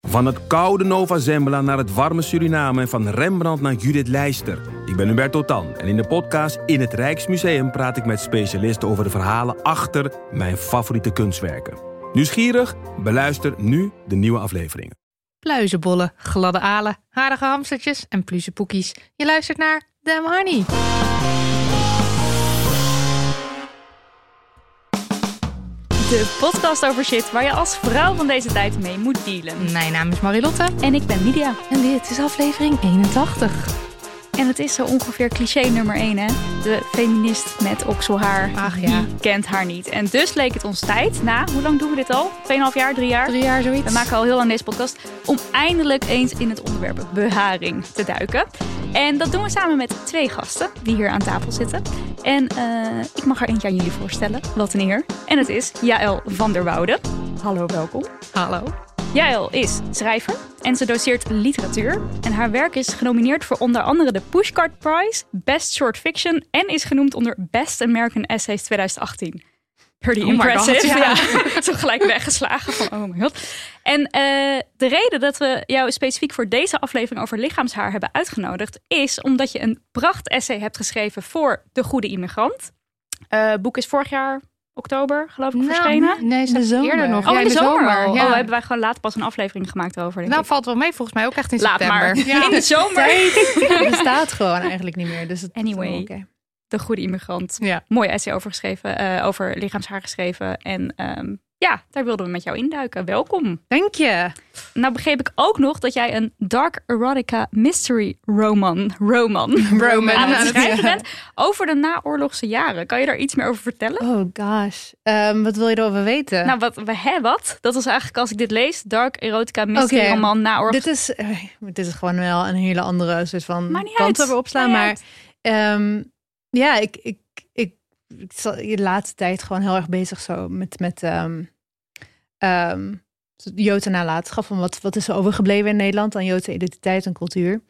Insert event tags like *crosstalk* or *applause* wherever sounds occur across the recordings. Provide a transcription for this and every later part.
Van het koude Nova Zembla naar het warme Suriname en van Rembrandt naar Judith Leister. Ik ben Hubert Totan en in de podcast In het Rijksmuseum praat ik met specialisten over de verhalen achter mijn favoriete kunstwerken. Nieuwsgierig? Beluister nu de nieuwe afleveringen. Pluizenbollen, gladde alen, harige hamstertjes en pluizenpoekies. Je luistert naar Damn Honey. De podcast over shit waar je als vrouw van deze tijd mee moet dealen. Mijn naam is Marilotte. En ik ben Lydia. En dit is aflevering 81. En het is zo ongeveer cliché nummer 1, hè? De feminist met okselhaar. Ach ja. Wie kent haar niet? En dus leek het ons tijd, na, hoe lang doen we dit al? 2,5 jaar, 3 jaar? Drie jaar zoiets. We maken al heel lang deze podcast. Om eindelijk eens in het onderwerp beharing te duiken. En dat doen we samen met twee gasten die hier aan tafel zitten. En uh, ik mag er eentje aan jullie voorstellen. Wat een eer. En het is Jaël van der Woude. Hallo, welkom. Hallo. Jaël is schrijver en ze doseert literatuur. En haar werk is genomineerd voor onder andere de Pushcart Prize, Best Short Fiction en is genoemd onder Best American Essays 2018. Pretty Oh impressive. God, ja. ja. *laughs* Zo gelijk weggeslagen van oh my god. En eh, de reden dat we jou specifiek voor deze aflevering over lichaamshaar hebben uitgenodigd, is omdat je een pracht-essay hebt geschreven voor De Goede Immigrant. Eh, boek is vorig jaar oktober, geloof ik, verschenen. Nou, nee, ze De zomer. eerder nog. Oh, Ja, in de, zomer. al. ja. Oh, hebben wij gewoon laat pas een aflevering gemaakt over. Denk Nou, ik. valt wel mee volgens mij ook echt in Laat september. maar. *laughs* Ja. In de zomer. Het *laughs* bestaat gewoon eigenlijk niet meer. Dus het Anyway. Oké. De Goede Immigrant. Ja. Mooi essay over geschreven, eh, over lichaamshaar geschreven. En ehm, ja, daar wilden we met jou induiken. Welkom. Dank je. Nou begreep ik ook nog dat jij een dark erotica mystery roman, roman, *laughs* Roman. aan het schrijven bent over de naoorlogse jaren. Kan je daar iets meer over vertellen? Oh gosh. Ehm, wat wil je erover weten? Nou, wat, we hè, wat? Dat is eigenlijk als ik dit lees, dark erotica mystery roman naoorlog. dit, is, eh, dit is gewoon wel een hele andere soort van kant over opslaan. Maar ehm, ja, ik, ik, ik, zal de laatste tijd gewoon heel erg bezig zo met, met ehm ehm, Joodse nalatenschap. Van wat, wat is er overgebleven in Nederland aan Joodse identiteit en cultuur.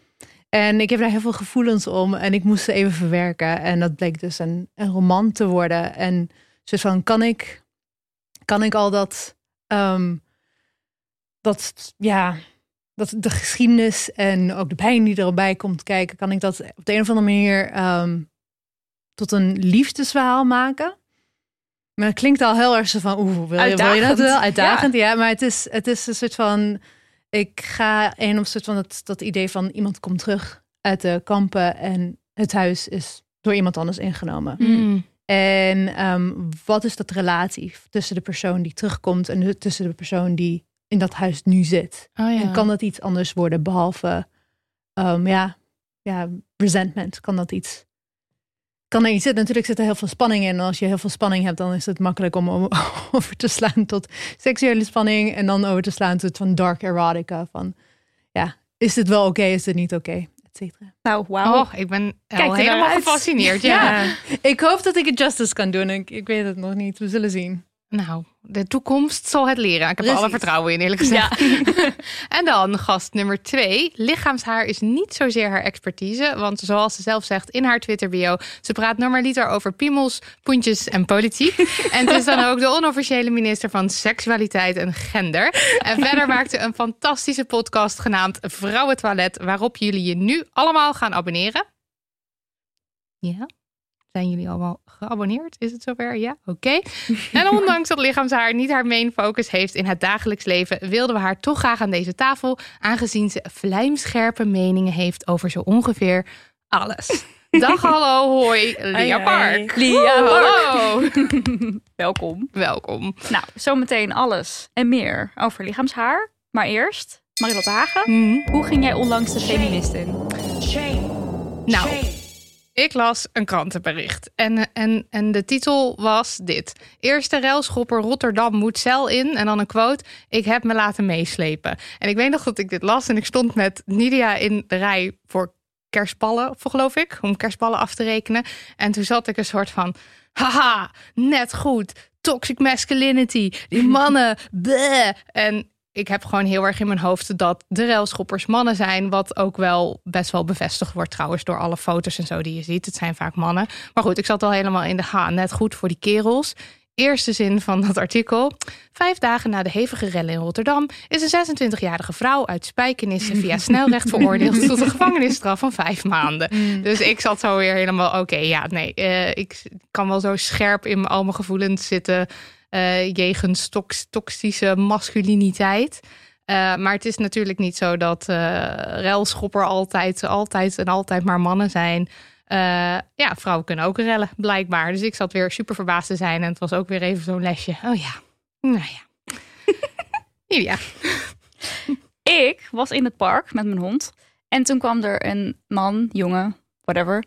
En ik heb daar heel veel gevoelens om en ik moest ze even verwerken. En dat bleek dus een, een roman te worden. En soort van, kan ik, kan ik al dat, ehm, dat, ja, dat de geschiedenis en ook de pijn die erbij komt kijken, kan ik dat op de een of andere manier tot een liefdesverhaal maken. Maar het klinkt al heel erg zo van, oeh, wil je, wil je dat wel? Uitdagend, ja. Maar het is, het is een soort van, ik ga een op soort van dat, dat idee van iemand komt terug uit de kampen en het huis is door iemand anders ingenomen. Mm. En ehm, wat is dat relatie tussen de persoon die terugkomt en de- tussen de persoon die in dat huis nu zit? Oh, ja. En kan dat iets anders worden behalve, ehm, ja, ja, resentment? Kan dat iets? Kan er iets zitten? Natuurlijk zit er heel veel spanning in. En als je heel veel spanning hebt, dan is het makkelijk om *laughs* over te slaan tot seksuele spanning. En dan over te slaan tot van dark erotica. Van, ja, is dit wel oké? Is dit niet oké? Et cetera. Nou, wauw. Oh, ik ben Kijk er helemaal uit. gefascineerd. Ja. Ja. Ik hoop dat ik het justice kan doen. Ik, ik weet het nog niet. We zullen zien. Nou, de toekomst zal het leren. Ik heb er alle vertrouwen in, eerlijk gezegd. *laughs* en dan gast nummer twee. Lichaamshaar is niet zozeer haar expertise. Want zoals ze zelf zegt in haar Twitter-bio... ze praat normaliter over piemels, poentjes en politiek. *laughs* en het is dan ook de onofficiële minister van Seksualiteit en Gender. En verder *laughs* maakt ze een fantastische podcast genaamd Vrouwentoilet... waarop jullie je nu allemaal gaan abonneren. Ja? Zijn jullie allemaal geabonneerd? Is het zover? Ja? Oké. *laughs* En ondanks dat lichaamshaar niet haar main focus heeft in het dagelijks leven, wilden we haar toch graag aan deze tafel, aangezien ze vlijmscherpe meningen heeft over zo ongeveer alles. *laughs* Dag, hallo, hoi, Lia. Park. Lia Hallo. *laughs* Welkom. Welkom. Nou, zometeen alles en meer over lichaamshaar. Maar eerst Marilotte Hagen. Mhm. Hoe ging jij onlangs de feminist in? Nou, ik las een krantenbericht. En, en, en de titel was dit. Eerste railschopper Rotterdam moet cel in. En dan een quote. Ik heb me laten meeslepen. En ik weet nog dat ik dit las. En ik stond met Nidia in de rij voor kerstballen, geloof ik. Om kerstballen af te rekenen. En toen zat ik een soort van... Haha, net goed. Toxic masculinity. Die mannen. *laughs* bleh. En ik heb gewoon heel erg in mijn hoofd dat de railschoppers mannen zijn. Wat ook wel best wel bevestigd wordt trouwens door alle foto's en zo die je ziet. Het zijn vaak mannen. Maar goed, ik zat al helemaal in de ha. Net goed voor die kerels. Eerste zin van dat artikel. Vijf dagen na de hevige rellen in Rotterdam is een 26-jarige vrouw uit Spijkenisse via *laughs* snelrecht veroordeeld tot een gevangenisstraf van vijf maanden. Dus ik zat zo weer helemaal, oké, ja, nee, eh, ik kan wel zo scherp in al mijn gevoelens zitten eh jegens tox- toxische masculiniteit. Eh, maar het is natuurlijk niet zo dat eh relschopper altijd, altijd en altijd maar mannen zijn. Ja, vrouwen kunnen ook rellen, blijkbaar. Dus ik zat weer super verbaasd te zijn. En het was ook weer even zo'n lesje. Oh ja, nou ja. *laughs* ja. Ik was in het park met mijn hond. En toen kwam er een man, jongen, whatever,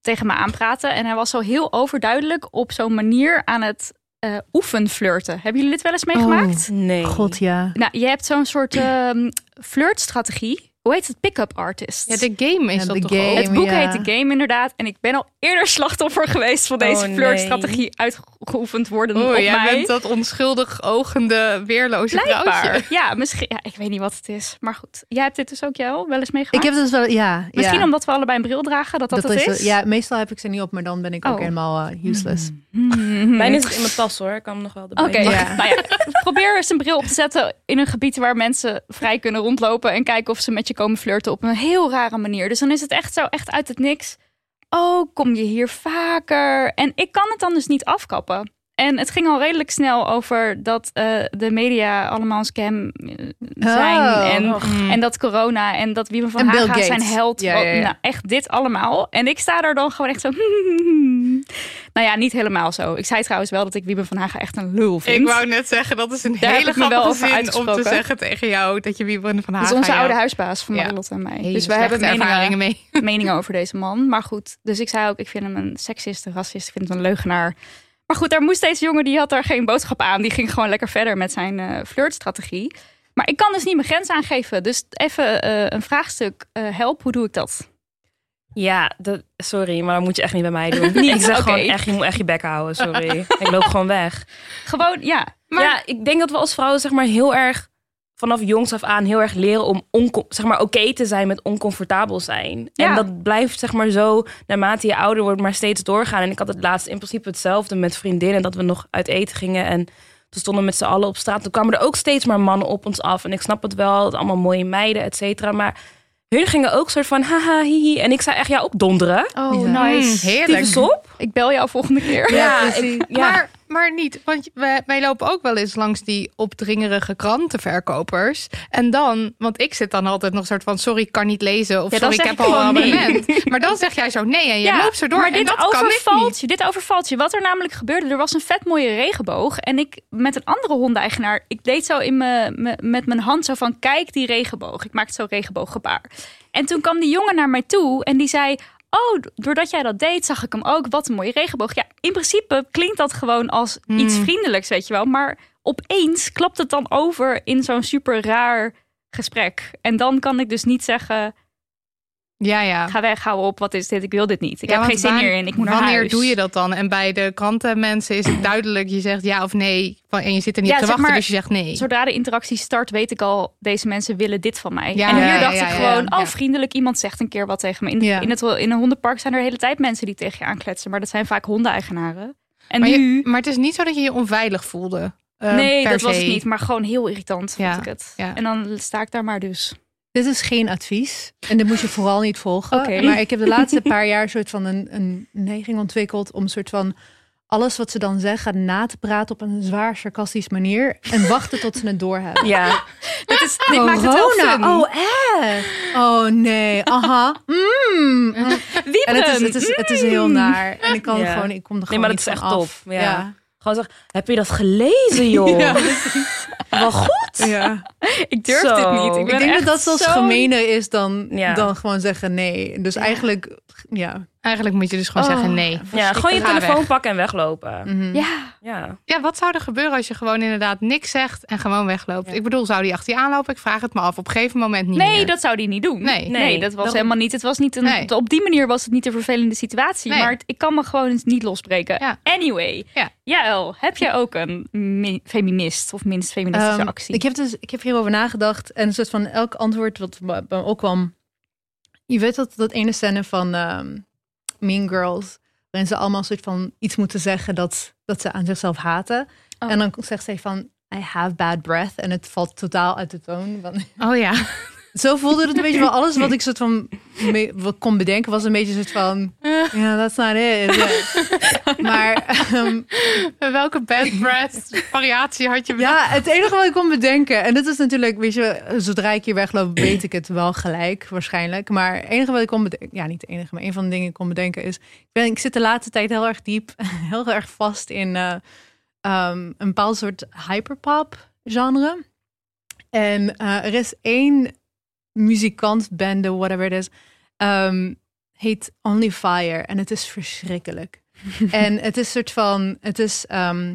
tegen me aanpraten. En hij was zo heel overduidelijk op zo'n manier aan het eh oefenflirten. Hebben jullie dit wel eens meegemaakt? Nee. God, ja. Nou, je hebt zo'n soort ehm, flirtstrategie. Hoe heet het? Pick-up artist. ja, de game is Ja, dat de toch game. ook? het boek ja. heet The Game inderdaad. En ik ben al eerder slachtoffer geweest van deze Oh, nee. flirtstrategie uitgeoefend worden op Oeh, jij mij. bent dat onschuldig ogende, weerloze vrouwtje. Ja, misschien. Ja, ik weet niet wat het is. Maar goed. Jij hebt dit dus ook jou wel eens Ik meegemaakt? heb dus wel, ja. Misschien ja. omdat we allebei een bril dragen, dat dat, dat het is. is. Ja, meestal heb ik ze niet op, maar dan ben ik ook Oh. helemaal eh, useless. Hmm. Mijn is in mijn tas hoor. Ik kan hem nog wel erbij Oké, pakken. Ja. nou ja, *laughs* probeer eens een bril op te zetten in een gebied waar mensen vrij kunnen rondlopen en kijken of ze met je komen flirten op een heel rare manier. Dus dan is het echt zo, echt uit het niks. Oh, kom je hier vaker? En ik kan het dan dus niet afkappen. En het ging al redelijk snel over dat eh, de media allemaal een scam eh, zijn. Oh. en, en dat corona en dat Wiemen van Haga Gates. zijn held. Ja, ja, ja. Nou, echt dit allemaal. En ik sta daar dan gewoon echt zo... *laughs* nou ja, niet helemaal zo. Ik zei trouwens wel dat ik Wiemen van Haga echt een lul vind. Ik wou net zeggen, dat is een Daar hele grappige zin om te zeggen tegen jou dat je Wiebren van Dat Haga... is onze oude huisbaas van Ja. Marilotte en mij. hele dus we hebben meningen, ervaringen mee. meningen over deze man. Maar goed, dus ik zei ook, ik vind hem een seksist, een racist, ik vind hem een leugenaar. Maar goed, daar moest deze jongen, die had daar geen boodschap aan. Die ging gewoon lekker verder met zijn eh, flirtstrategie. Maar ik kan dus niet mijn grens aangeven. Dus even eh, een vraagstuk, eh, help, hoe doe ik dat? Ja, dat, sorry, maar dat moet je echt niet bij mij doen. *laughs* Ik zeg gewoon echt, je moet echt je bek houden, sorry. ik loop gewoon weg. Gewoon, ja. Maar ja, ik denk dat we als vrouwen zeg maar heel erg vanaf jongs af aan heel erg leren om zeg maar oké te zijn met oncomfortabel zijn. Ja. En dat blijft zeg maar zo naarmate je ouder wordt maar steeds doorgaan. En ik had het laatst in principe hetzelfde met vriendinnen dat we nog uit eten gingen en toen stonden we met z'n allen op straat. Toen kwamen er ook steeds maar mannen op ons af. En ik snap het wel, het allemaal mooie meiden, et cetera. Maar hun gingen ook soort van haha hihi. En ik zei echt ja, ook donderen. Oh, Ja. nice. Mm, heerlijk. Tyfus op. Ik bel jou volgende keer. Ja, precies. ik- ja. Maar, maar niet, want wij, wij lopen ook wel eens langs die opdringerige krantenverkopers. En dan, want ik zit dan altijd nog soort van, sorry, ik kan niet lezen. Of Ja, sorry, ik heb al een nee. abonnement. Maar dan zeg jij zo nee en je loopt zo door. Maar en dit dat overvalt je. Dit overvalt je. Wat er namelijk gebeurde, er was een vet mooie regenboog. En ik met een andere hondeneigenaar, ik deed zo in me, me- met mijn hand zo van, kijk die regenboog. Ik maakte zo'n regenbooggebaar. En toen kwam die jongen naar mij toe en die zei... Oh, doordat jij dat deed, zag ik hem ook. Wat een mooie regenboog. Ja, in principe klinkt dat gewoon als iets Hmm. vriendelijks, weet je wel. Maar opeens klapt het dan over in zo'n super raar gesprek. En dan kan ik dus niet zeggen, Ja, ja. ga weg, hou op, wat is dit? Ik wil dit niet. Ik Ja, heb geen zin waar- hierin, ik moet naar Wanneer huis. doe je dat dan? En bij de krantenmensen is het *clears throat* duidelijk. Je zegt ja of nee. En je zit er niet Ja, te wachten, maar, dus je zegt nee. Zodra de interactie start, weet ik al, deze mensen willen dit van mij. Ja, en hier dacht ik gewoon, oh vriendelijk, iemand zegt een keer wat tegen me. In, in, het, in een hondenpark zijn er de hele tijd mensen die tegen je aankletsen. Maar dat zijn vaak hondeneigenaren. En Maar, nu... je, maar het is niet zo dat je je onveilig voelde. eh, nee, dat was het niet. Maar gewoon heel irritant vond ik het. ja. En dan sta ik daar maar dus. Dit is geen advies. En dit moet je vooral niet volgen. Oké. Maar ik heb de laatste paar jaar soort van een, een neiging ontwikkeld om soort van alles wat ze dan zeggen na te praten op een zwaar sarcastisch manier. En wachten tot ze het doorhebben. Ja. Dit, is, dit maakt het wel fun. Oh, echt? Oh nee. Aha. Mm. En het is, het, is, het is heel naar. En ik kan Ja. gewoon, ik kom er Nee, gewoon maar dat is echt af. top. Ja. Gewoon zeg, heb je dat gelezen, joh? Ja. Wel goed. *laughs* Ja. Ik durf dit niet. Ik, denk dat dat zelfs zo- gemener is dan, Ja. dan gewoon zeggen nee. Dus eigenlijk, ja. Eigenlijk moet je dus gewoon Oh. zeggen nee. Ja, gewoon je weg. telefoon pakken en weglopen. Mhm. Ja, Ja. Ja, wat zou er gebeuren als je gewoon inderdaad niks zegt en gewoon wegloopt? Ik bedoel, zou die achter je aanlopen? Ik vraag het me af. Op een gegeven moment niet nee, meer. dat zou die niet doen. Nee. nee, dat was Dat- helemaal niet. Het was niet een, Nee. Op die manier was het niet een vervelende situatie. Nee. Maar het- ik kan me gewoon eens niet losbreken. Ja. Anyway, Ja. Jaël, heb jij ook een mi- feminist of minst feministische Ehm, actie? Ik heb dus ik heb hierover nagedacht en een soort van elk antwoord wat bij me opkwam. Je weet dat dat ene scène van ehm, Mean Girls, waarin ze allemaal een soort van iets moeten zeggen dat, dat ze aan zichzelf haten. Oh. En dan zegt ze van I have bad breath en het valt totaal uit de toon. Oh ja. *laughs* Zo voelde het een beetje wel alles wat ik soort van me- wat kon bedenken was een beetje soort van ja, that's not it. Maar ehm, Welke bad breath variatie had je ja, het enige wat ik kon bedenken en dit is natuurlijk, weet je, zodra ik hier wegloop, weet ik het wel gelijk waarschijnlijk. Maar het enige wat ik kon bedenken, ja, niet het enige, maar een van de dingen die ik kon bedenken is, ik, ben, ik zit de laatste tijd heel erg diep, *laughs* heel erg vast in eh, ehm, een bepaald soort hyperpop genre. En eh, er is één muzikant, bende, whatever it is, ehm, heet Only Fire. En het is verschrikkelijk. *laughs* en het is een soort van, het is ehm,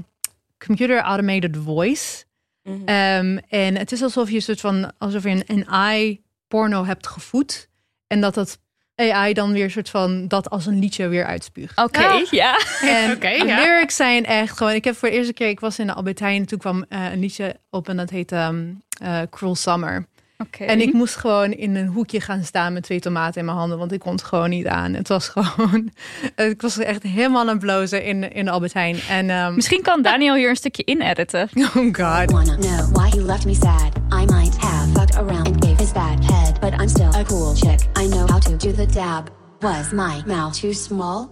computer automated voice. Mhm. Ehm, en het is alsof je een soort van, alsof je een, een AI porno hebt gevoed. En dat dat AI dan weer een soort van, dat als een liedje weer uitspuugt. Oké, ja. En *laughs* Oké, de ja. lyrics zijn echt gewoon. Ik heb voor de eerste keer, ik was in de Albert Heijn en toen kwam eh, een liedje op en dat heette ehm, eh, Cruel Summer. Oké. En ik moest gewoon in een hoekje gaan staan met twee tomaten in mijn handen, want ik kon het gewoon niet aan. Het was *laughs* gewoon, ik was echt helemaal aan het blozen in, in de Albert Heijn. En ehm, Misschien kan Daniel hier een stukje in editen. *laughs* oh god. Wanna know why he left me sad? I might have fucked around and gave his bad head, but I'm still a cool chick. I know how to do the dab. Was my mouth too small?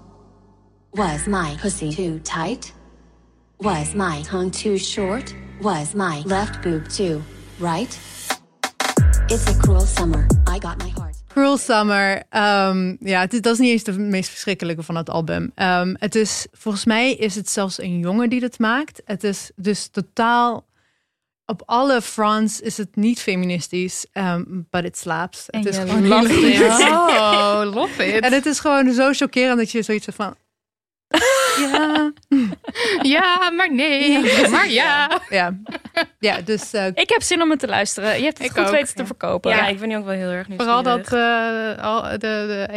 Was my pussy too tight? Was my tongue too short? Was my left boob too right? It's a cruel summer. I got my heart. Cruel Summer. ehm, ja, het is, dat is niet eens de meest verschrikkelijke van het album. Ehm, het is, volgens mij is het zelfs een jongen die het maakt. Het is dus totaal, op alle fronts is het niet feministisch, ehm, but it slaps. En het is gewoon it. *laughs* Oh, love it. En het is gewoon zo chockerend dat je zoiets hebt van... Ja, *laughs* Ja, maar nee. Maar ja. ja. ja dus eh, Ik heb zin om het te luisteren. Je hebt het Ik goed ook, weten te verkopen. Ja, ik ben nu ook wel heel erg Vooral nieuwsgierig. dat eh, al de, de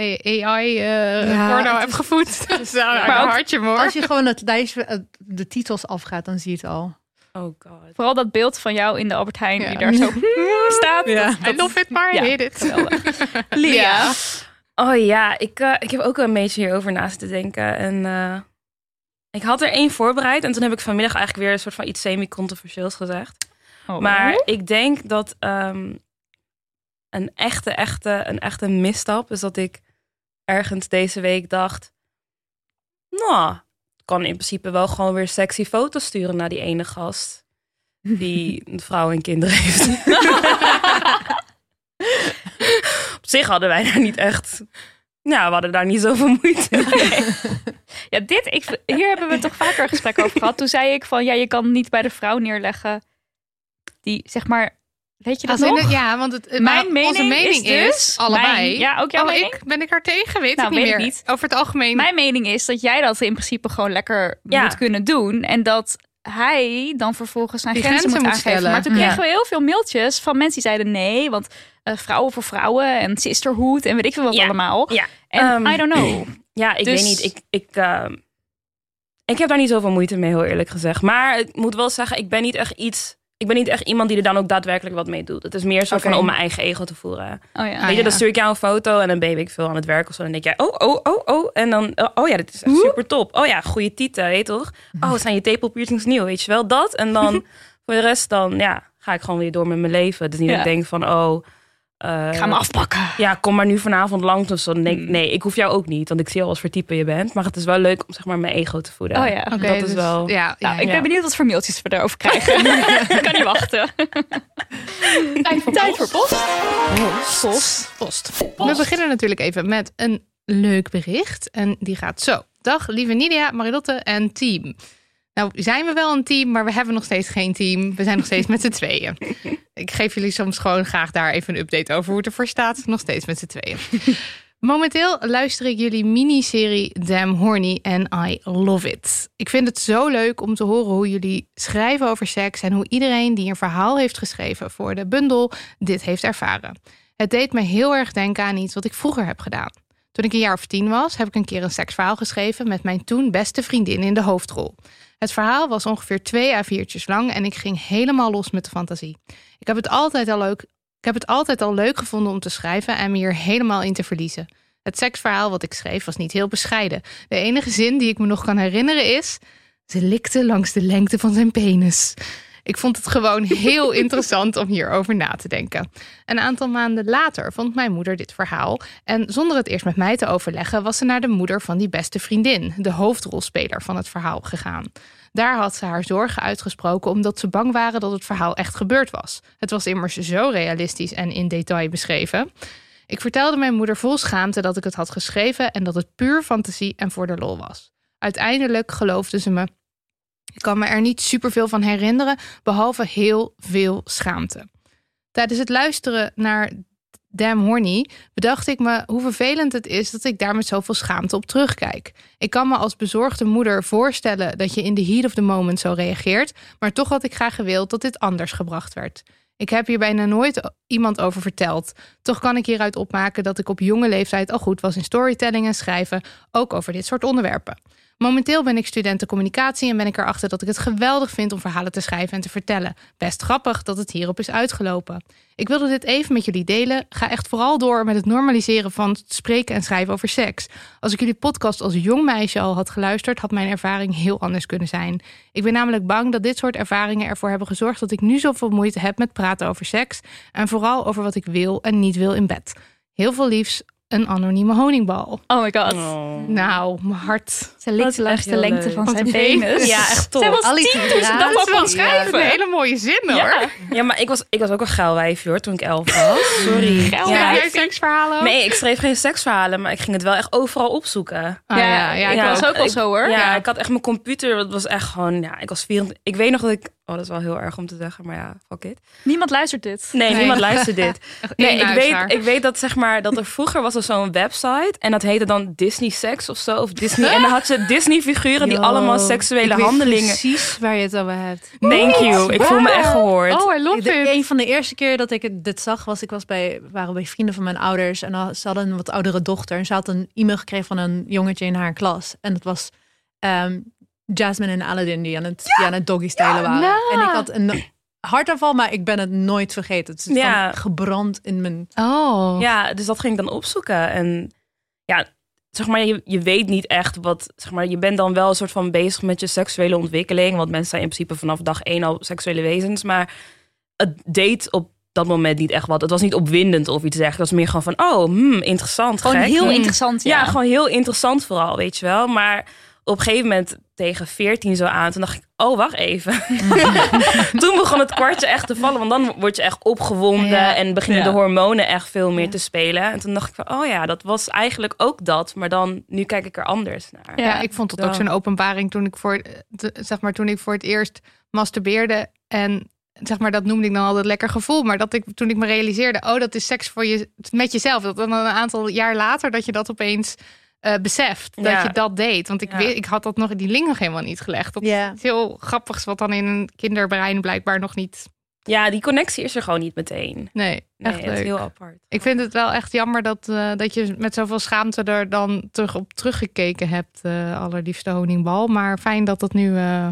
AI eh Ja, porno het heb is- gevoed. Dat is wel Maar een ook- hartje hoor. als je gewoon het lijstje, eh, de titels afgaat, dan zie je het al. Oh god. Vooral dat beeld van jou in de Albert Heijn Ja. die daar zo *laughs* staat. Ja. Dat- I love it, maar Ja, I *laughs* Oh ja, ik, eh, ik heb ook een beetje hierover naast te denken. En eh, ik had er één voorbereid. En toen heb ik vanmiddag eigenlijk weer een soort van iets semi-controversieels gezegd. Oh. Maar ik denk dat ehm, een echte, echte, een echte misstap is dat ik ergens deze week dacht... Nou, ik kan in principe wel gewoon weer sexy foto's sturen naar die ene gast. Die een vrouw en kinderen heeft. *laughs* Zich hadden wij daar niet echt... Nou, we hadden daar niet zoveel moeite mee. *laughs* Ja, dit, ik, hier hebben we toch vaker een gesprek over gehad. Toen zei ik van, ja, je kan niet bij de vrouw neerleggen die, zeg maar, weet je dat Als in nog? het- ja, want het, Mijn maar mening onze mening is is, dus- allebei. mijn- ja, ook jouw oh, mening? ik ben ik er tegen, weet Nou, ik niet weet ik meer. niet. Over het algemeen. Mijn mening is dat jij dat in principe gewoon lekker Ja. moet kunnen doen. En dat hij dan vervolgens zijn grenzen, grenzen moet moet aangeven. stellen. Maar toen kregen Ja. we heel veel mailtjes van mensen die zeiden nee. Want eh, vrouwen voor vrouwen en sisterhood en weet ik veel wat Ja. allemaal. Ja, En Ehm, I don't know. *clears throat* Ja, ik Dus- weet niet. Ik, ik, ehm, ik heb daar niet zoveel moeite mee, heel eerlijk gezegd. Maar ik moet wel zeggen, ik ben niet echt iets. Ik ben niet echt iemand die er dan ook daadwerkelijk wat mee doet. Het is meer Oké. van om mijn eigen ego te voeren. Oh ja. Ah, weet je, ja. dan stuur ik jou een foto en dan ben ik veel aan het werk of zo. En dan denk jij, oh, oh, oh, oh. En dan, oh, oh ja, dit is echt super top. Oh ja, goede titel, weet je toch? Oh, zijn je tepel piercings nieuw, weet je wel? Dat. En dan *laughs* voor de rest dan, ja, ga ik gewoon weer door met mijn leven. Dus niet dat ik denk van, oh... eh, Ik ga me afpakken. ja, kom maar nu vanavond langs of zo. Dan denk ik, Hmm. nee, ik hoef jou ook niet. Want ik zie al wat voor type je bent. Maar het is wel leuk om zeg maar mijn ego te voeden. Oh ja. Oké, dat is dus- wel... Ja, ja, ik ja. ben benieuwd wat voor mailtjes we erover krijgen. *laughs* ik kan niet wachten. Tijd voor Tijd voor post. Post. Post. We beginnen natuurlijk even met een leuk bericht. En die gaat zo. Dag lieve Nidia, Marilotte en team. Nou, zijn we wel een team, maar we hebben nog steeds geen team. We zijn nog steeds met z'n tweeën. *laughs* Ik geef jullie soms gewoon graag daar even een update over hoe het ervoor staat. Nog steeds met z'n tweeën. *laughs* Momenteel luister ik jullie miniserie Damn Horny en I love it. Ik vind het zo leuk om te horen hoe jullie schrijven over seks en hoe iedereen die een verhaal heeft geschreven voor de bundel dit heeft ervaren. Het deed me heel erg denken aan iets wat ik vroeger heb gedaan. Toen ik een jaar of tien was, heb ik een keer een seksverhaal geschreven met mijn toen beste vriendin in de hoofdrol. Het verhaal was ongeveer twee A4'tjes lang en ik ging helemaal los met de fantasie. Ik heb het altijd al leuk, ik heb het altijd al leuk gevonden om te schrijven en me hier helemaal in te verliezen. Het seksverhaal wat ik schreef was niet heel bescheiden. De enige zin die ik me nog kan herinneren is: ze likte langs de lengte van zijn penis. Ik vond het gewoon *laughs* heel interessant om hierover na te denken. Een aantal maanden later vond mijn moeder dit verhaal. En zonder het eerst met mij te overleggen, was ze naar de moeder van die beste vriendin, de hoofdrolspeler van het verhaal, gegaan. Daar had ze haar zorgen uitgesproken omdat ze bang waren dat het verhaal echt gebeurd was. Het was immers zo realistisch en in detail beschreven. Ik vertelde mijn moeder vol schaamte dat ik het had geschreven en dat het puur fantasie en voor de lol was. Uiteindelijk geloofde ze me. Ik kan me er niet superveel van herinneren, behalve heel veel schaamte. Tijdens het luisteren naar Damn Horny bedacht ik me hoe vervelend het is dat ik daar met zoveel schaamte op terugkijk. Ik kan me als bezorgde moeder voorstellen dat je in de heat of the moment zo reageert, maar toch had ik graag gewild dat dit anders gebracht werd. Ik heb hier bijna nooit iemand over verteld. Toch kan ik hieruit opmaken dat ik op jonge leeftijd al goed was in storytelling en schrijven, ook over dit soort onderwerpen. Momenteel ben ik studenten communicatie en ben ik erachter dat ik het geweldig vind om verhalen te schrijven en te vertellen. Best grappig dat het hierop is uitgelopen. Ik wilde dit even met jullie delen. Ga echt vooral door met het normaliseren van het spreken en schrijven over seks. Als ik jullie podcast als jong meisje al had geluisterd, had mijn ervaring heel anders kunnen zijn. Ik ben namelijk bang dat dit soort ervaringen ervoor hebben gezorgd dat ik nu zoveel moeite heb met praten over seks en vooral over wat ik wil en niet wil in bed. Heel veel liefs, een anonieme honingbal. Oh my god. Nou, mijn hart. Ze likte langs de lengte leuk. van zijn penis. Ja, echt top. Zij was Allie tien toen ze Graaf. dat Ja, schrijven. een hele mooie zin hoor. Ja. Ja, maar ik was, ik was ook een geil wijfje hoor, toen ik elf was. Sorry. Geil Ja, jij seksverhalen? Nee, ik schreef geen seksverhalen, maar ik ging het wel echt overal opzoeken. Ah, ja, ja, ik ik was ook. Ik- zo hoor. Ja, ik had echt mijn computer, dat was echt gewoon, ja, ik was 24. Ik weet nog dat ik, oh, dat is wel heel erg om te zeggen, maar ja, fuck it. Niemand luistert dit. Nee, Nee. niemand luistert dit. *laughs* Nee, ik weet, ik weet dat zeg maar, dat er vroeger was er zo'n website en dat heette dan Disney Sex of zo, of Disney. En dan had je Disney figuren die Yo, allemaal seksuele ik weet handelingen. Precies waar je het over hebt. Thank you, ik voel me echt gehoord. Oh, I love De, it. een van de eerste keer dat ik het, dit zag, was ik was bij, waren bij vrienden van mijn ouders. En dan- ze hadden een wat oudere dochter. En ze had een e-mail gekregen van een jongetje in haar klas. En dat was ehm, Jasmine en Aladdin die aan het, die aan het doggy stylen waren. nou. En ik had een hartaanval, maar ik ben het nooit vergeten. Het is Ja. van gebrand in mijn... Oh. Ja, dus dat ging ik dan opzoeken. En ja, zeg maar, je, je weet niet echt wat, zeg maar, je bent dan wel een soort van bezig met je seksuele ontwikkeling. Want mensen zijn in principe vanaf dag één al seksuele wezens. Maar het deed op dat moment niet echt wat. Het was niet opwindend of iets dergelijks. Het was meer gewoon van, oh, hmm, interessant, Gewoon gek. heel Hmm. interessant. Ja. Ja, gewoon heel interessant vooral, weet je wel. Maar op een gegeven moment tegen 14 zo aan, toen dacht ik, oh, wacht even. *laughs* toen begon het kwartje echt te vallen, want dan word je echt opgewonden Ja. en beginnen Ja. de hormonen echt veel meer Ja. te spelen. En toen dacht ik van, oh ja, dat was eigenlijk ook dat, maar dan, nu kijk ik er anders naar. Ja, ik vond het ook zo'n openbaring toen ik voor, zeg maar, toen ik voor het eerst masturbeerde. En zeg maar, dat noemde ik dan altijd lekker gevoel. Maar dat ik toen ik me realiseerde, oh, dat is seks voor je, met jezelf. Dat dan een aantal jaar later dat je dat opeens eh, beseft. Dat Ja. je dat deed. Want ik, Ja. weet, ik had dat nog in die link nog helemaal niet gelegd. Dat Ja. is heel grappigs wat dan in een kinderbrein blijkbaar nog niet. Ja, die connectie is er gewoon niet meteen. Nee, Nee, echt leuk. heel apart. Ik vind het wel echt jammer dat, eh, dat je met zoveel schaamte er dan terug op teruggekeken hebt, eh allerliefste honingbal. Maar fijn dat dat nu. eh,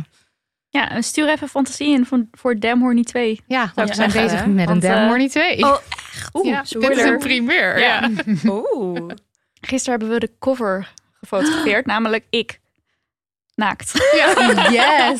Ja, stuur even fantasie in voor, voor Damn Horny 2. ja, want we zijn bezig met Want, een Damn eh, Horny 2. oh, *laughs* Oeh, ja, dit is een primeur. Ja. Ja. Oeh. Gisteren hebben we de cover gefotografeerd, *gasps* namelijk ik. Naakt. *laughs* Yes!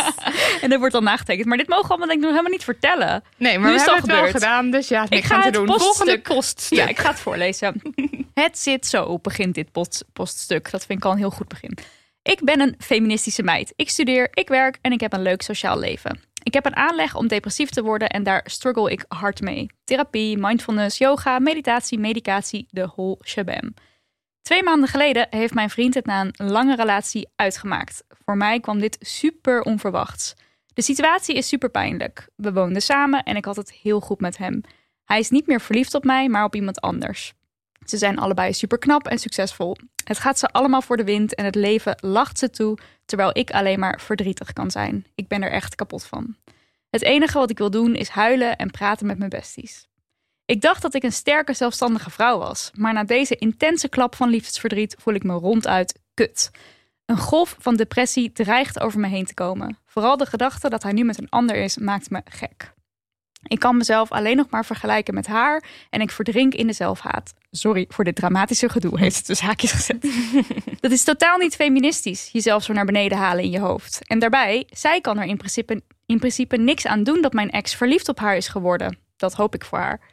En dat wordt dan nagetekend. Maar dit mogen we allemaal denk ik nog helemaal niet vertellen. Nee, maar Nu we is hebben al het wel gebeurd. gedaan, dus ja, Ik ga het doen. poststuk- Volgende poststuk. Ja, ik ga het voorlezen. *laughs* het zit zo, begint dit post, poststuk. Dat vind ik al een heel goed begin. Ik ben een feministische meid. Ik studeer, ik werk en ik heb een leuk sociaal leven. Ik heb een aanleg om depressief te worden en daar struggle ik hard mee. Therapie, mindfulness, yoga, meditatie, medicatie, de whole shabam. Twee maanden geleden heeft mijn vriend het na een lange relatie uitgemaakt. Voor mij kwam dit super onverwachts. De situatie is super pijnlijk. We woonden samen en ik had het heel goed met hem. Hij is niet meer verliefd op mij, maar op iemand anders. Ze zijn allebei super knap en succesvol. Het gaat ze allemaal voor de wind en het leven lacht ze toe, terwijl ik alleen maar verdrietig kan zijn. Ik ben er echt kapot van. Het enige wat ik wil doen is huilen en praten met mijn besties. Ik dacht dat ik een sterke, zelfstandige vrouw was, maar na deze intense klap van liefdesverdriet voel ik me ronduit kut. Een golf van depressie dreigt over me heen te komen. Vooral de gedachte dat hij nu met een ander is, maakt me gek. Ik kan mezelf alleen nog maar vergelijken met haar en ik verdrink in de zelfhaat. Sorry voor dit dramatische gedoe, heeft het dus haakjes gezet. *laughs* Dat is totaal niet feministisch, jezelf zo naar beneden halen in je hoofd. En daarbij, zij kan er in principe, in principe niks aan doen dat mijn ex verliefd op haar is geworden. Dat hoop ik voor haar.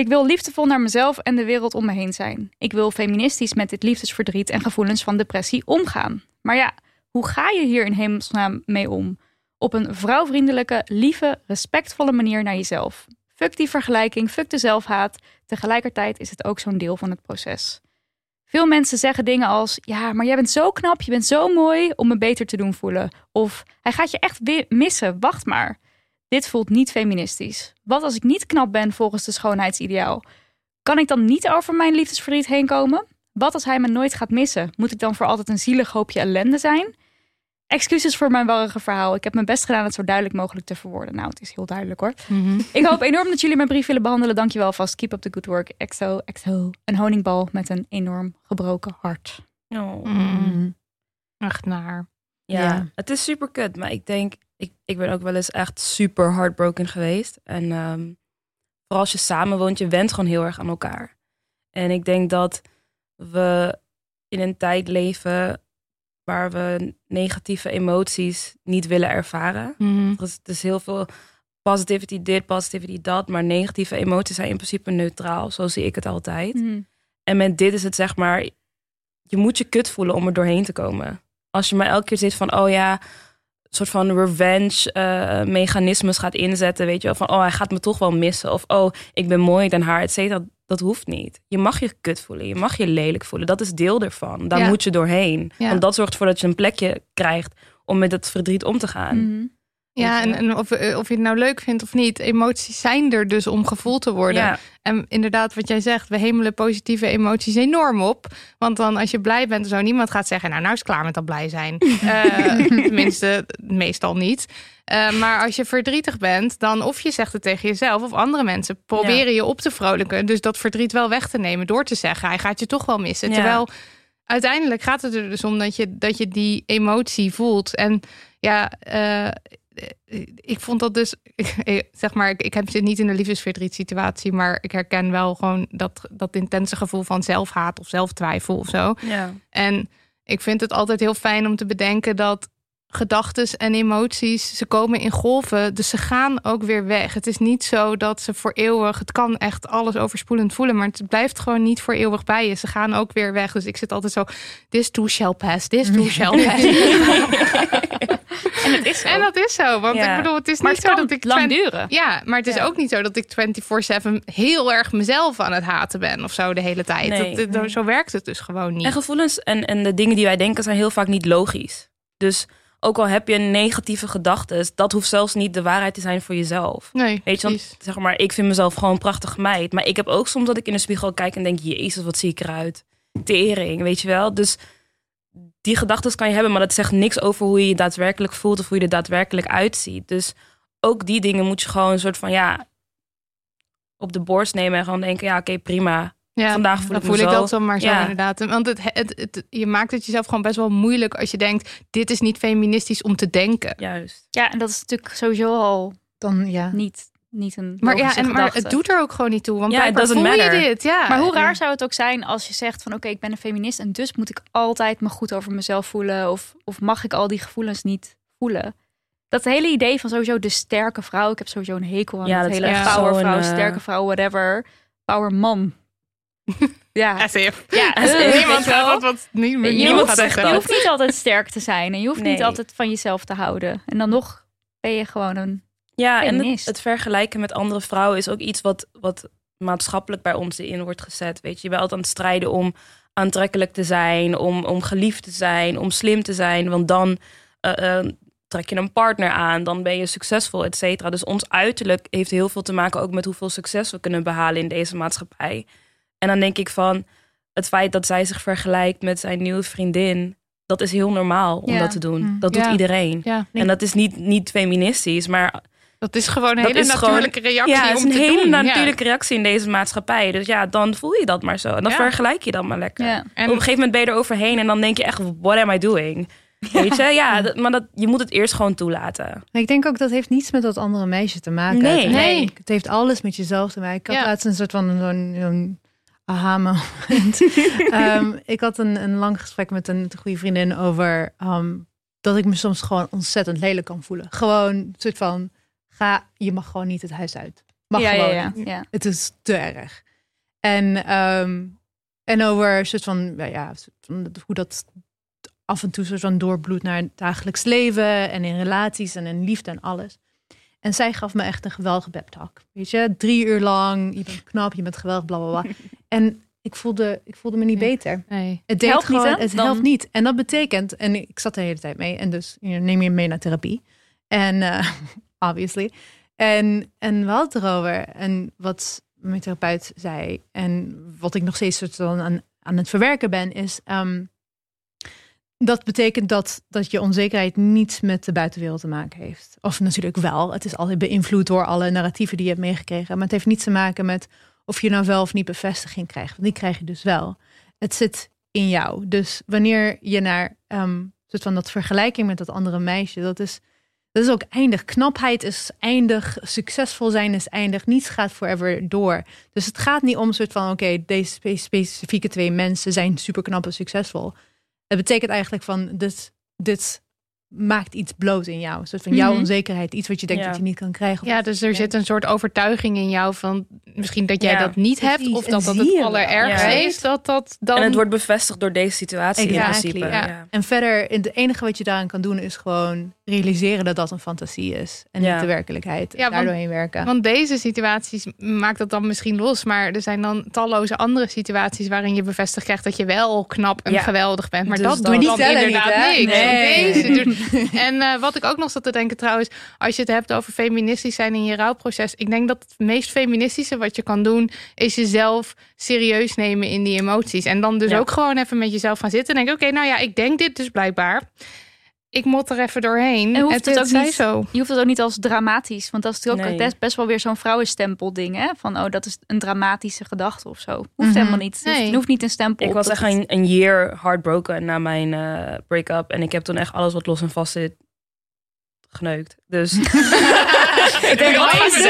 Ik wil liefdevol naar mezelf en de wereld om me heen zijn. Ik wil feministisch met dit liefdesverdriet en gevoelens van depressie omgaan. Maar ja, hoe ga je hier in hemelsnaam mee om? Op een vrouwvriendelijke, lieve, respectvolle manier naar jezelf. Fuck die vergelijking, fuck de zelfhaat. Tegelijkertijd is het ook zo'n deel van het proces. Veel mensen zeggen dingen als: Ja, maar jij bent zo knap, je bent zo mooi om me beter te doen voelen. Of hij gaat je echt missen, wacht maar. Dit voelt niet feministisch. Wat als ik niet knap ben volgens de schoonheidsideaal? Kan ik dan niet over mijn liefdesverdriet heen komen? Wat als hij me nooit gaat missen? Moet ik dan voor altijd een zielig hoopje ellende zijn? Excuses voor mijn warrige verhaal. Ik heb mijn best gedaan het zo duidelijk mogelijk te verwoorden. Nou, het is heel duidelijk hoor. Ik hoop enorm dat jullie mijn brief willen behandelen. Dankjewel vast. Keep up the good work. Exo, exo. Een honingbal met een enorm gebroken hart. Oh. Mm. Echt naar. Ja, Ja. het is super kut. Maar ik denk, ik, ik ben ook wel eens echt super heartbroken geweest. En ehm, vooral als je samen woont, je went gewoon heel erg aan elkaar. En ik denk dat we in een tijd leven waar we negatieve emoties niet willen ervaren. Er is, er is heel veel positivity dit, positivity dat. Maar negatieve emoties zijn in principe neutraal. Zo zie ik het altijd. Mhm. En met dit is het zeg maar, je moet je kut voelen om er doorheen te komen. Als je maar elke keer zit van, oh ja, soort van revenge eh, mechanismes gaat inzetten, weet je wel, van, oh hij gaat me toch wel missen. Of, oh, ik ben mooi dan haar, et cetera. Dat hoeft niet. Je mag je kut voelen, je mag je lelijk voelen. Dat is deel ervan. Daar Ja. moet je doorheen. Ja. Want dat zorgt ervoor dat je een plekje krijgt om met het verdriet om te gaan. Mhm. Ja, en, of, eh, of je het nou leuk vindt of niet, emoties zijn er dus om gevoeld te worden. Ja, En inderdaad, wat jij zegt, we hemelen positieve emoties enorm op. Want dan als je blij bent, zo niemand gaat zeggen, nou, nou is het klaar met dat blij zijn. *laughs* Eh, tenminste, meestal niet. Eh, maar als je verdrietig bent, dan of je zegt het tegen jezelf of andere mensen proberen je op te vrolijken. Dus dat verdriet wel weg te nemen door te zeggen, hij gaat je toch wel missen. Ja. Terwijl uiteindelijk gaat het er dus om dat je, dat je die emotie voelt. En ja, ik vond dat dus, *laughs* zeg maar, ik, ik heb zit niet in een liefdesverdriet situatie, maar ik herken wel gewoon dat, dat intense gevoel van zelfhaat of zelftwijfel of zo. ja. En ik vind het altijd heel fijn om te bedenken dat gedachten en emoties, ze komen in golven, dus ze gaan ook weer weg. Het is niet zo dat ze voor eeuwig, het kan echt alles overspoelend voelen, maar het blijft gewoon niet voor eeuwig bij je. Ze gaan ook weer weg. Dus ik zit altijd zo, this too shall pass, this too *laughs* shall pass. En het is zo. en dat is zo, want Ja. ik bedoel, het is maar niet het zo dat ik lang duren. Ja, maar het is Ja. ook niet zo dat ik 24/7 heel erg mezelf aan het haten ben of zo de hele tijd. Nee, dat, dat- nee. Zo werkt het dus gewoon niet. En gevoelens en, en de dingen die wij denken zijn heel vaak niet logisch. Dus ook al heb je negatieve gedachten, dat hoeft zelfs niet de waarheid te zijn voor jezelf. Nee, Weet je, want zeg maar, ik vind mezelf gewoon een prachtige meid. Maar ik heb ook soms dat ik in de spiegel kijk en denk, jezus, wat zie ik eruit. Tering, weet je wel. Dus die gedachten kan je hebben, maar dat zegt niks over hoe je je daadwerkelijk voelt of hoe je er daadwerkelijk uitziet. Dus ook die dingen moet je gewoon een soort van, ja, op de borst nemen en gewoon denken, ja, oké, prima. Ja, vandaag voel dan ik me voel ik zo. dat dan maar zo Ja. inderdaad. Want het, het, het, je maakt het jezelf gewoon best wel moeilijk als je denkt, dit is niet feministisch om te denken. Juist. Ja, en dat is natuurlijk sowieso al Dan ja. niet, niet een Maar ja, en, maar het doet er ook gewoon niet toe. Want Ja, doesn't voel je dit. Ja. Maar hoe raar Ja. zou het ook zijn als je zegt van oké, ik ben een feminist en dus moet ik altijd me goed over mezelf voelen of, of mag ik al die gevoelens niet voelen? Dat hele idee van sowieso de sterke vrouw, ik heb sowieso een hekel aan Ja, het hele echt powervrouw, zo'n, eh, sterke vrouw, whatever, power man. Ja, *laughs* ja *laughs* eh, Niemand gaat dat wat niet Je Niemand hoeft, gaat zegt zeggen. je hoeft niet altijd sterk te zijn en je hoeft niet altijd van jezelf te houden. En dan nog ben je gewoon een Ja, en het vergelijken met andere vrouwen is ook iets wat, wat maatschappelijk bij ons in wordt gezet. Weet je, je bent altijd aan het strijden om aantrekkelijk te zijn, om, om geliefd te zijn, om slim te zijn. Want dan eh, eh, trek je een partner aan, dan ben je succesvol, et cetera. Dus ons uiterlijk heeft heel veel te maken ook met hoeveel succes we kunnen behalen in deze maatschappij. En dan denk ik van het feit dat zij zich vergelijkt met zijn nieuwe vriendin, dat is heel normaal om Ja. dat te doen. Mm. Dat doet Ja. iedereen. Ja, En dat is niet, niet feministisch, maar dat is gewoon een Dat hele is gewoon- natuurlijke reactie ja, het is om een te hele doen. Ja. natuurlijke reactie in deze maatschappij. Dus ja, dan voel je dat maar zo. En dan Ja. vergelijk je dat maar lekker. Ja. En- Op een gegeven moment ben je er overheen en dan denk je echt, what am I doing? Weet je? *laughs* Ja, dat- maar dat, je moet het eerst gewoon toelaten. Ik denk ook dat heeft niets met dat andere meisje te maken. Nee. Nee. Het heeft alles met jezelf te maken. Ik had Ja. laatst een soort van zo'n zo'n aha moment. *laughs* Ehm, ik had een, een lang gesprek met een goede vriendin over ehm, dat ik me soms gewoon ontzettend lelijk kan voelen. Gewoon een soort van, ga, je mag gewoon niet het huis uit. Mag ja, gewoon ja, ja. Het is te erg. En, ehm, en over een soort van, ja, ja, hoe dat af en toe soort van doorbloedt naar het dagelijks leven en in relaties en in liefde en alles. En zij gaf me echt een geweldige pep talk. Weet je, drie uur lang, je bent knap, je bent geweldig, bla bla bla. *laughs* En ik voelde, ik voelde me niet Nee. beter. Nee. Het deed Helpt niet, gewoon, hè? het Dan- helpt niet. En dat betekent, en ik zat de hele tijd mee, en dus neem je mee naar therapie. En eh, *laughs* obviously. En, en we hadden het erover. En wat mijn therapeut zei, en wat ik nog steeds soort van aan, aan het verwerken ben, is. ehm, dat betekent dat, dat je onzekerheid niets met de buitenwereld te maken heeft. Of natuurlijk wel. Het is altijd beïnvloed door alle narratieven die je hebt meegekregen. Maar het heeft niets te maken met of je nou wel of niet bevestiging krijgt. Want die krijg je dus wel. Het zit in jou. Dus wanneer je naar ehm soort van dat vergelijking met dat andere meisje, dat is, dat is ook eindig. Knapheid is eindig. Succesvol zijn is eindig. Niets gaat forever door. Dus het gaat niet om soort van oké, deze spe- specifieke twee mensen zijn super knap en succesvol. Het betekent eigenlijk van dit, dit maakt iets bloot in jou. Een soort van jouw Mhm. onzekerheid. Iets wat je denkt Ja. dat je niet kan krijgen. Ja, dus er zit een soort overtuiging in jou van misschien dat jij Ja. dat niet hebt Precies, of dat dat het allerergste Ja. is. Dat dat dan... En het wordt bevestigd door deze situatie in principe. ja. Ja. En verder, het enige wat je daaraan kan doen is gewoon realiseren dat dat een fantasie is. En Ja. niet de werkelijkheid. Ja, daardoor heen werken. Want deze situaties maakt dat dan misschien los. Maar er zijn dan talloze andere situaties waarin je bevestigd krijgt dat je wel knap en Ja. geweldig bent. Maar Dus dat doet dan tellen inderdaad niet, niks. Nee. Deze doet- *laughs* en eh, wat ik ook nog zat te denken trouwens, als je het hebt over feministisch zijn in je rouwproces. Ik denk dat het meest feministische wat je kan doen, is jezelf serieus nemen in die emoties. En dan dus Ja. ook gewoon even met jezelf gaan zitten en denken, oké, nou ja, ik denk dit dus blijkbaar. Ik moet er even doorheen. En hoeft het ook niet- zo. Je hoeft het ook niet als dramatisch. Want dat is natuurlijk ook best, best wel weer zo'n vrouwenstempel ding. Hè? Van, oh, dat is een dramatische gedachte of zo. Hoeft Mhm. helemaal niet. Het hoeft, Nee. het hoeft niet een stempel. Ik was echt het- een, een year heartbroken na mijn eh, break-up. En ik heb toen echt alles wat los en vast zit geneukt. Dus *laughs* Ik denk, wat is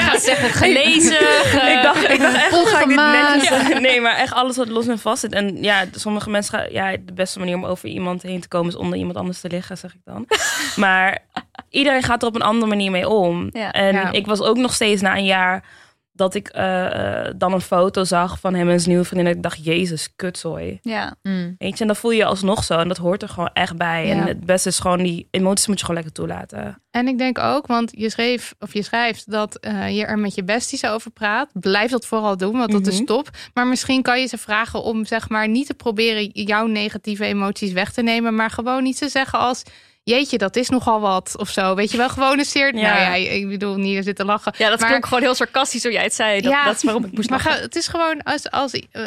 gaat zeggen gelezen. *laughs* ik dacht, ik dacht echt, hoe ga ik dit Volgemaakt. netjes- Ja, nee, maar echt alles wat los en vast zit. En ja, sommige mensen gaan... Ja, de beste manier om over iemand heen te komen is onder iemand anders te liggen, zeg ik dan. Maar iedereen gaat er op een andere manier mee om. Ja. En ik was ook nog steeds na een jaar dat ik eh, eh, dan een foto zag van hem en zijn nieuwe vriendin. En ik dacht, jezus, kutzooi. Ja. Mm. Weet je, en dan voel je je alsnog zo. En dat hoort er gewoon echt bij. Ja. En het beste is gewoon die emoties moet je gewoon lekker toelaten. En ik denk ook, want je schreef of je schrijft dat eh, je er met je besties over praat. Blijf dat vooral doen, want dat is Mhm. top. Maar misschien kan je ze vragen om zeg maar niet te proberen jouw negatieve emoties weg te nemen, maar gewoon niet te zeggen als jeetje, dat is nogal wat of zo. Weet je wel, gewoon een zeer. Ja. Nou ja, ik bedoel niet zitten lachen. ja, dat Maar- klonk gewoon heel sarcastisch hoe jij het zei. Dat, Ja, dat is waarom ik moest Maar lachen. het is gewoon als, als eh,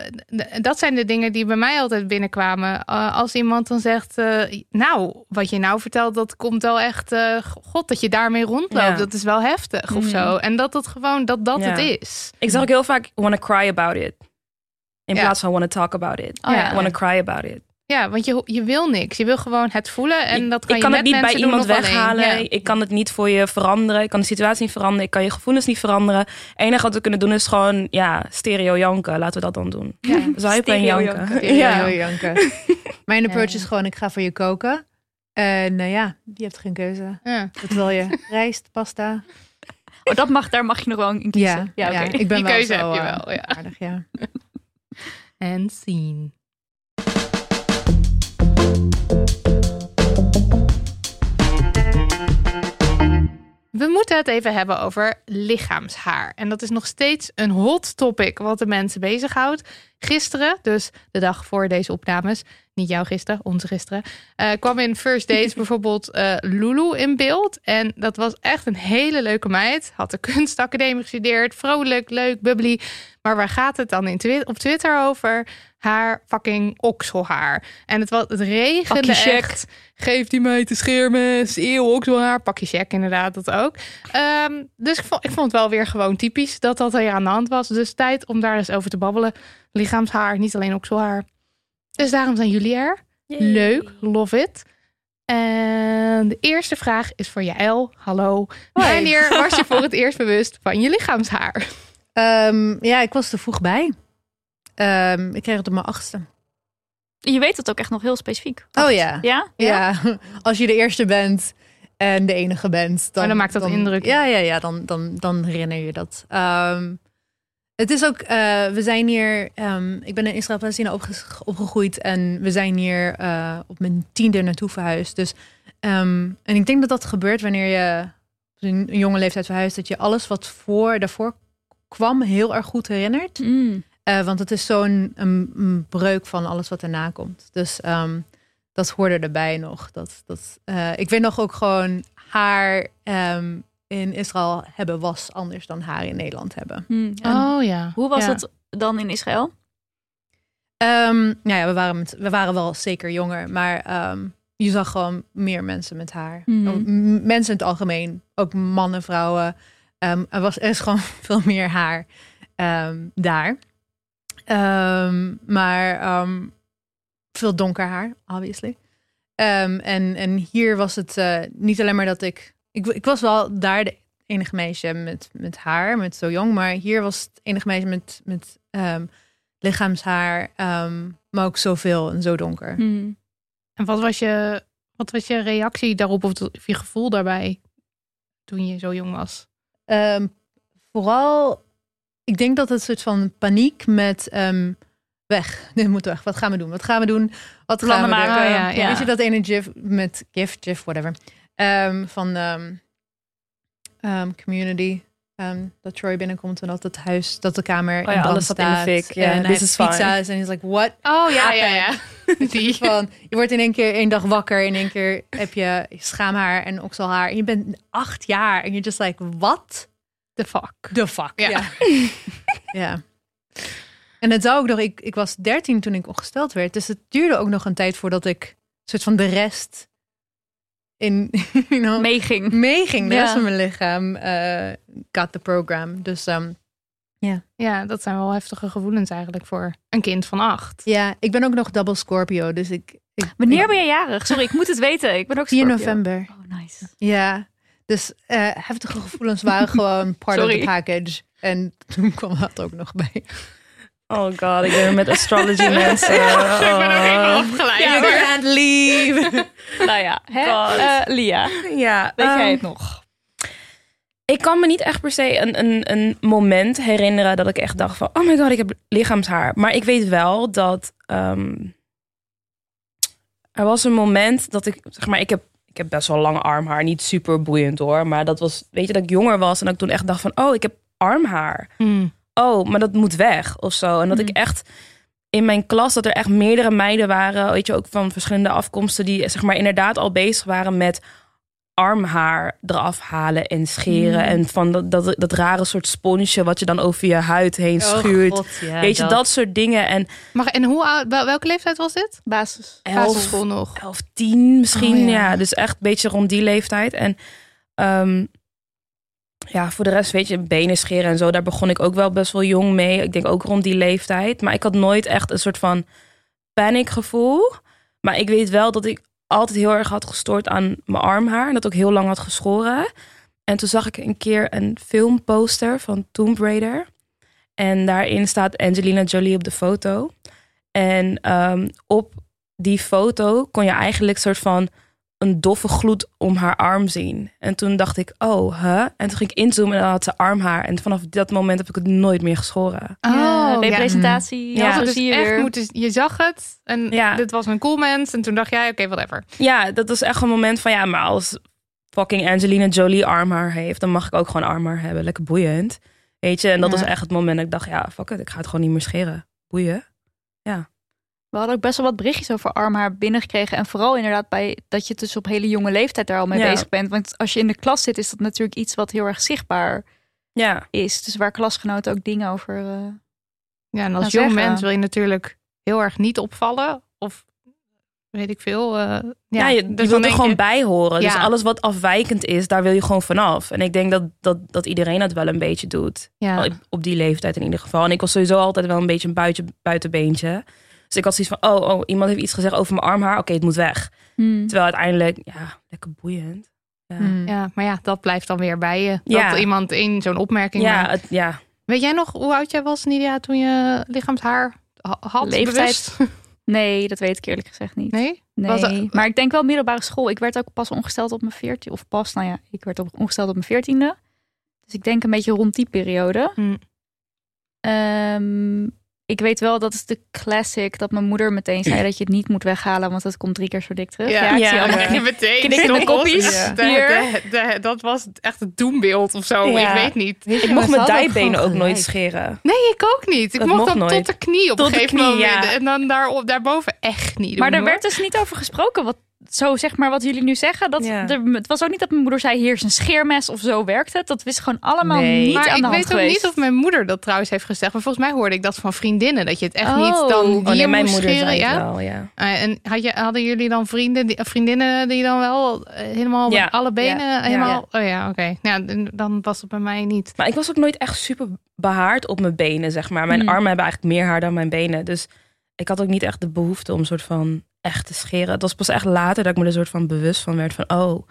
dat zijn de dingen die bij mij altijd binnenkwamen. Als iemand dan zegt, eh, nou, wat je nou vertelt, dat komt wel echt, eh, god, dat je daarmee rondloopt, Ja. dat is wel heftig of Mhm. zo. En dat het gewoon dat dat het is. Ik zag ook heel vaak, wanna cry about it. In plaats van wanna talk about it. Oh, wanna cry about it. Ja, want je, je wil niks. Je wil gewoon het voelen en dat kan ik je kan met het niet bij iemand weghalen. Ja. Ik kan het niet voor je veranderen. Ik kan de situatie niet veranderen. Ik kan je gevoelens niet veranderen. Het enige wat we kunnen doen is gewoon, ja, stereo janken. Laten we dat dan doen. Ja. Zuipen en janken. janken. Ja. Ja. janken. *laughs* Mijn approach Ja. is gewoon, ik ga voor je koken. En nou ja, je hebt geen keuze. Ja. Wat wil je? *laughs* Rijst, pasta? Oh, dat mag, daar mag je nog wel in kiezen. Ja, Ja, ik ben Die wel keuze zo, heb je eh, wel, ja. aardig, ja. *laughs* En zien. Het even hebben over lichaamshaar. En dat is nog steeds een hot topic wat de mensen bezighoudt. Gisteren, dus de dag voor deze opnames, niet jouw gisteren, onze gisteren, eh, kwam in First Dates *laughs* bijvoorbeeld eh, Lulu in beeld. En dat was echt een hele leuke meid. Had de kunstacademie gestudeerd, vrolijk, leuk, bubbly. Maar waar gaat het dan in twi- op Twitter over? Haar fucking okselhaar. En het, was, het regende Pakje echt. Geef die meid de scheermes, eeuw, okselhaar. Pak je check inderdaad, dat ook. Ehm, dus ik vond, ik vond het wel weer gewoon typisch dat dat hier aan de hand was. Dus tijd om daar eens over te babbelen. Lichaamshaar, niet alleen okselhaar. Dus daarom zijn jullie er. Leuk, love it. En de eerste vraag is voor Jaël. Hallo. Wanneer was je voor het eerst bewust van je lichaamshaar? Ehm, ja, ik was er vroeg bij. Ehm, ik kreeg het op mijn achtste. Je weet het ook echt nog heel specifiek. Oh ja. Ja? Ja, *laughs* als je de eerste bent en de enige bent. Dan, dan maakt dat indruk. Ja, ja, ja dan, dan, dan herinner je dat. Ehm, het is ook, eh, we zijn hier, ehm, ik ben in Israël-Palestina opge- opgegroeid en we zijn hier eh, op mijn tiende naartoe verhuisd. Dus, ehm, en ik denk dat dat gebeurt wanneer je op een jonge leeftijd verhuist, dat je alles wat voor, daarvoor kwam heel erg goed herinnert. Mm. Eh, want het is zo'n een, een breuk van alles wat erna komt. Dus ehm, dat hoorde erbij nog. Dat, dat, ik weet nog ook gewoon haar in Israël hebben was anders dan haar in Nederland hebben. Mm. En Oh ja. Hoe was Ja. het dan in Israël? Ehm, nou ja, we waren, met, we waren wel zeker jonger, maar ehm, je zag gewoon meer mensen met haar. Mhm. Oh, m- Mensen in het algemeen, ook mannen, vrouwen. Ehm, er, was, er is gewoon *laughs* veel meer haar ehm, daar. Ehm, maar ehm, veel donker haar, obviously. Ehm, en, en hier was het eh, niet alleen maar dat ik, ik... Ik was wel daar de enige meisje met, met haar, met zo jong. Maar hier was het enige meisje met, met ehm, lichaamshaar. ehm, maar ook zoveel en zo donker. Mm. En wat was je, wat was je reactie daarop of of je gevoel daarbij toen je zo jong was? Ehm, vooral, ik denk dat het een soort van paniek met weg. *laughs* Dit moet weg. Wat gaan we doen? Wat gaan we doen? Wat gaan Plannen we doen? maken. Ja, ja. Weet je dat ene gif met gif, gif, whatever. Ehm, van ehm, ehm, community. dat Troy binnenkomt en dat het huis, dat de kamer Oh ja, in brand alles staat in de fik. En hij heeft pizza's en hij is like, what? Oh ja, ja, ja. *laughs* Die. Van, je wordt in één keer één dag wakker. In één keer heb je schaamhaar en okselhaar. En je bent acht jaar. En je just like, what The fuck. the fuck? Ja. Ja. *laughs* ja. En het zou ook nog... Ik, ik was dertien toen ik ongesteld werd. Dus het duurde ook nog een tijd voordat ik... soort van de rest... in, *laughs* you know, Meeging. meeging. De Ja. rest van mijn lichaam eh got the program. Dus ehm, Ja, dat zijn wel heftige gevoelens eigenlijk voor een kind van acht. ja, ik ben ook nog double Scorpio. Dus ik... ik Wanneer ik- ben je jarig? Sorry, ik moet het weten. Ik ben ook 4 Scorpio. november. Oh, nice. Ja, dus eh, heftige gevoelens waren gewoon part of Sorry. the package. En toen kwam dat ook nog bij. Oh god, ik ben met astrology *laughs* mensen. Oh. afgeleid. Ja, You can't leave. *laughs* Nou ja, hè? Eh, Lia, Ja, weet jij ehm, het nog? Ik kan me niet echt per se een, een, een moment herinneren dat ik echt dacht van... oh my god, ik heb lichaamshaar. Maar ik weet wel dat... ehm, er was een moment dat ik... zeg maar, ik heb, ik heb best wel lang armhaar. Niet super boeiend hoor. Maar dat was, weet je, dat ik jonger was... en dat ik toen echt dacht van... oh, ik heb armhaar. Hmm. Oh, maar dat moet weg of zo. En dat ik echt in mijn klas, dat er echt meerdere meiden waren, weet je, ook van verschillende afkomsten, die zeg maar inderdaad al bezig waren met armhaar eraf halen en scheren. En van dat, dat, dat rare soort sponsje wat je dan over je huid heen schuurt. Oh, God, ja, weet je, dat. soort dingen. En Maar en hoe oud, wel- welke leeftijd was dit? Basis. elf, Basisschool nog. 11, 10 misschien. Oh, ja. ja. dus echt een beetje rond die leeftijd. En ehm, ja, voor de rest, weet je, benen scheren en zo, daar begon ik ook wel best wel jong mee. Ik denk ook rond die leeftijd. Maar ik had nooit echt een soort van panicgevoel. Maar ik weet wel dat ik altijd heel erg had gestoord aan mijn armhaar. En dat ook heel lang had geschoren. En toen zag ik een keer een filmposter van Tomb Raider. En daarin staat Angelina Jolie op de foto. En ehm, op die foto kon je eigenlijk soort van een doffe gloed om haar arm zien. En toen dacht ik, oh, hè? En toen ging ik inzoomen en dan had ze armhaar. En vanaf dat moment heb ik het nooit meer geschoren. ja, Oh, representatie. Ja. Ja, Dus zie je echt weer. moeten, je zag het en Ja. dit was een cool mens. En toen dacht jij, oké, whatever. Ja, dat was echt een moment van, ja, maar als fucking Angelina Jolie armhaar heeft, dan mag ik ook gewoon armhaar hebben. Lekker boeiend. Weet je, en dat Ja. was echt het moment dat ik dacht, ja, fuck it, ik ga het gewoon niet meer scheren. Boeien. We hadden ook best wel wat berichtjes over arm haar binnengekregen. En vooral inderdaad bij dat je dus op hele jonge leeftijd daar al mee Ja. bezig bent. Want als je in de klas zit, is dat natuurlijk iets wat heel erg zichtbaar Ja, is. Dus waar klasgenoten ook dingen over. eh, Ja, en als jong zeggen. mens wil je natuurlijk heel erg niet opvallen. Of weet ik veel. eh, ja, ja, je, je dus er gewoon je- bij horen. Dus alles wat afwijkend is, daar wil je gewoon vanaf. En ik denk dat, dat, dat iedereen dat wel een beetje doet. Ja. Op- die leeftijd in ieder geval. En ik was sowieso altijd wel een beetje een buitje, buitenbeentje. Dus ik had zoiets van, oh, oh, iemand heeft iets gezegd over mijn armhaar. Oké, het moet weg. hmm. Terwijl uiteindelijk, ja, lekker boeiend. Ja, Hmm. Ja, maar ja, dat blijft dan weer bij je. Ja. Dat iemand in zo'n opmerking ja, maakt. het, ja. Weet jij nog hoe oud jij was, Nidia, toen je lichaamshaar ha- had? Leeftijd? bewust? *laughs* Nee, dat weet ik eerlijk gezegd niet. Nee? Nee, maar ik denk wel middelbare school. Ik werd ook pas ongesteld op mijn veertien. Of pas, nou ja, ik werd op, ongesteld op mijn veertiende. Dus ik denk een beetje rond die periode. Hmm. Ehm, ik weet wel, dat is de classic, dat mijn moeder meteen zei dat je het niet moet weghalen, want het komt drie keer zo dik terug. Ja. ik Ja. zie meteen Ja. De- hier. de- de- dat was echt het doembeeld of zo. Ja. Ik weet niet. Ik mocht mijn ook dijbenen ook nooit scheren. Nee, ik ook niet. Ik Dat mocht nooit. tot de knie op Tot een de gegeven knie, moment. ja. En dan daarop, daarboven echt niet doen, Maar er werd dus niet over gesproken. Wat, zo zeg maar wat jullie nu zeggen. Dat, Ja. er, het was ook niet dat mijn moeder zei: hier is een scheermes of zo werkt het. Dat wist gewoon allemaal Nee. niet maar aan ik de hand weet ook niet of mijn moeder dat trouwens heeft gezegd. Maar volgens mij hoorde ik dat van vriendinnen. Dat je het echt niet Oh. dan Oh, nee, mijn moest moeder scheren. zei het ja? wel, ja. Eh, En had je, hadden jullie dan vrienden, die, vriendinnen die dan wel eh, helemaal Ja. met alle benen Ja. helemaal... Oh ja, oké. Ja, dan- dan was het bij mij niet. Maar ik was ook nooit echt super behaard op mijn benen, zeg maar. Mijn Hmm. armen hebben eigenlijk meer haar dan mijn benen. Dus ik had ook niet echt de behoefte om een soort van echt te scheren. Het was pas echt later dat ik me er soort van bewust van werd van... oh,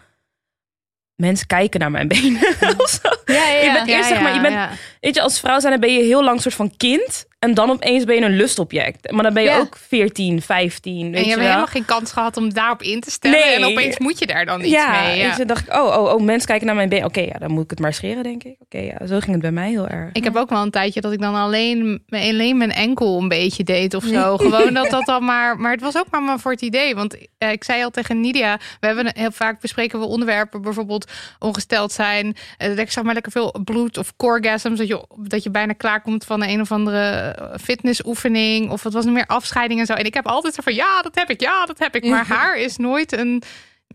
mensen kijken naar mijn benen. *laughs* zo. Ja, ja, Je ja. bent eerst, zeg maar, je bent, ja. weet je, als vrouw zijn, dan ben je heel lang soort van kind. En dan opeens ben je een lustobject. Maar dan ben je Ja. ook 14, 15, weet En je je hebt wel. helemaal geen kans gehad om daarop in te stellen. Nee. En opeens moet je daar dan iets ja, mee. Ja. weet je, dacht ik, oh, oh, oh, mensen kijken naar mijn been. Oké, ja, dan moet ik het maar scheren, denk ik. Oké, ja, zo ging het bij mij heel erg. Ik heb ook wel een tijdje dat ik dan alleen, alleen mijn enkel een beetje deed of zo. *laughs* Gewoon dat dat dan maar... Maar het was ook maar, maar voor het idee. Want eh, ik zei al tegen Nidia... We hebben heel vaak bespreken we onderwerpen. Bijvoorbeeld ongesteld zijn. eh, dat ik zeg maar lekker veel bloed of orgasms. Dat je, dat je bijna klaarkomt van een of andere fitnessoefening. Of wat was er meer afscheiding en zo. En ik heb altijd zo van... Ja, dat heb ik. Ja, dat heb ik. Maar haar is nooit een...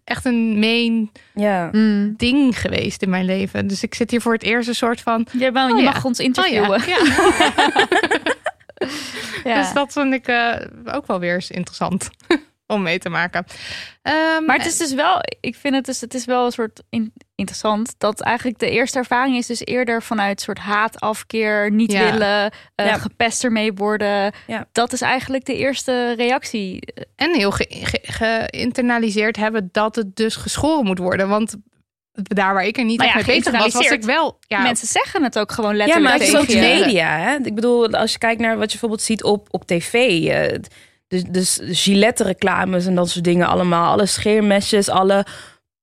Echt een main Ja. Mm. ding geweest in mijn leven. Dus ik zit hier voor het eerst een soort van... Je, wel- je Oh ja. mag ons Oh interviewen. ja, ja. *laughs* Ja. Dus dat vind ik eh, ook wel weer eens interessant *laughs* om mee te maken. Ehm, Maar het is dus wel, ik vind het dus, het is wel een soort in- interessant dat eigenlijk de eerste ervaring is dus eerder vanuit soort haat, afkeer, niet Ja. willen, eh, Ja. gepest ermee worden. Ja. Dat is eigenlijk de eerste reactie. en heel ge- ge- geïnternaliseerd hebben dat het dus geschoren moet worden. Want daar waar ik er niet echt ja, mee bezig was, was ik wel... Ja, Mensen zeggen het ook gewoon Ja, letterlijk maar het is ook media. Hè? Ik bedoel, als je kijkt naar wat je bijvoorbeeld ziet op, op tv. eh, dus, dus Gillette-reclames en dat soort dingen allemaal. Alle scheermesjes, alle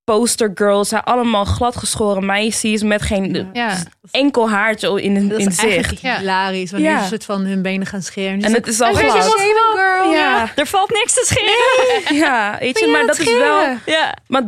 postergirls. zijn allemaal gladgeschoren meisjes met geen ja. enkel haartje in, Dat in is eigenlijk zicht. Ja. hilarisch. Wanneer Ja. ze een soort van hun benen gaan scheren. En het is al glad. wat girl. Ja, Er valt niks te scheren. ja, weet je, maar dat is wel... Ja. Maar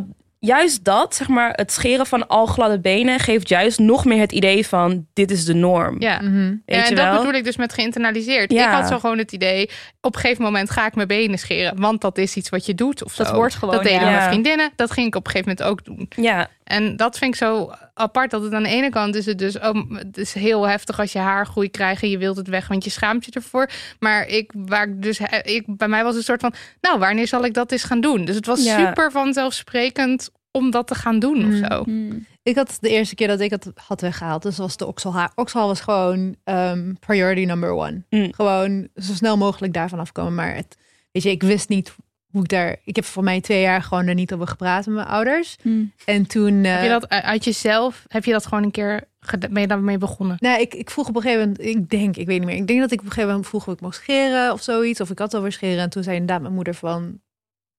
juist dat, zeg maar, het scheren van al gladde benen... geeft juist nog meer het idee van, dit is de norm. Ja. Mhm. Weet Ja, je en dat wel? bedoel ik dus met geïnternaliseerd. Ja. Ik had zo gewoon het idee, op een gegeven moment ga ik mijn benen scheren. Want dat is iets wat je doet of Dat zo. hoort gewoon, Dat deden ja. mijn vriendinnen. Dat ging ik op een gegeven moment ook doen. Ja, En dat vind ik zo apart. Dat het aan de ene kant is het dus oh, het is heel heftig als je haargroei krijgt en je wilt het weg, want je schaamt je ervoor. Maar ik, waar ik dus, ik, bij mij was het een soort van, nou, wanneer zal ik dat eens gaan doen? Dus het was Ja. super vanzelfsprekend om dat te gaan doen Mm. of zo. Hmm. Ik had de eerste keer dat ik het had weggehaald, dus was de okselhaar. Oksel was gewoon ehm, priority number one. Mm. Gewoon zo snel mogelijk daarvan afkomen. Maar het, weet je, ik wist niet hoe ik daar. Ik heb voor mij twee jaar gewoon er niet over gepraat met mijn ouders. Hmm. En toen. Heb je eh, dat uit jezelf, heb je dat gewoon een keer, ben je daarmee begonnen? Nou, ik, ik vroeg op een gegeven moment, ik denk, ik weet niet meer. Ik denk dat ik op een gegeven moment vroeg of ik mocht scheren of zoiets. Of ik had over scheren. En toen zei inderdaad mijn moeder van,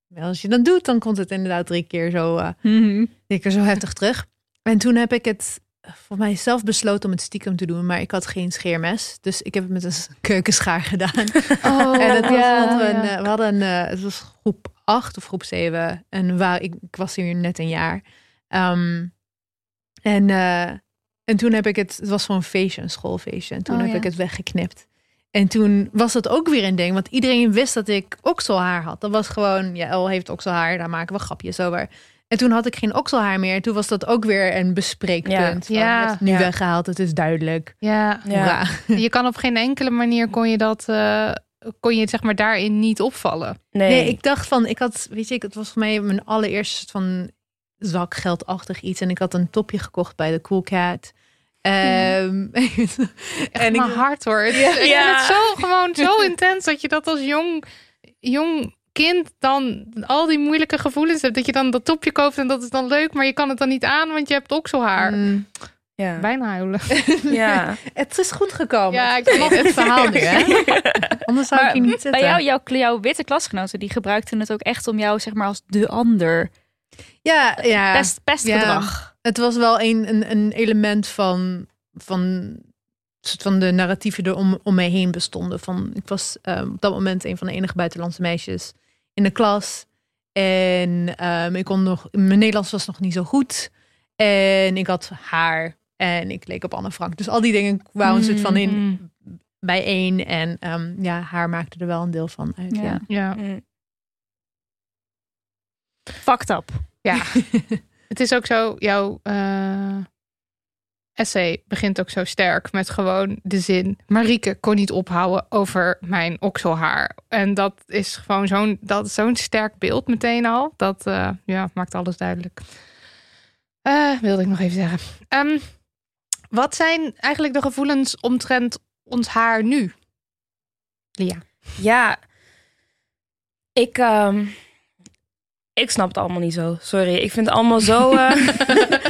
"Wel, als je dat doet, dan komt het inderdaad drie keer zo, drie keer zo heftig terug. En toen heb ik het voor mijzelf besloten om het stiekem te doen. Maar ik had geen scheermes. Dus ik heb het met een *laughs* keukenschaar gedaan. Oh, *laughs* en het was, ja, want we, een, ja. eh, we hadden een, eh, het was groep 8 of groep 7. En waar, ik, ik was hier net een jaar. Ehm, en, eh, en toen heb ik het, het was voor een feestje, een schoolfeestje. En toen Oh, heb ja. ik het weggeknipt. En toen was dat ook weer een ding, want iedereen wist dat ik okselhaar had. Dat was gewoon, ja, El heeft okselhaar, daar maken we grapjes over. En toen had ik geen okselhaar meer. En toen was dat ook weer een bespreekpunt. Ja. Van, Ja. nu Ja. weggehaald, het is duidelijk. Ja, Ja. *laughs* Je kan op geen enkele manier kon je dat, eh, kon je het zeg maar daarin niet opvallen. Nee, Nee, ik dacht van, ik had, weet je, ik- het was voor mij mijn allereerste soort van zakgeldachtig iets. En ik had een topje gekocht bij de Cool Cat. Ehm, *laughs* *laughs* Echt en ik, mijn hart hoor. Het is- Ik Ja. vind het zo gewoon zo intens dat je dat als jong, jong kind dan al die moeilijke gevoelens hebt. Dat je dan dat topje koopt en dat is dan leuk, maar je kan het dan niet aan, want je hebt okselhaar. Mm, ja. Bijna huilen. *laughs* ja. het is goed gekomen. Ja, ik weet het verhaal nu, hè? *laughs* Anders zou ik hier niet zitten. bij jou, jouw, jouw witte klasgenoten, die gebruikten het ook echt om jou zeg maar als de ander. Ja, ja. Pest, pestgedrag. het was wel een, een, een element van, van, soort van de narratieven er om, om mij heen bestonden. Van, ik was ehm, op dat moment een van de enige buitenlandse meisjes in de klas. En ehm, ik kon nog, mijn Nederlands was nog niet zo goed. En ik had haar. En ik leek op Anne Frank. Dus al die dingen kwamen soort van in Mm. bijeen. En ehm, ja, haar maakte er wel een deel van uit. Ja. Ja. Ja. Mm. Fucked up. Ja, *laughs* het is ook zo, jouw eh, essay begint ook zo sterk met gewoon de zin... Marieke kon niet ophouden over mijn okselhaar. En dat is gewoon zo'n zo'n sterk beeld meteen al. Dat eh, ja, maakt alles duidelijk. Eh, wilde ik nog even zeggen. Ehm, wat zijn eigenlijk de gevoelens omtrent ons haar nu? Lia. Ja, ik, ehm, ik snap het allemaal niet zo. Sorry, ik vind het allemaal zo. eh, *laughs*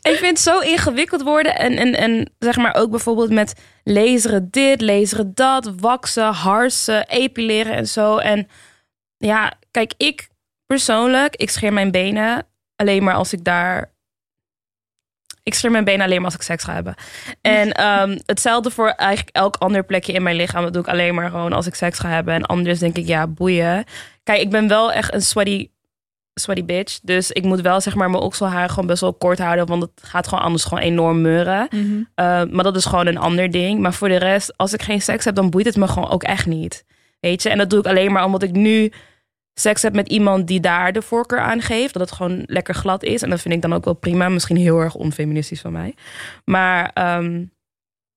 ik vind het zo ingewikkeld worden. En, en, en zeg maar ook bijvoorbeeld met laseren dit, laseren dat, waksen, harsen, epileren en zo. En ja, kijk, ik persoonlijk, ik scheer mijn benen alleen maar als ik daar. Ik scheer mijn benen alleen maar als ik seks ga hebben. En *laughs* ehm, hetzelfde voor eigenlijk elk ander plekje in mijn lichaam. Dat doe ik alleen maar gewoon als ik seks ga hebben. En anders denk ik, ja, boeien. Kijk, ik ben wel echt een sweaty, sweaty bitch. Dus ik moet wel zeg maar mijn okselhaar gewoon best wel kort houden. Want het gaat gewoon anders gewoon enorm meuren. Uh, maar dat is gewoon een ander ding. Maar voor de rest, als ik geen seks heb, dan boeit het me gewoon ook echt niet. Weet je? En dat doe ik alleen maar omdat ik nu seks heb met iemand die daar de voorkeur aan geeft. Dat het gewoon lekker glad is. En dat vind ik dan ook wel prima. Misschien heel erg onfeministisch van mij. Maar ehm,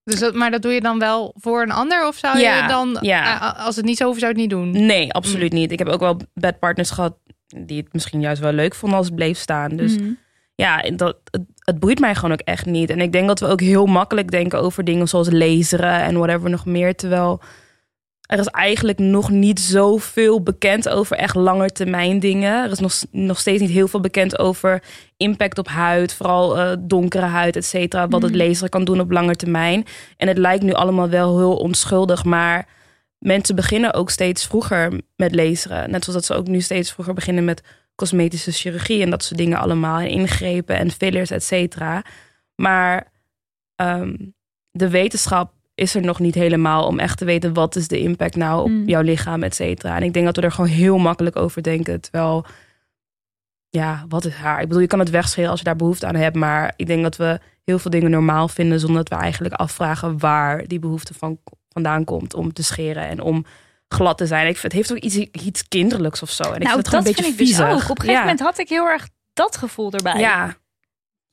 Dus dat, maar dat doe je dan wel voor een ander? Of zou Ja, je dan, ja. eh, als het niet zo hoeft, zou je het niet doen? nee, absoluut niet. Ik heb ook wel bedpartners gehad die het misschien juist wel leuk vonden als het bleef staan. Dus Mhm. ja, dat, het, het boeit mij gewoon ook echt niet. En ik denk dat we ook heel makkelijk denken over dingen zoals laseren en whatever nog meer. Terwijl er is eigenlijk nog niet zoveel bekend over echt langetermijn dingen. Er is nog, nog steeds niet heel veel bekend over impact op huid. Vooral eh, donkere huid, et cetera. Wat het laseren kan doen op lange termijn. En het lijkt nu allemaal wel heel onschuldig. Maar mensen beginnen ook steeds vroeger met laseren. Net zoals dat ze ook nu steeds vroeger beginnen met cosmetische chirurgie. En dat soort dingen allemaal. En ingrepen en fillers, et cetera. Maar ehm, de wetenschap is er nog niet helemaal om echt te weten wat is de impact nou op Mm. jouw lichaam, et cetera. En ik denk dat we er gewoon heel makkelijk over denken. Terwijl, ja, wat is haar? Ik bedoel, je kan het wegscheren als je daar behoefte aan hebt. Maar ik denk dat we heel veel dingen normaal vinden zonder dat we eigenlijk afvragen waar die behoefte van vandaan komt om te scheren en om glad te zijn. Ik vind, het heeft ook iets, iets kinderlijks of zo. En ik nou, vind het gewoon dat een beetje ik dus ook. Op een gegeven ja. moment had ik heel erg dat gevoel erbij. Ja,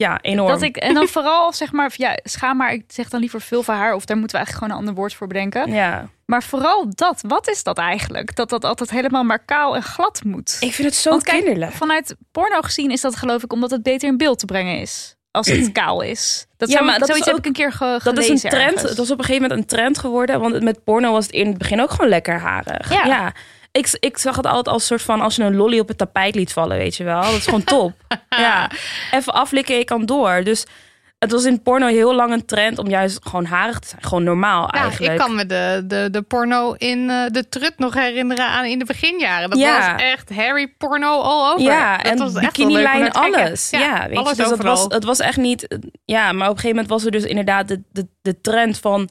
ja, enorm. Dat ik, en dan vooral zeg maar, ja, schaam maar, ik zeg dan liever veel van haar, of daar moeten we eigenlijk gewoon een ander woord voor bedenken. Ja, Maar vooral dat, wat is dat eigenlijk? Dat dat altijd helemaal maar kaal en glad moet. ik vind het zo Want kijk, kinderlijk. vanuit porno gezien is dat geloof ik omdat het beter in beeld te brengen is. Als het *clears throat* kaal is. Dat Ja, maar dat zoiets is heb ook- ik een keer ge, Dat is gelezen een trend. ergens. Het was op een gegeven moment een trend geworden. Want met porno was het in het begin ook gewoon lekker harig. Ja. Ik, ik zag het altijd als soort van als je een lolly op het tapijt liet vallen, weet je wel. Dat is gewoon top. *laughs* ja. Even aflikken, je kan door. Dus het was in porno heel lang een trend om juist gewoon harig te zijn. Gewoon normaal Ja, eigenlijk. ik kan me de, de, de porno in eh, de trut nog herinneren aan in de beginjaren. Dat Ja. was echt Harry porno all over. Ja, dat en was echt bikini lijn, alles. Ja, weet alles je, dus het was, het was echt niet... Ja, maar op een gegeven moment was er dus inderdaad de, de, de trend van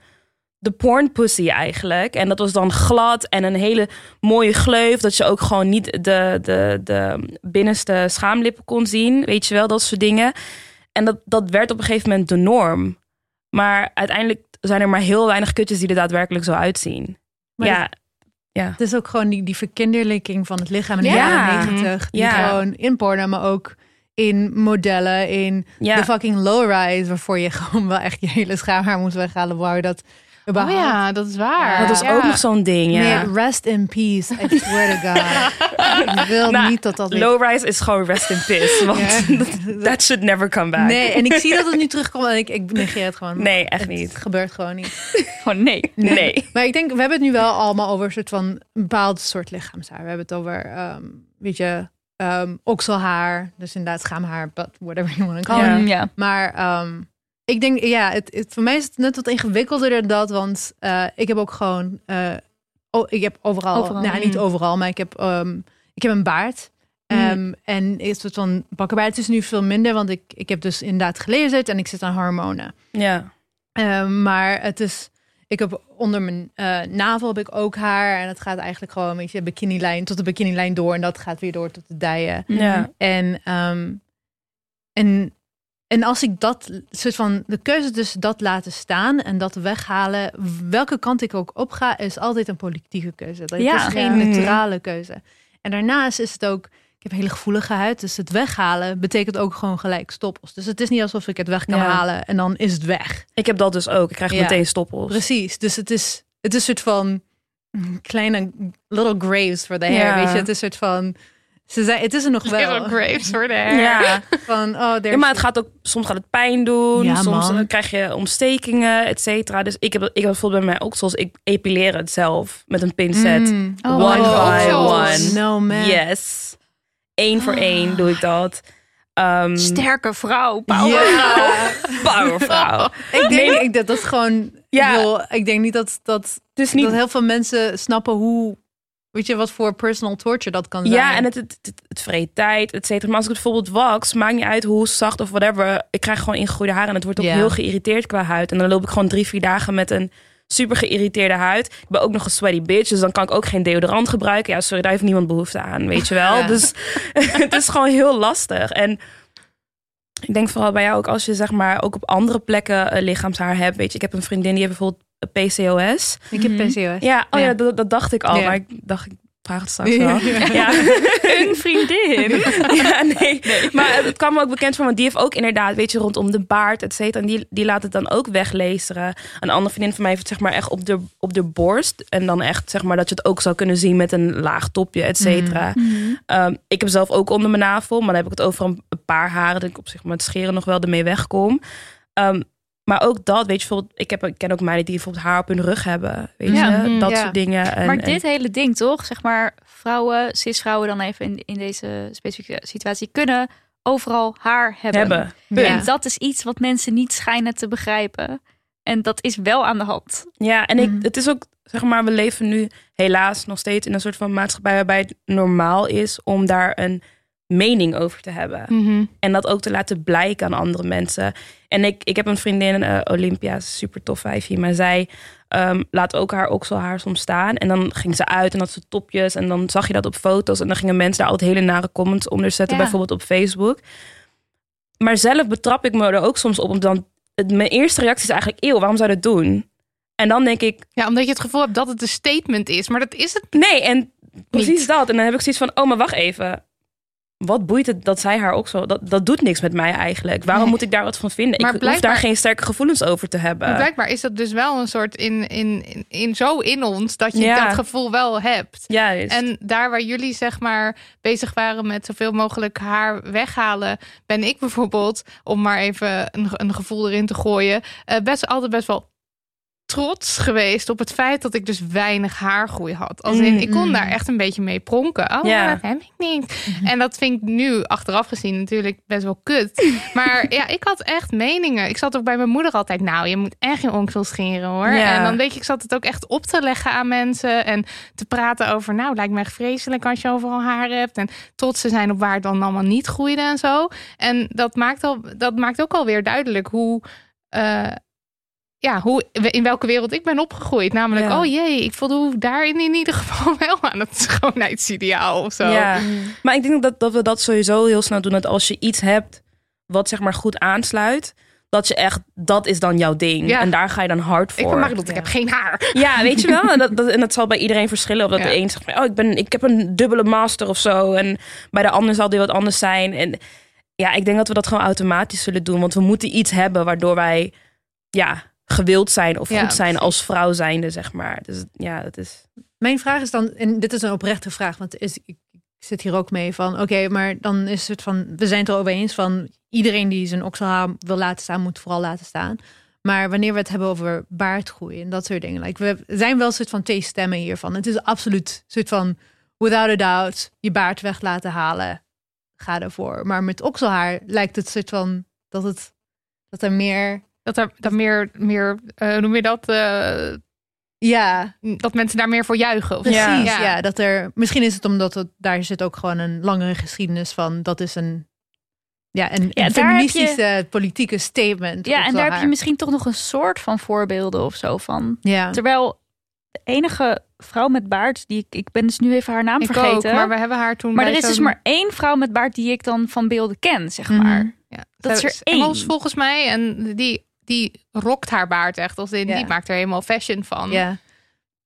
de porn pussy eigenlijk. En dat was dan glad en een hele mooie gleuf. Dat je ook gewoon niet de, de, de binnenste schaamlippen kon zien. Weet je wel, dat soort dingen. En dat, dat werd op een gegeven moment de norm. Maar uiteindelijk zijn er maar heel weinig kutjes die er daadwerkelijk zo uitzien. Maar ja, Het is ook gewoon die, die verkinderlijking van het lichaam in de Ja. jaren negentig. Die Ja. gewoon in porno, maar ook in modellen, in Ja. de fucking low-rise. Waarvoor je *laughs* gewoon wel echt je hele schaamhaar moest weghalen. Wou dat Oh ja, dat is waar. dat is Ja. ook nog zo'n ding. Ja. Nee, rest in peace. I swear to God. *laughs* ik wil Nou, niet dat dat weer... Low-rise is gewoon rest in piss. Want *laughs* that should never come back. Nee, en ik zie dat het nu terugkomt en ik, ik negeer het gewoon. Nee, echt Het niet. gebeurt gewoon niet. *laughs* Gewoon nee. Nee. Maar ik denk, we hebben het nu wel allemaal over een soort van een bepaald soort lichaamshaar. We hebben het over, ehm, weet je, ehm, okselhaar. Dus inderdaad schaamhaar, but whatever you want to call Ja. it. Ja. Maar ehm, ik denk, ja, het, het, voor mij is het net wat ingewikkelder dan dat. Want eh, ik heb ook gewoon, oh, ik heb overal, Overal. nou niet Mm. overal, maar ik heb, ehm, ik heb een baard. Ehm, En een soort van bakkenbaard is nu veel minder, want ik, ik heb dus inderdaad gelezen en ik zit aan hormonen. Ja. Ehm, maar het is, ik heb onder mijn eh, navel heb ik ook haar en het gaat eigenlijk gewoon, weet je, bikinilijn tot de bikinilijn door en dat gaat weer door tot de dijen. Ja. En, en, en als ik dat soort van de keuze tussen dat laten staan en dat weghalen, welke kant ik ook op ga, is altijd een politieke keuze. Dat Ja. is geen Ja. neutrale keuze. En daarnaast is het ook, ik heb een hele gevoelige huid, dus het weghalen betekent ook gewoon gelijk stoppels. Dus het is niet alsof ik het weg kan Ja. halen en dan is het weg. Ik heb dat dus ook. Ik krijg Ja. meteen stoppels. Precies. Dus het is, het is een soort van kleine little graves for the hair. Weet je, het is een soort van. Ze zijn, het is er nog wel. Little grapes voor de hair. Ja. Van, oh, ja, maar het gaat ook, soms gaat het pijn doen. Ja, soms man. eh, krijg je ontstekingen, et cetera. Dus ik heb, ik heb bijvoorbeeld bij mij ook zoals ik epileer het zelf met een pincet. Mm. Oh, one oh, by zo. one. No man. Yes. Eén voor één doe ik dat. Ehm Sterke vrouw, power. Ja. powervrouw. *laughs* ik denk ik, dat dat gewoon. Ja. Ik, bedoel, ik denk niet dat, dat, is niet dat heel veel mensen snappen hoe. Weet je wat voor personal torture dat kan zijn? Ja, en het, het, het, het vreet tijd, et cetera. Maar als ik het bijvoorbeeld wax, maakt niet uit hoe zacht of whatever. Ik krijg gewoon ingegroeide haren en het wordt ook heel geïrriteerd qua huid. En dan loop ik gewoon drie, vier dagen met een super geïrriteerde huid. Ik ben ook nog een sweaty bitch, dus dan kan ik ook geen deodorant gebruiken. Ja, sorry, daar heeft niemand behoefte aan, weet je wel. Ja. Dus *laughs* het is gewoon heel lastig. En ik denk vooral bij jou ook als je zeg maar ook op andere plekken eh, lichaamshaar hebt. Weet je, ik heb een vriendin die heeft bijvoorbeeld PCOS. ik heb Mhm. PCOS. Ja, oh ja, Ja. dat, dat dacht ik al. Ja. Maar ik dacht, ik vraag het straks wel. *laughs* Ja. Ja. *laughs* Een vriendin. *laughs* Ja, nee. Maar het kwam me ook bekend van, want die heeft ook inderdaad, weet je, rondom de baard, et cetera. En die, die laat het dan ook weglezen. Een andere vriendin van mij heeft het zeg maar echt op de, op de borst. En dan echt, zeg maar, dat je het ook zou kunnen zien met een laag topje, et cetera. Ehm, ik heb zelf ook onder mijn navel, maar dan heb ik het over een, een paar haren. Dat ik op zich met scheren nog wel ermee wegkom. Ehm, maar ook dat, weet je, bijvoorbeeld, ik, heb, ik ken ook meiden die bijvoorbeeld haar op hun rug hebben. Weet Ja. je, Mm, dat ja. soort dingen. En, maar en- dit hele ding toch, zeg maar, vrouwen, cis-vrouwen dan even in, in deze specifieke situatie, kunnen overal haar hebben. hebben. Ja. En dat is iets wat mensen niet schijnen te begrijpen. En dat is wel aan de hand. Ja, en ik, Mhm. het is ook, zeg maar, we leven nu helaas nog steeds in een soort van maatschappij waarbij het normaal is om daar een mening over te hebben. Mhm. En dat ook te laten blijken aan andere mensen. En ik, ik heb een vriendin, eh, Olympia, super tof vijfje, maar zij ehm, laat ook haar okselhaar soms staan. En dan ging ze uit en had ze topjes. En dan zag je dat op foto's. En dan gingen mensen daar altijd hele nare comments onder zetten, Ja. bijvoorbeeld op Facebook. Maar zelf betrap ik me er ook soms op. Om dan, het, mijn eerste reactie is eigenlijk, eeuw, waarom zou je dat doen? En dan denk ik, Ja, omdat je het gevoel hebt dat het een statement is. Maar dat is het Nee, en precies Niet. dat. En dan heb ik zoiets van, oh, maar wacht even. Wat boeit het dat zij haar ook zo... Dat, dat doet niks met mij eigenlijk. Waarom Nee. moet ik daar wat van vinden? Maar ik hoef daar geen sterke gevoelens over te hebben. Maar blijkbaar is dat dus wel een soort in, in, in, in zo in ons dat je Ja. dat gevoel wel hebt. Juist. En daar waar jullie zeg maar bezig waren met zoveel mogelijk haar weghalen, ben ik bijvoorbeeld, om maar even een, een gevoel erin te gooien, eh, best altijd best wel trots geweest op het feit dat ik dus weinig haargroei had. Als in, Mm, ik kon mm. daar echt een beetje mee pronken. Oh, Ja. dat heb ik niet. En dat vind ik nu achteraf gezien natuurlijk best wel kut. *laughs* Maar ja, ik had echt meningen. Ik zat ook bij mijn moeder altijd, nou, je moet echt je onkels scheren hoor. Ja. En dan weet je, ik zat het ook echt op te leggen aan mensen en te praten over, nou, lijkt me echt vreselijk als je overal haar hebt en trots te zijn op waar het dan allemaal niet groeide en zo. En dat maakt, al, dat maakt ook alweer duidelijk hoe. eh, ja, hoe, in welke wereld ik ben opgegroeid. Namelijk, Ja. oh jee, ik voldoe daarin in ieder geval *laughs* wel aan het schoonheidsideaal of zo. Ja. Maar ik denk dat, dat we dat sowieso heel snel doen. Dat als je iets hebt wat zeg maar goed aansluit... dat je echt, dat is dan jouw ding. Ja. En daar ga je dan hard Ik voor. ben Marilot, ik heb geen haar. Ja, weet je wel? *laughs* En dat, dat, en dat zal bij iedereen verschillen. Of dat Ja. de een zegt oh, ik, ben, ik heb een dubbele master of zo. En bij de ander zal die wat anders zijn. En ja, ik denk dat we dat gewoon automatisch zullen doen. Want we moeten iets hebben waardoor wij, ja, gewild zijn of Ja, goed zijn als vrouw zijnde, zeg maar. Dus ja, dat is... Mijn vraag is dan, en dit is een oprechte vraag, want is, ik, ik zit hier ook mee van, oké, maar dan is het van, we zijn het erover eens van, iedereen die zijn okselhaar wil laten staan, moet vooral laten staan. Maar wanneer we het hebben over baardgroei en dat soort dingen, like, we zijn wel een soort van twee stemmen hiervan. Het is absoluut een soort van, without a doubt, je baard weg laten halen, ga ervoor. Maar met okselhaar lijkt het soort van, dat het, dat er meer, Dat er dat meer, meer eh, hoe noem je dat? eh, ja, dat mensen daar meer voor juichen. Of Precies, Ja. ja. dat er, misschien is het omdat het, daar zit ook gewoon een langere geschiedenis van. Dat is een, ja, een, Ja, feministische politieke statement. Ja, en daar heb je misschien toch nog een soort van voorbeelden of zo van. Ja, Terwijl de enige vrouw met baard, die ik, ik ben dus nu even haar naam Ik vergeten. ook, maar we hebben haar toen Maar bij er is dus maar één vrouw met baard die ik dan van beelden ken, zeg Mhm. maar. Ja, Dat is er één. Engels volgens mij. En die, die rokt haar baard echt. Als in, Ja. Die maakt er helemaal fashion van. ja.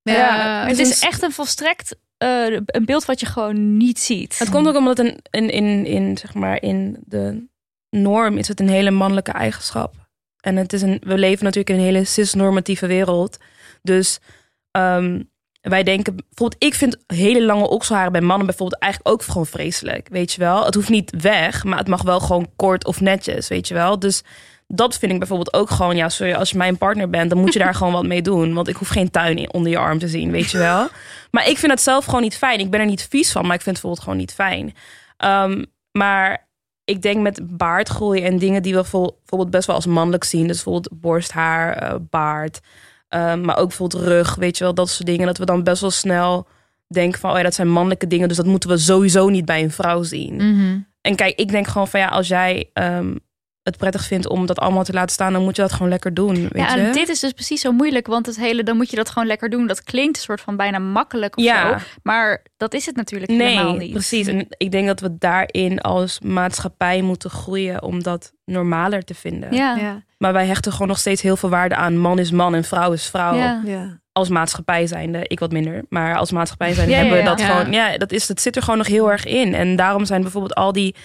Ja, Ja, het is echt een volstrekt eh, een beeld wat je gewoon niet ziet. Het komt ook omdat een, in, in, in, zeg maar, in de norm is het een hele mannelijke eigenschap. En het is een, we leven natuurlijk in een hele cisnormatieve wereld. Dus ehm, wij denken, bijvoorbeeld, ik vind hele lange okselharen bij mannen bijvoorbeeld eigenlijk ook gewoon vreselijk. Weet je wel? Het hoeft niet weg, maar het mag wel gewoon kort of netjes, weet je wel? Dus dat vind ik bijvoorbeeld ook gewoon, ja, sorry, als je mijn partner bent, dan moet je daar *laughs* gewoon wat mee doen. Want ik hoef geen tuin in- onder je arm te zien, weet je wel? Maar ik vind het zelf gewoon niet fijn. Ik ben er niet vies van, maar ik vind het bijvoorbeeld gewoon niet fijn. Ehm, maar ik denk met baardgroei en dingen die we bijvoorbeeld best wel als mannelijk zien. Dus bijvoorbeeld borsthaar, eh, baard. ehm, maar ook bijvoorbeeld rug, weet je wel, dat soort dingen. Dat we dan best wel snel denken van, oh ja, dat zijn mannelijke dingen. Dus dat moeten we sowieso niet bij een vrouw zien. Mhm. En kijk, ik denk gewoon van ja, als jij ehm, het prettig vindt om dat allemaal te laten staan, dan moet je dat gewoon lekker doen. Weet ja, je? en dit is dus precies zo moeilijk, want het hele, dan moet je dat gewoon lekker doen. Dat klinkt een soort van bijna makkelijk of Ja. zo. Maar dat is het natuurlijk helemaal Nee, niet. precies. En ik denk dat we daarin als maatschappij moeten groeien om dat normaler te vinden. Ja. Ja. Maar wij hechten gewoon nog steeds heel veel waarde aan man is man en vrouw is vrouw. Ja. Ja. Als maatschappij zijnde, ik wat minder. Maar als maatschappij zijnde Ja, hebben we ja, dat ja. gewoon. Ja, dat, is, dat zit er gewoon nog heel erg in. En daarom zijn bijvoorbeeld al die.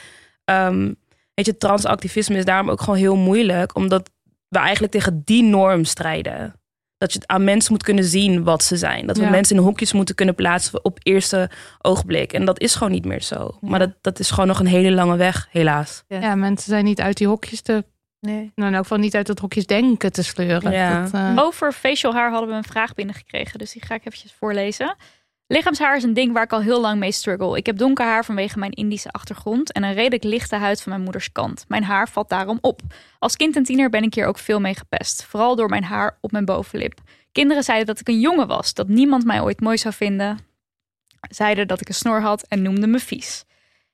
ehm, weet je, transactivisme is daarom ook gewoon heel moeilijk. Omdat we eigenlijk tegen die norm strijden. Dat je het aan mensen moet kunnen zien wat ze zijn. Dat we Ja. mensen in hokjes moeten kunnen plaatsen op eerste ogenblik. En dat is gewoon niet meer zo. Maar dat, dat is gewoon nog een hele lange weg, helaas. Ja, mensen zijn niet uit die hokjes te... Nee. Nou, in elk geval niet uit dat hokjes denken te sleuren. Ja. Dat, eh, Over facial haar hadden we een vraag binnengekregen, dus die ga ik eventjes voorlezen. Lichaamshaar is een ding waar ik al heel lang mee struggle. Ik heb donker haar vanwege mijn Indische achtergrond en een redelijk lichte huid van mijn moeders kant. Mijn haar valt daarom op. Als kind en tiener ben ik hier ook veel mee gepest, vooral door mijn haar op mijn bovenlip. Kinderen zeiden dat ik een jongen was, dat niemand mij ooit mooi zou vinden. Zeiden dat ik een snor had en noemden me vies.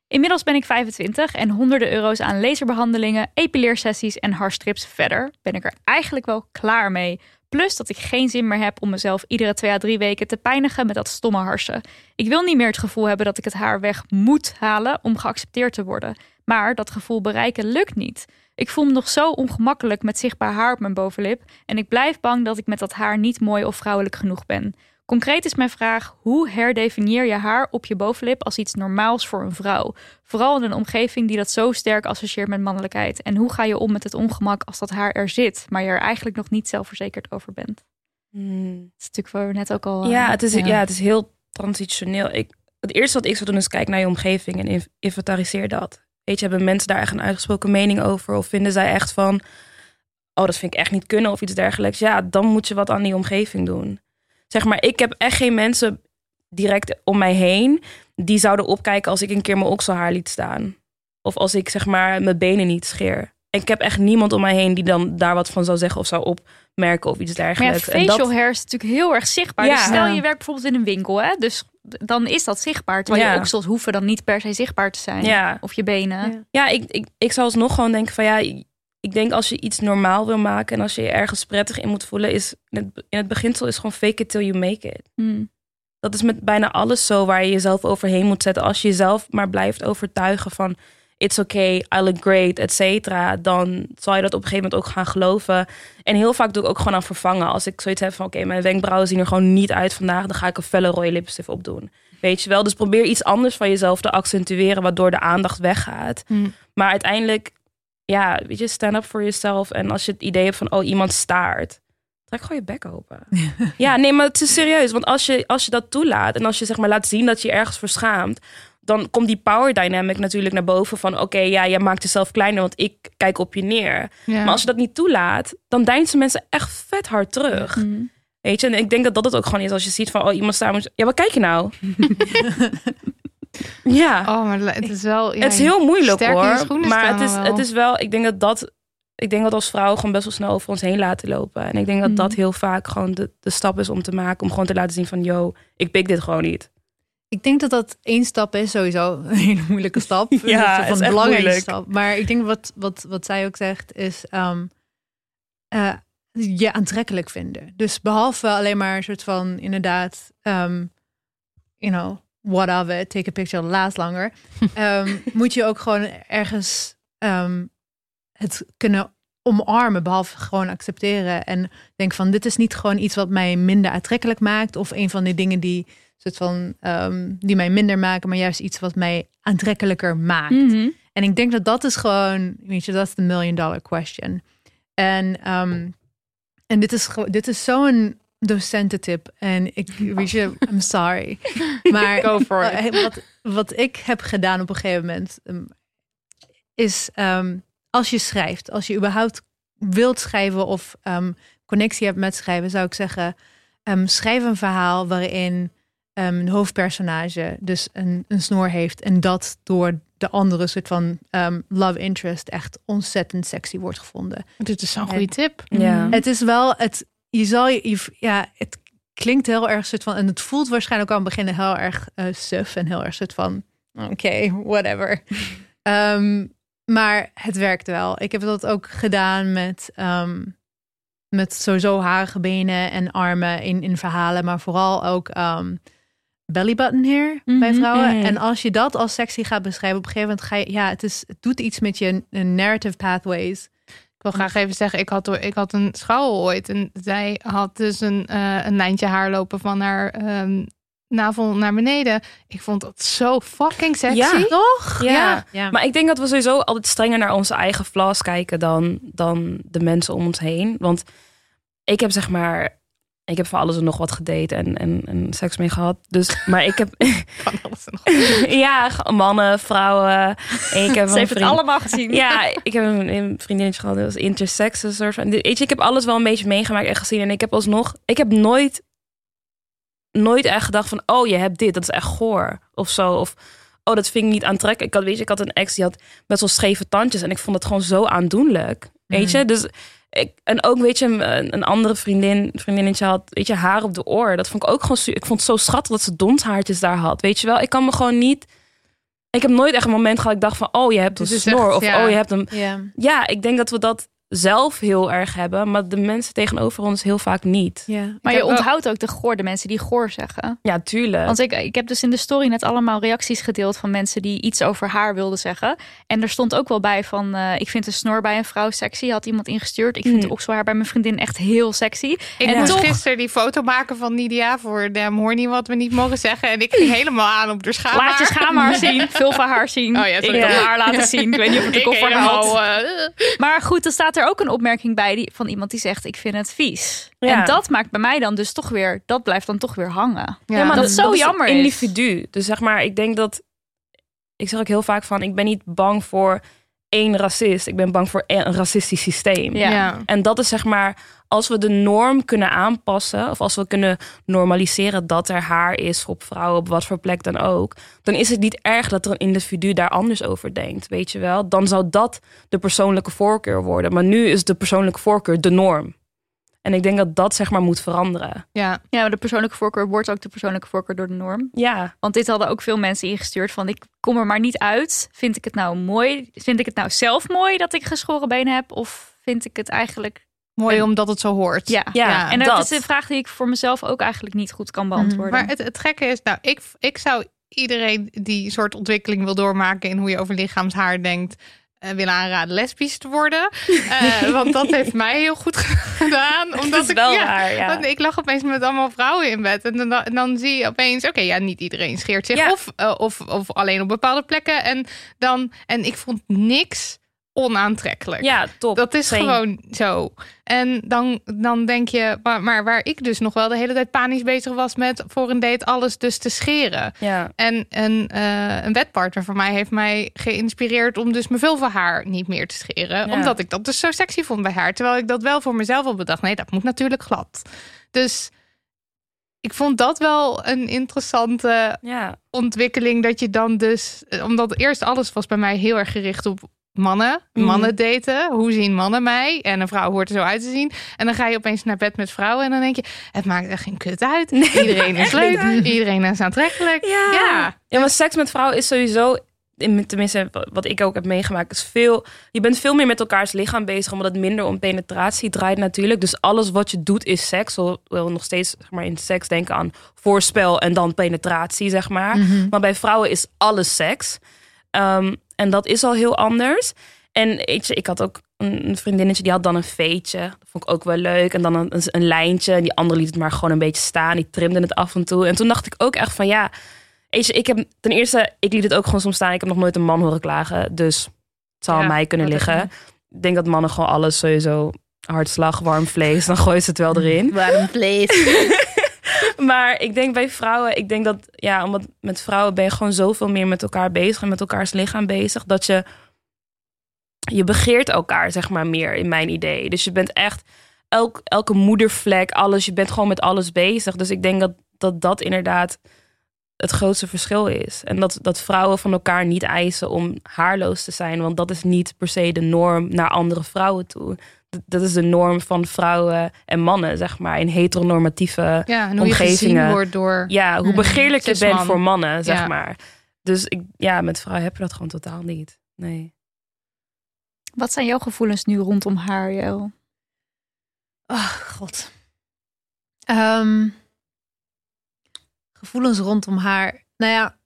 Inmiddels ben ik 25 en honderden euro's aan laserbehandelingen, epileersessies en haarstrips verder ben ik er eigenlijk wel klaar mee. Plus dat ik geen zin meer heb om mezelf iedere twee à drie weken te pijnigen met dat stomme harsen. Ik wil niet meer het gevoel hebben dat ik het haar weg moet halen om geaccepteerd te worden. Maar dat gevoel bereiken lukt niet. Ik voel me nog zo ongemakkelijk met zichtbaar haar op mijn bovenlip en ik blijf bang dat ik met dat haar niet mooi of vrouwelijk genoeg ben. Concreet is mijn vraag: hoe herdefinieer je haar op je bovenlip als iets normaals voor een vrouw? Vooral in een omgeving die dat zo sterk associeert met mannelijkheid. En hoe ga je om met het ongemak als dat haar er zit, maar je er eigenlijk nog niet zelfverzekerd over bent? Dat is natuurlijk waar we net ook al. Ja, eh, het is, ja. het is heel transitioneel. Ik, het eerste wat ik zou doen is kijken naar je omgeving en inv- inventariseer dat. Weet je, hebben mensen daar echt een uitgesproken mening over? Of vinden zij echt van, oh, dat vind ik echt niet kunnen of iets dergelijks? Ja, dan moet je wat aan die omgeving doen. Zeg maar, ik heb echt geen mensen direct om mij heen die zouden opkijken als ik een keer mijn okselhaar liet staan. Of als ik zeg maar mijn benen niet scheer. En ik heb echt niemand om mij heen die dan daar wat van zou zeggen of zou opmerken of iets Maar ja, dergelijks. En facial dat- hair is natuurlijk heel erg zichtbaar. Ja. Dus stel je werkt bijvoorbeeld in een winkel, hè? dus dan is dat zichtbaar. Terwijl je oksels hoeven dan niet per se zichtbaar te zijn. Ja. Of je benen. Ja. Ja, ik, ik, ik zou alsnog gewoon denken van ja, ik denk als je iets normaal wil maken en als je je ergens prettig in moet voelen, is in het, in het beginsel is gewoon fake it till you make it. Hmm. Dat is met bijna alles zo waar je jezelf overheen moet zetten. Als je jezelf maar blijft overtuigen van it's okay, I look great, et cetera, dan zal je dat op een gegeven moment ook gaan geloven. En heel vaak doe ik ook gewoon aan vervangen. Als ik zoiets heb van, oké, mijn wenkbrauwen zien er gewoon niet uit vandaag, dan ga ik een felle rode lipstift opdoen. Weet je wel? Dus probeer iets anders van jezelf te accentueren, waardoor de aandacht weggaat. Hmm. Maar uiteindelijk, ja, weet je, stand up for yourself. En als je het idee hebt van, oh, iemand staart, trek gewoon je bek open. *laughs* ja, nee, maar het is serieus. Want als je, als je dat toelaat en als je zeg maar laat zien dat je je ergens voor schaamt, dan komt die power dynamic natuurlijk naar boven van, oké, ja, jij maakt jezelf kleiner, want ik kijk op je neer. Ja. Maar als je dat niet toelaat, dan deinzen mensen echt vet hard terug. Mhm. Weet je, en ik denk dat dat het ook gewoon is als je ziet van, oh, iemand staat. Ja, wat kijk je nou? *laughs* ja, Oh, maar het is wel... ja, het is heel moeilijk hoor. Maar het is, wel. het is wel, ik denk dat dat, ik denk dat als vrouwen gewoon best wel snel over ons heen laten lopen. En ik denk dat dat heel vaak gewoon de, de stap is om te maken, om gewoon te laten zien van, yo, ik pik dit gewoon niet. Ik denk dat dat één stap is, sowieso een hele moeilijke stap. *laughs* Ja, is is van echt een belangrijke stap. Maar ik denk wat, wat, wat zij ook zegt is ehm, eh, je aantrekkelijk vinden. Dus behalve alleen maar een soort van inderdaad, ehm, you know, what of it, take a picture, laat langer. *laughs* Ehm, moet je ook gewoon ergens ehm, het kunnen omarmen, behalve gewoon accepteren. En denk van, dit is niet gewoon iets wat mij minder aantrekkelijk maakt. Of een van die dingen die, soort van, ehm, die mij minder maken, maar juist iets wat mij aantrekkelijker maakt. Mhm. En ik denk dat dat is gewoon, weet je, dat is de million dollar question. En, en dit is, dit is zo'n docententip. En ik, *laughs* weet je, I'm sorry. Maar Go for it. eh, wat, wat ik heb gedaan op een gegeven moment, ehm, is ehm, als je schrijft, als je überhaupt wilt schrijven of ehm, connectie hebt met schrijven, zou ik zeggen, ehm, schrijf een verhaal waarin ehm, een hoofdpersonage dus een, een snor heeft en dat door de andere soort van ehm, love interest echt ontzettend sexy wordt gevonden. Dit is zo'n goede tip. Ja. Het is wel, het, je zal je, je- ja, het klinkt heel erg soort van, en het voelt waarschijnlijk aan het begin heel erg eh suf en heel erg soort van, oké, whatever. *laughs* Ehm, maar het werkt wel. Ik heb dat ook gedaan met, ehm, met sowieso harige benen en armen in, in verhalen, maar vooral ook ehm belly button hair bij Mhm, vrouwen. En als je dat als sexy gaat beschrijven, op een gegeven moment ga je, ja, het, is, het doet iets met je narrative pathways. Ik wil graag even zeggen, ik had, ik had een schouw ooit. En zij had dus een, eh, een lijntje haar lopen van haar ehm, navel naar beneden. Ik vond dat zo fucking sexy. Ja. Toch? Ja. ja. Maar ik denk dat we sowieso altijd strenger naar onze eigen flaws kijken dan, dan de mensen om ons heen. Want ik heb zeg maar, ik heb voor alles en nog wat gedate en, en, en seks mee gehad. Dus, maar ik heb, *laughs* Van alles en nog. *laughs* ja, mannen, vrouwen. En ik heb *laughs* Ze heeft het allemaal gezien. Ja, ik heb een, een vriendinnetje gehad, dat was intersex. een soort van. Weet je, ik heb alles wel een beetje meegemaakt en gezien. En ik heb alsnog, ik heb nooit, nooit echt gedacht van, oh, je hebt dit, dat is echt goor. Of zo, of oh, dat vind ik niet aantrekkelijk. Ik had, weet je, ik had een ex die had best wel scheve tandjes en ik vond het gewoon zo aandoenlijk. Weet je, dus ik, en ook, weet je, een, een andere vriendin, vriendinnetje had, weet je, haar op de oor. Dat vond ik ook gewoon, ik vond het zo schattig dat ze donshaartjes daar had. Weet je wel, ik kan me gewoon niet, ik heb nooit echt een moment gehad dat ik dacht van, oh, je hebt een is snor. echt, of ja. oh, je hebt een, Ja. ja, ik denk dat we dat zelf heel erg hebben, maar de mensen tegenover ons heel vaak niet. Ja. Maar Ik je onthoudt ook de goor, de mensen die goor zeggen. Ja, tuurlijk. Want ik, ik heb dus in de story net allemaal reacties gedeeld van mensen die iets over haar wilden zeggen. En er stond ook wel bij van, eh, ik vind een snor bij een vrouw sexy. Had iemand ingestuurd. Ik vind Hmm. de okselhaar bij mijn vriendin echt heel sexy. Ik En moest toch- gisteren die foto maken van Nidia voor de Horny wat we niet mogen zeggen. En ik ging helemaal aan op de schaamhaar. Laat je schaamhaar zien, *laughs* veel van haar zien. Oh ja, ik haar laten zien. Ik weet niet of het de Ik koffer had. eh, Maar goed, dan staat er ook een opmerking bij die, van iemand die zegt: Ik vind het vies. Ja. En dat maakt bij mij dan dus toch weer, dat blijft dan toch weer hangen. Ja, maar dat is- zo jammer is. individu. Dus zeg maar, ik denk dat. Ik zeg ook heel vaak van: ik ben niet bang voor één racist. Ik ben bang voor een racistisch systeem. Ja. ja. En dat is zeg maar, als we de norm kunnen aanpassen, of als we kunnen normaliseren dat er haar is op vrouwen, op wat voor plek dan ook, dan is het niet erg dat er een individu daar anders over denkt, weet je wel? Dan zou dat de persoonlijke voorkeur worden. Maar nu is de persoonlijke voorkeur de norm. En ik denk dat dat zeg maar moet veranderen. ja. Ja, maar de persoonlijke voorkeur wordt ook de persoonlijke voorkeur door de norm. Ja, Want dit hadden ook veel mensen ingestuurd van ik kom er maar niet uit. Vind ik het nou mooi? Vind ik het nou zelf mooi dat ik geschoren benen heb? Of vind ik het eigenlijk... Mooi En- omdat het zo hoort. Ja. ja, En dat, dat. is een vraag die ik voor mezelf ook eigenlijk niet goed kan beantwoorden. Maar het, het gekke is, nou, ik, ik zou iedereen die een soort ontwikkeling wil doormaken in hoe je over lichaamshaar denkt, eh, wil aanraden lesbisch te worden. Eh, *laughs* want dat heeft mij heel goed gedaan. Omdat is ik, ja, waar, ja. want ik lag opeens met allemaal vrouwen in bed. En dan, en dan zie je opeens, oké, ja, niet iedereen scheert zich. Ja. Of, eh, of, of alleen op bepaalde plekken. En, dan, en ik vond niks onaantrekkelijk. Ja, top. Dat is gewoon zo. En dan, dan denk je, maar, maar waar ik dus nog wel de hele tijd panisch bezig was met voor een date alles dus te scheren. Ja. En een, eh, een wedpartner van mij heeft mij geïnspireerd om dus mijn vulvahaar niet meer te scheren. Ja. Omdat ik dat dus zo sexy vond bij haar. Terwijl ik dat wel voor mezelf al bedacht. Nee, dat moet natuurlijk glad. Dus ik vond dat wel een interessante Ja. ontwikkeling. Dat je dan dus, omdat eerst alles was bij mij heel erg gericht op mannen, Mhm. mannen daten. Hoe zien mannen mij? En een vrouw hoort er zo uit te zien. En dan ga je opeens naar bed met vrouwen en dan denk je, het maakt echt geen kut uit. Iedereen is *laughs* leuk, iedereen is aantrekkelijk. Ja. ja. Ja, maar seks met vrouwen is sowieso, in- tenminste wat ik ook heb meegemaakt, is veel. Je bent veel meer met elkaars lichaam bezig, omdat het minder om penetratie draait natuurlijk. Dus alles wat je doet is seks. We wil nog steeds zeg maar, in seks denken aan voorspel en dan penetratie, zeg maar. Maar bij vrouwen is alles seks. Ehm, en dat is al heel anders. En ik had ook een vriendinnetje die had dan een veetje. Dat vond ik ook wel leuk. En dan een, een lijntje. En die andere liet het maar gewoon een beetje staan. Die trimde het af en toe. En toen dacht ik ook echt van ja. Weet je, ik heb ten eerste, ik liet het ook gewoon soms staan. Ik heb nog nooit een man horen klagen. Dus het zal aan mij kunnen liggen. Ik denk dat mannen gewoon alles sowieso hartslag, warm vlees. Dan gooien ze het wel erin. Warm vlees. *laughs* *laughs* Maar ik denk bij vrouwen, ik denk dat, ja, omdat met vrouwen ben je gewoon zoveel meer met elkaar bezig en met elkaars lichaam bezig, dat je, je begeert elkaar, zeg maar, meer in mijn idee. Dus je bent echt, elk, elke moedervlek, alles, je bent gewoon met alles bezig. Dus ik denk dat dat, dat inderdaad het grootste verschil is. En dat, dat vrouwen van elkaar niet eisen om haarloos te zijn, want dat is niet per se de norm naar andere vrouwen toe. Dat- is de norm van vrouwen en mannen, zeg maar, in heteronormatieve Ja, en hoe je gezien Omgevingen. wordt door... ja, hoe Mm, begeerlijk je bent man. voor mannen, zeg Ja. maar. Dus ik, ja, met vrouwen heb je dat gewoon totaal niet. Nee. Wat zijn jouw gevoelens nu rondom haar, Jo? Oh, god. Ehm, gevoelens rondom haar. Nou ja,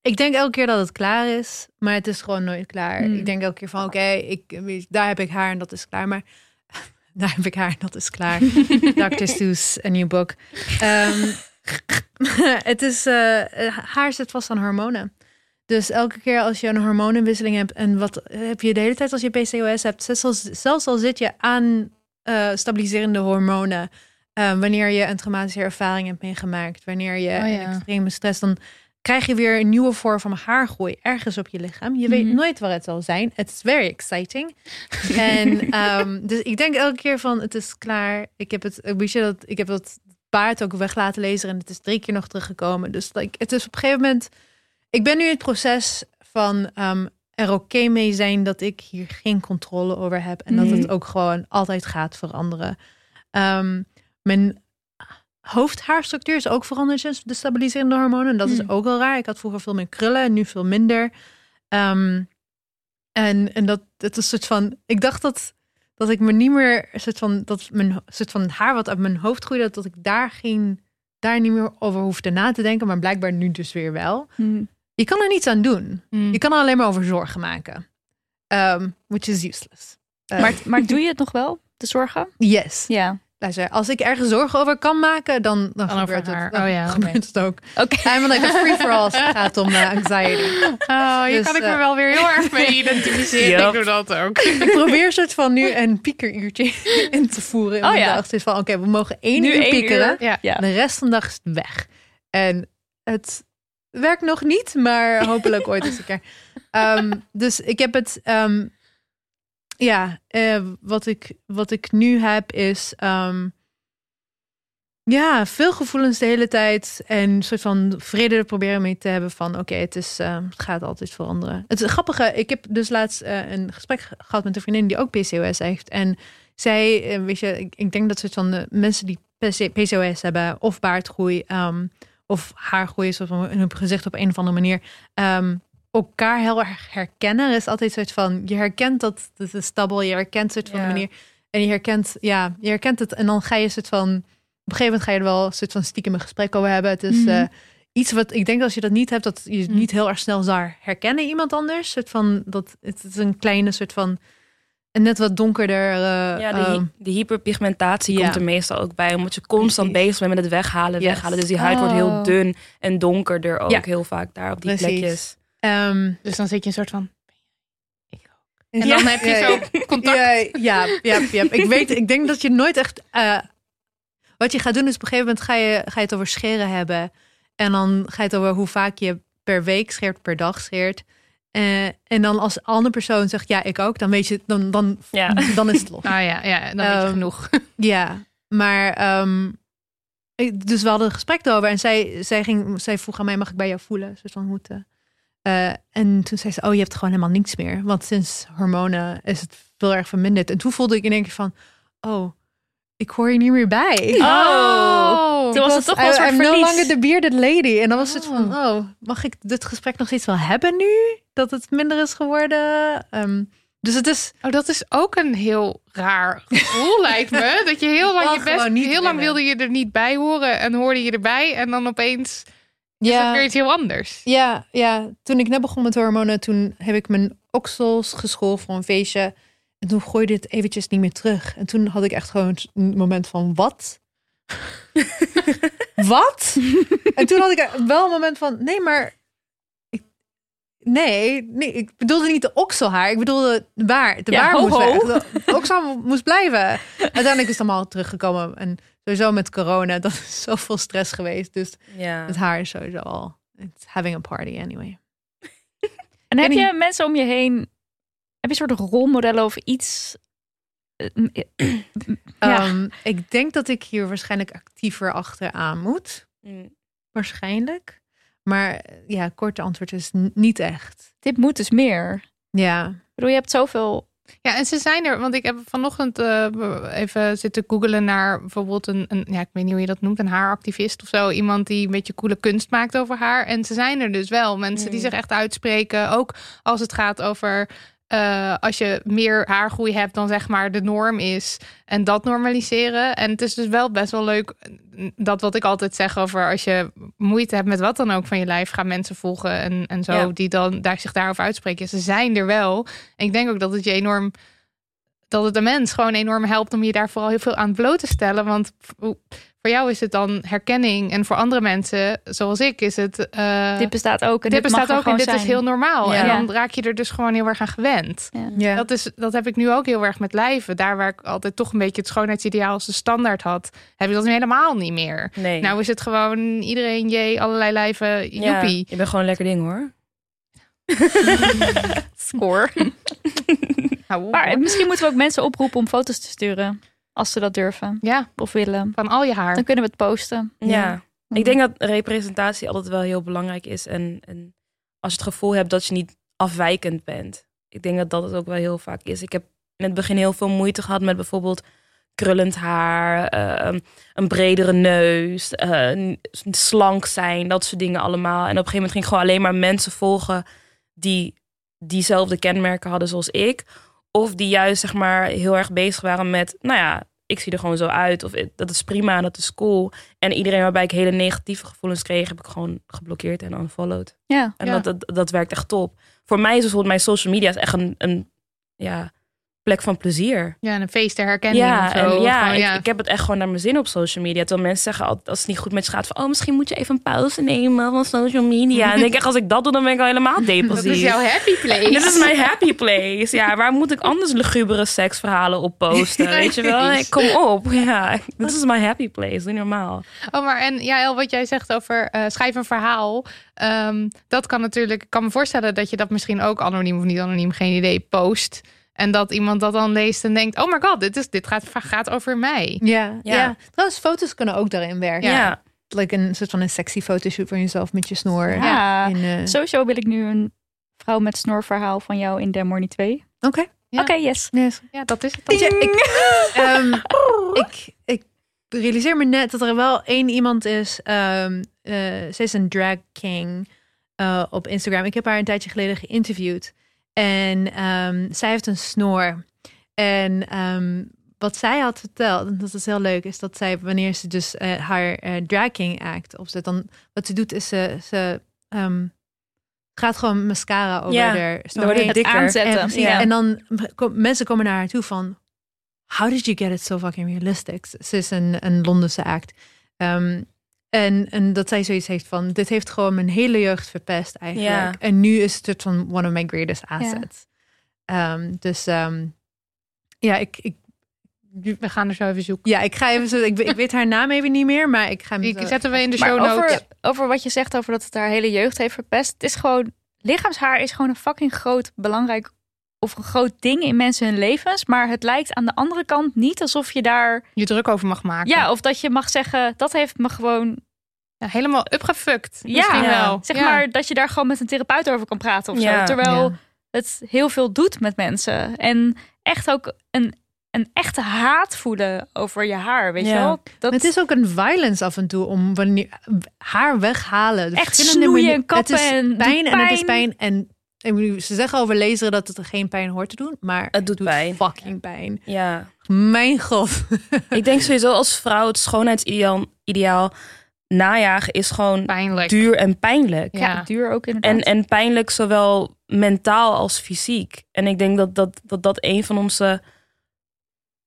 ik denk elke keer dat het klaar is, maar het is gewoon nooit klaar. Hmm. Ik denk elke keer van, oké, ik daar heb ik haar en dat is klaar. Maar daar heb ik haar en dat is klaar. *laughs* Dr. Seuss, een nieuw boek. Ehm, *laughs* het is, eh, haar zit vast aan hormonen. Dus elke keer als je een hormonenwisseling hebt en wat heb je de hele tijd als je PCOS hebt, zelfs al, zelfs al zit je aan eh, stabiliserende hormonen, wanneer je een traumatische ervaring hebt meegemaakt, wanneer je Oh ja. extreme stress, dan krijg je weer een nieuwe vorm van haargroei ergens op je lichaam. Je weet Mhm. nooit waar het zal zijn. It's very exciting. *laughs* en ehm, dus ik denk elke keer van het is klaar. Ik heb het, weet je dat, ik heb dat paard ook weg laten lezen en het is drie keer nog teruggekomen. Dus like, het is op een gegeven moment. Ik ben nu in het proces van ehm, er oké mee zijn dat ik hier geen controle over heb en dat het ook gewoon altijd gaat veranderen. Ehm, mijn hoofdhaarstructuur is ook veranderd sinds de stabiliserende hormonen. En dat is ook al raar. Ik had vroeger veel meer krullen en nu veel minder. Ehm, en, en dat het is een soort van. Ik dacht dat, dat ik me niet meer. Soort van, dat mijn soort van haar wat uit mijn hoofd groeide. Dat ik daar geen. Daar niet meer over hoefde na te denken. Maar blijkbaar nu dus weer wel. Je kan er niets aan doen. Mm. Je kan er alleen maar over zorgen maken. Ehm, which is useless. Eh, Maar, maar doe je het nog wel, de zorgen? *laughs* yes. Ja. Luister, als ik ergens zorgen over kan maken, dan, dan, gebeurt het. Dan Oh ja, gebeurt het ook. *laughs* Oké. I'm like a free for all als *laughs* het gaat om eh, anxiety. Oh, hier Dus, kan ik me eh, wel weer heel erg mee *laughs* identificeren. Yep. Ik doe dat ook. Ik probeer een soort van nu een piekeruurtje in te voeren in Oh mijn ja. dag. Het is van, oké, we mogen één Nu uur één piekeren. uur. Ja. Ja. De rest van de dag is het weg. En het werkt nog niet, maar hopelijk ooit eens een keer. Ehm, dus ik heb het... ehm, ja, eh, wat, ik, wat ik nu heb is... ehm, ja, veel gevoelens de hele tijd. En een soort van vrede er proberen mee te hebben van... oké, het is ehm, het gaat altijd veranderen. Het grappige, ik heb dus laatst eh, een gesprek ge- gehad met een vriendin... die ook PCOS heeft. En zij, eh, weet je, ik, denk dat soort van de mensen die PC PCOS hebben... of baardgroei ehm, of haargroei... soort van hun gezicht op een of andere manier... elkaar heel erg herkennen. Er is altijd een soort van... je herkent dat het is stabbel, je herkent soort van Ja. manier... en je herkent, ja, je herkent het... en dan ga je soort van... op een gegeven moment ga je er wel een soort van stiekem een gesprek over hebben. Het is, Mhm. eh, iets wat ik denk als je dat niet hebt, dat je het Hm. niet heel erg snel zou herkennen iemand anders. Soort van dat het is een kleine soort van een net wat donkerder. eh, Ja, de, ehm, hy- de hyperpigmentatie ja. komt er meestal ook bij. Omdat je constant Precies. bezig bent met het weghalen, Yes. weghalen. Dus die huid wordt Oh. heel dun en donkerder ook Ja. heel vaak daar op die Precies. plekjes. Ehm, Dus dan zit je een soort van. en En dan heb je zo contact. Ja, ja, ja, ja. Ik weet, ik denk dat je nooit echt. eh, wat je gaat doen is op een gegeven moment ga je, ga je het over scheren hebben. En dan ga je het over hoe vaak je per week scheert, per dag scheert. Eh, en dan als andere persoon zegt ja, ik ook, dan weet je, dan, dan, Ja. dan is het los. Ah ja, ja dan weet je Ehm, genoeg. *laughs* Ja, maar ehm, ik- dus we hadden een gesprek erover en zij, zij, ging, zij vroeg aan mij, mag ik bij jou voelen? Dus van hoe eh, en toen zei ze, oh, je hebt gewoon helemaal niks meer. Want sinds hormonen is het veel erg verminderd. En toen voelde ik in één keer van, oh, ik hoor je niet meer bij. Oh. Toen was het toch wel een soort I'm no verlies. longer the bearded lady. En dan was het Oh. van, oh, mag ik dit gesprek nog steeds wel hebben nu? Dat het minder is geworden? Ehm, dus het is, Oh, dat is ook een heel raar gevoel, *laughs* lijkt me. Dat je heel lang je best, heel lang wilde je er niet bij horen en hoorde je erbij. En dan opeens is het weer iets heel anders. Ja, ja, toen ik net begon met hormonen, toen heb ik mijn oksels geschoold voor een feestje. En toen gooide het eventjes niet meer terug. En toen had ik echt gewoon een moment van, wat? *laughs* wat? en toen had ik wel een moment van, nee, maar... Ik, nee, nee, ik bedoelde niet de okselhaar. Ik bedoelde de baar. De Ja, ho, moest ho. De oksel moest blijven. *laughs* Uiteindelijk is het allemaal teruggekomen. En sowieso met corona, *laughs* dat is zoveel stress geweest. Dus Ja. het haar is sowieso al... It's having a party anyway. *laughs* En heb je mensen om je heen, heb je een soort rolmodellen of iets? Eh, m- eh, Ja. Ehm, ik denk dat ik hier waarschijnlijk actiever achteraan moet. Mm. Waarschijnlijk. Maar eh, ja, korte antwoord is niet echt. Dit moet dus meer. Ja. Ik bedoel, je hebt zoveel. Ja, en ze zijn er, want ik heb vanochtend eh, even zitten googelen naar bijvoorbeeld een, een, ja, ik weet niet hoe je dat noemt, een haaractivist of zo. Iemand die een beetje coole kunst maakt over haar. En ze zijn er dus wel, mensen die Mm. zich echt uitspreken. Ook als het gaat over eh, als je meer haargroei hebt dan zeg maar de norm is. En dat normaliseren. En het is dus wel best wel leuk, dat wat ik altijd zeg over als je moeite hebt met wat dan ook van je lijf, gaan mensen volgen en, en zo, Ja. die dan daar zich daarover uitspreken. Ze zijn er wel. En ik denk ook dat het je enorm dat het de mens gewoon enorm helpt om je daar vooral heel veel aan bloot te stellen. Want voor jou is het dan herkenning. En voor andere mensen, zoals ik, is het. eh, dit bestaat ook. En dit dit, mag bestaat ook en dit is heel normaal. Ja. En dan raak je er dus gewoon heel erg aan gewend. Ja. ja. Dat, is, dat heb ik nu ook heel erg met lijven. Daar waar ik altijd toch een beetje het schoonheidsideaal als de standaard had, heb ik dat nu helemaal niet meer. Nee. Nou is het gewoon iedereen, jee, allerlei lijven, ja, joepie. je bent gewoon een lekker ding hoor. *laughs* Score. *laughs* Maar misschien moeten we ook mensen oproepen om foto's te sturen. Als ze dat durven Ja, of willen. van al je haar. Dan kunnen we het posten. Ja. Ik denk dat representatie altijd wel heel belangrijk is. En, en als je het gevoel hebt dat je niet afwijkend bent. Ik denk dat dat het ook wel heel vaak is. Ik heb in het begin heel veel moeite gehad met bijvoorbeeld krullend haar, eh, een bredere neus, eh, slank zijn, dat soort dingen allemaal. En op een gegeven moment ging ik gewoon alleen maar mensen volgen die diezelfde kenmerken hadden zoals ik. Of die juist zeg maar heel erg bezig waren met, nou ja, ik zie er gewoon zo uit. Of dat is prima, dat is cool. En iedereen waarbij ik hele negatieve gevoelens kreeg, heb ik gewoon geblokkeerd en unfollowed. Ja. En Ja. dat, dat, dat werkt echt top. Voor mij is bijvoorbeeld mijn social media is echt een, een ja, plek van plezier. Ja, en een feest ter herkenning Ja, of zo. en ja, Gewoon, ik, ik heb het echt gewoon naar mijn zin op social media. Terwijl mensen zeggen altijd, als het niet goed met je gaat, van oh, misschien moet je even een pauze nemen van social media. En ik *laughs* echt, als ik dat doe, dan ben ik al helemaal Dat depressief. is jouw happy place. Dit is mijn happy place. Ja, waar moet ik anders lugubere seksverhalen op posten? *laughs* Weet je wel? Kom op. Ja, dit is mijn happy place. Doe normaal. Oh, maar en ja, El, wat jij zegt over eh schrijf een verhaal. ehm, dat kan natuurlijk. Ik kan me voorstellen dat je dat misschien ook anoniem of niet anoniem, geen idee, post. En dat iemand dat dan leest en denkt: Oh my god, dit, is, dit gaat, gaat over mij. Ja, ja. Ja. Trouwens, foto's kunnen ook daarin werken. Ja. Like een soort van een sexy fotoshoot van jezelf met je snor. Ja. In, eh, Sowieso wil ik nu een vrouw met snorverhaal van jou in Demorny 2. Oké. Ja. Oké, yes. Yes. Ja, dat is het. Ik, ehm, ik, ik realiseer me net dat er wel één iemand is. ehm eh, ze is een drag king eh, op Instagram. Ik heb haar een tijdje geleden geïnterviewd. En ehm, zij heeft een snor. En ehm, wat zij had verteld, en dat is heel leuk, is dat zij wanneer ze dus eh, haar eh, drag king act opzet, dan wat ze doet is ze, ze ehm, gaat gewoon mascara over Ja, haar dan wordt het aanzetten. En, ja. en dan kom- mensen komen naar haar toe van, how did you get it so fucking realistic? Ze is een, een Londense act. Ehm, en, en dat zij zoiets heeft van, dit heeft gewoon mijn hele jeugd verpest eigenlijk. Ja. En nu is het soort van one of my greatest assets. Ehm, dus ehm, ja, ik, ik, We gaan er zo even zoeken. ja, ik ga even zo, ik, ik weet haar naam even niet meer, maar ik ga hem zo- zetten we in de Maar show notes. over, over wat je zegt over dat het haar hele jeugd heeft verpest. Het is gewoon, lichaamshaar is gewoon een fucking groot, belangrijk of een groot ding in mensen hun levens. Maar het lijkt aan de andere kant niet alsof je daar, Je druk over mag maken. ja, of dat je mag zeggen, dat heeft me gewoon, Ja, helemaal upgefukt. Ja. Wel. zeg Ja. maar, dat je daar gewoon met een therapeut over kan praten of Ja. zo. Terwijl Ja. het heel veel doet met mensen. En echt ook een, een echte haat voelen over je haar, weet je Ja. wel? Dat, Maar het is ook een violence af en toe om wanneer haar weghalen. De Echt snoeien en kappen Het is en pijn en het is pijn. En ik bedoel, ze zeggen over laseren dat het er geen pijn hoort te doen, maar Het doet pijn. fucking pijn. Ja. Mijn god. *laughs* Ik denk sowieso als vrouw het schoonheidsideaal ideaal najagen is gewoon Pijnlijk. duur en pijnlijk. ja, Ja. duur ook inderdaad. En, en pijnlijk zowel mentaal als fysiek. En ik denk dat dat, dat, dat een van onze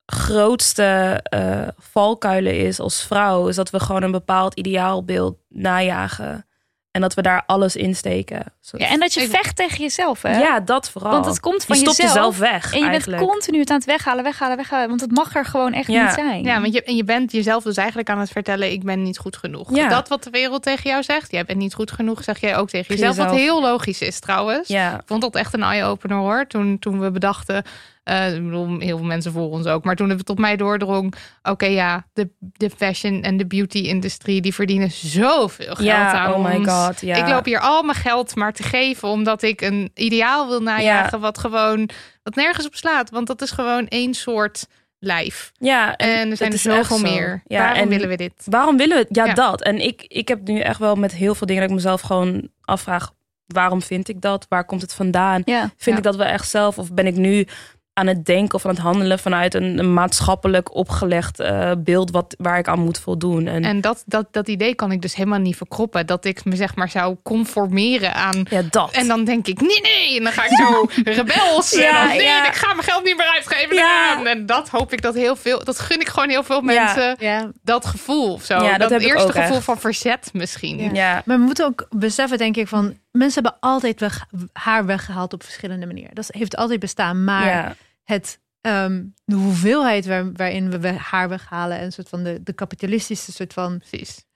grootste eh, valkuilen is als vrouw. Is dat we gewoon een bepaald ideaalbeeld najagen. En dat we daar alles in steken. Ja, en dat je vecht tegen jezelf, hè? Ja, dat vooral. Want het komt van je stopt jezelf. jezelf weg En je eigenlijk. bent continu het aan het weghalen, weghalen, weghalen. Want het mag er gewoon echt Ja. niet zijn. Ja, want je, en je bent jezelf dus eigenlijk aan het vertellen: ik ben niet goed genoeg. Ja. Dat wat de wereld tegen jou zegt, jij bent niet goed genoeg, zeg jij ook tegen jezelf. jezelf. Wat heel logisch is trouwens. Ja, Ik vond dat echt een eye-opener hoor. Toen, toen we bedachten, eh, ik bedoel, heel veel mensen voor ons ook, maar toen het tot mij doordrong: oké, ja, de, de fashion en de beauty-industrie die verdienen zoveel geld ja aan oh my ons. god. Ja. Ik loop hier al mijn geld maar te geven omdat ik een ideaal wil najagen wat gewoon wat nergens op slaat, want dat is gewoon één soort lijf. ja, En, er zijn er zoveel meer. Ja, Waarom en willen we dit? Waarom willen we het? Ja, Ja. dat. En ik, ik heb nu echt wel met heel veel dingen dat ik mezelf gewoon afvraag: waarom vind ik dat? Waar komt het vandaan? Ja. Vind ik dat wel echt zelf? Of ben ik nu aan het denken of aan het handelen vanuit een, een maatschappelijk opgelegd eh, beeld wat, waar ik aan moet voldoen? En, En dat, dat, dat idee kan ik dus helemaal niet verkroppen. Dat ik me zeg maar zou conformeren aan. ja, dat. En dan denk ik, nee, nee. En dan ga ik zo *laughs* rebels. Ja, en dan, nee, ja. ik ga mijn geld niet meer uitgeven. Ja. En dat hoop ik dat heel veel. Dat gun ik gewoon heel veel mensen. Ja. Dat gevoel of zo. Ja, dat dat heb ik eerste ook gevoel echt. van verzet misschien. Ja. ja. Maar we moeten ook beseffen, denk ik, van mensen hebben altijd weg, haar weggehaald op verschillende manieren. Dat heeft altijd bestaan. Maar ja. het, ehm, de hoeveelheid waar, waarin we haar weghalen en een soort van de, de kapitalistische soort van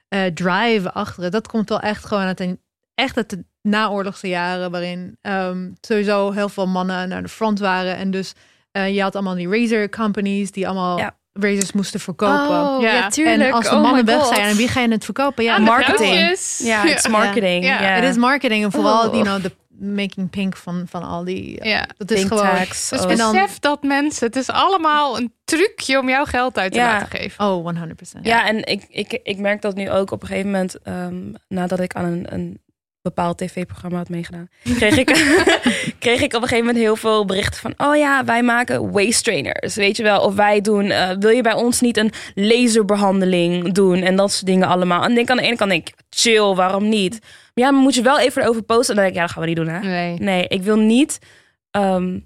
eh, drive achter het, dat komt wel echt gewoon uit een echt uit de naoorlogse jaren, waarin ehm, sowieso heel veel mannen naar de front waren en dus eh, je had allemaal die razor companies die allemaal Ja. Razors moesten verkopen. Oh, ja, Ja. tuurlijk. En als de Oh mannen weg zijn, en wie ga je het verkopen? Ja, marketing. Ja, het is marketing. Ja. Het is marketing en vooral, Oh. you know, de making pink van, van al die. Ja. Dat is Pink gewoon. tax. Dus Oh. Besef dat mensen, het is allemaal een trucje om jouw geld uit te Ja. laten geven. Oh, 100%. Ja, en ik, ik, ik merk dat nu ook op een gegeven moment, ehm, nadat ik aan een, een bepaald tv-programma had meegedaan, kreeg ik, *laughs* kreeg ik op een gegeven moment heel veel berichten van, oh ja, wij maken waist trainers, weet je wel, of wij doen, eh, wil je bij ons niet een laserbehandeling doen en dat soort dingen allemaal. En denk aan de ene kant denk ik, chill, waarom niet? Maar ja, maar moet je wel even erover posten. En dan denk ik, ja, dat gaan we niet doen, hè? Nee. Nee, ik wil niet ehm,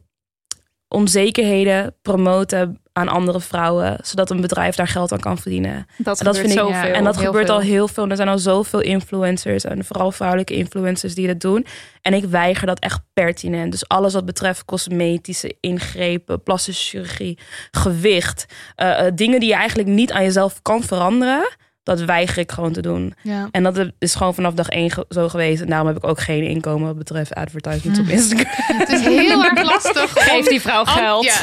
onzekerheden promoten aan andere vrouwen, zodat een bedrijf daar geld aan kan verdienen. Dat, En dat gebeurt vind ik- en dat heel gebeurt veel. al heel veel. Er zijn al zoveel influencers en vooral vrouwelijke influencers die dat doen. En ik weiger dat echt pertinent. Dus alles wat betreft cosmetische ingrepen, plastische chirurgie, gewicht, eh, eh, dingen die je eigenlijk niet aan jezelf kan veranderen, dat weiger ik gewoon te doen. Ja. En dat is gewoon vanaf dag één zo geweest. En daarom heb ik ook geen inkomen wat betreft advertisements op Instagram. *laughs* Het is heel erg lastig. om- Geef die vrouw geld. Ja.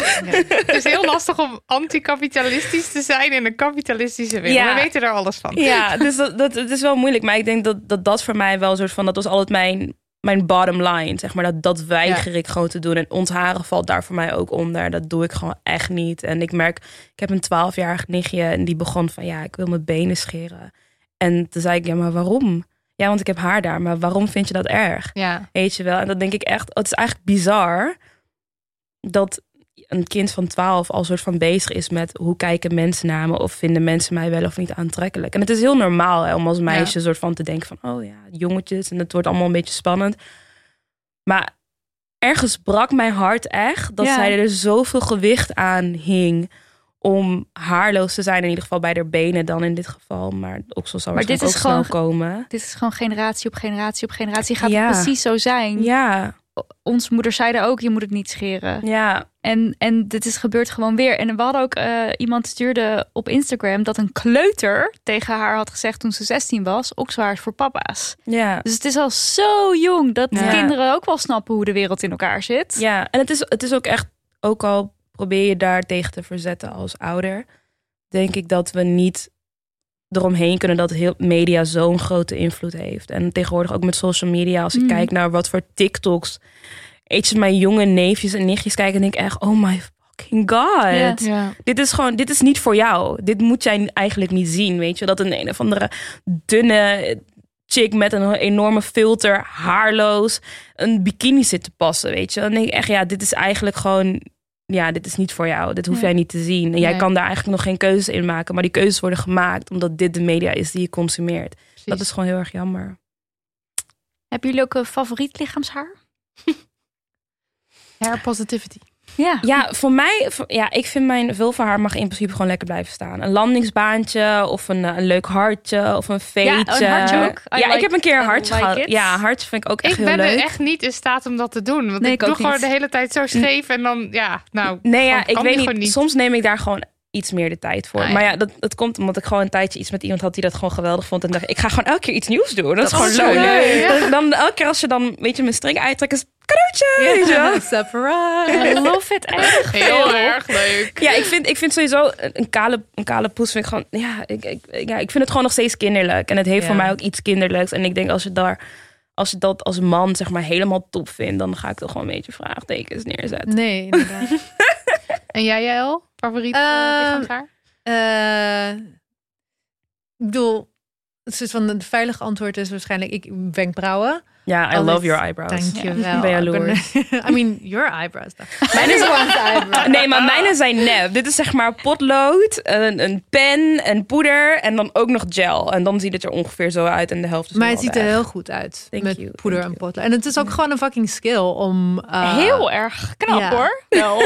Het is heel lastig om anticapitalistisch te zijn in een kapitalistische wereld. Ja. We weten er alles van. Ja, dus dat, dat, het is wel moeilijk. Maar ik denk dat dat, dat voor mij wel een soort van... Dat was altijd mijn, mijn bottom line, zeg maar. Dat, dat weiger ik gewoon te doen. En ontharen valt daar voor mij ook onder. Dat doe ik gewoon echt niet. En ik merk, ik heb een twaalfjarig nichtje... en die begon van, ja, ik wil mijn benen scheren. En toen zei ik, ja, maar waarom? Ja, want ik heb haar daar. Maar waarom vind je dat erg? Ja. Weet je wel? En dan denk ik echt, het is eigenlijk bizar... dat een kind van 12 al soort van bezig is met hoe kijken mensen naar me of vinden mensen mij wel of niet aantrekkelijk. En het is heel normaal hè, om als meisje soort van te denken van oh ja, jongetjes en het wordt allemaal een beetje spannend. Maar ergens brak mijn hart echt dat Ja. zij er zoveel gewicht aan hing om haarloos te zijn in ieder geval bij haar benen dan in dit geval, maar oksel zal Maar dit waarschijnlijk is ook gewoon- komen. Dit is gewoon generatie op generatie op generatie. Gaat Ja. het precies zo zijn. Ja, Onze moeder zeiden ook, je moet het niet scheren. ja, En, en dit is gebeurd gewoon weer. En we hadden ook eh, iemand stuurde op Instagram dat een kleuter tegen haar had gezegd toen ze 16 was: okselhaar is voor papa's. ja. Dus het is al zo jong dat Ja. kinderen ook wel snappen hoe de wereld in elkaar zit. Ja, en het is, het is ook echt, ook al probeer je daar tegen te verzetten als ouder, denk ik dat we niet eromheen kunnen dat heel media zo'n grote invloed heeft. En tegenwoordig ook met social media, als ik Mm. kijk naar wat voor TikToks, eetjes mijn jonge neefjes en nichtjes kijken, denk ik echt, oh my fucking god. Dit is gewoon, dit is niet voor jou. Dit moet jij eigenlijk niet zien, weet je. Dat een een of andere dunne chick met een enorme filter, haarloos, een bikini zit te passen, weet je. Dan denk ik echt, ja, dit is eigenlijk gewoon, ja, dit is niet voor jou. Dit hoef jij niet te zien. En jij Nee. kan daar eigenlijk nog geen keuzes in maken. Maar die keuzes worden gemaakt omdat dit de media is die je consumeert. Dat is gewoon heel erg jammer. Hebben jullie ook een favoriet lichaamshaar? *laughs* Hair positivity. Ja. Ja, voor mij, ja, ik vind mijn vulvahaar mag in principe gewoon lekker blijven staan. Een landingsbaantje of een, eh, een leuk hartje of een veetje. een hartje ook. I ja, like- ik heb een keer een hartje like gehad. it. Ja, een hartje vind ik ook echt Ik heel ben leuk. er echt niet in staat om dat te doen. Want Nee, ik ik doe gewoon niet. de hele tijd zo scheef. En dan, ja, nou. Nee, ja, ik weet niet. Soms neem ik daar gewoon iets meer de tijd voor. Ah, ja. Maar ja, dat, dat komt omdat ik gewoon een tijdje iets met iemand had die dat gewoon geweldig vond. En dacht, ik, ik ga gewoon elke keer iets nieuws doen. Dat, is gewoon leuk. leuk, ja. Dat Dan elke keer als je dan, weet je, mijn string uittrekt, is cadeautje. wel. *laughs* Surprise. I love it echt. Heel erg leuk. Ja, ik vind, ik vind sowieso een een kale, een kale poes vind ik gewoon... Ja ik, ik, ja, ik vind het gewoon nog steeds kinderlijk. En het heeft Ja. voor mij ook iets kinderlijks. En ik denk als je daar... Als je dat als man zeg maar helemaal top vindt... dan ga ik toch gewoon een beetje vraagtekens neerzetten. Nee, inderdaad. *laughs* En jij, Jael? Favoriet uh? Eh, ik bedoel, het soort van het veilige antwoord is waarschijnlijk ik wenkbrauwen. Ja, I love your eyebrows. Dank je wel. Ben jaloers. *laughs* I mean, your eyebrows. *laughs* Mijn is *laughs* eyebrows. Nee, maar mijne zijn nep. Dit is zeg maar potlood, een, een pen, een poeder en dan ook nog gel. En dan ziet het er ongeveer zo uit en de helft is Maar het ziet er heel goed uit. Thank met you, poeder thank en potlood. En het is ook gewoon een fucking skill om... uh, Heel erg knap hoor. Ja.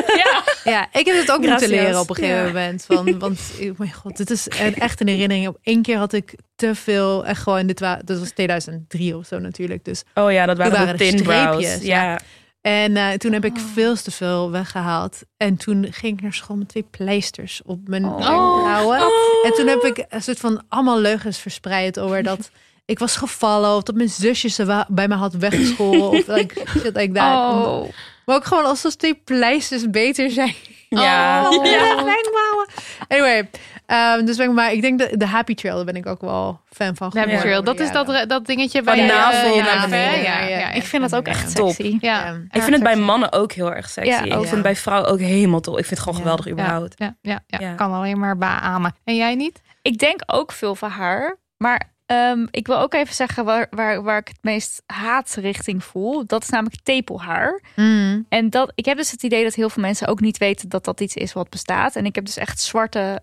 Ja, ik heb het ook Gracias. moeten leren op een gegeven moment. Van, want, oh mijn god, dit is een, echt een herinnering. Op één keer had ik te veel, echt gewoon, dit, wa dit was 2003 of zo natuurlijk. Dus Oh ja, dat waren, waren de thin brows. Ja. En eh, toen heb ik Oh. veel te veel weggehaald. En toen ging ik naar school met twee pleisters op mijn Oh. wenkbrauwen. En toen heb ik een soort van allemaal leugens verspreid over dat *laughs* ik was gevallen. Of dat mijn zusje ze bij me had weggeschoren. of like, shit like that. Oh. Maar ook gewoon alsof twee pleisters beter zijn. Ja. Oh, Ja. wenkbrauwen. Anyway, ehm, dus ben maar ik denk de, de Happy Trail, daar ben ik ook wel fan van. Happy Trail, dat is dat, dat dingetje bij de navel ja, naar ja, beneden. Ja, Ja, ja, ja. Ik vind dat ook echt Top. sexy. Ja. Ja. Ik vind het bij mannen ook heel erg sexy. Ja, ik ook. vind het bij vrouwen ook helemaal top. Ik vind het gewoon Ja. geweldig überhaupt. ja, ja, ja, Ja. kan alleen maar beamen. En jij niet? Ik denk ook veel van haar. Maar ehm, ik wil ook even zeggen waar, waar, waar ik het meest haat richting voel. Dat is namelijk tepelhaar. Mm. En dat, ik heb dus het idee dat heel veel mensen ook niet weten dat dat iets is wat bestaat. En ik heb dus echt zwarte,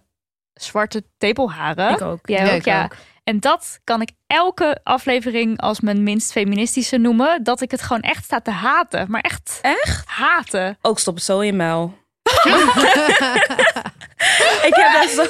zwarte tepelharen. Ik ook. Jij Ja, ook, ik ja. ook. En dat kan ik elke aflevering als mijn minst feministische noemen. Dat ik het gewoon echt sta te haten. Maar echt, Echt? haten. Ook stop het zo in muil. *laughs* ik heb daar zo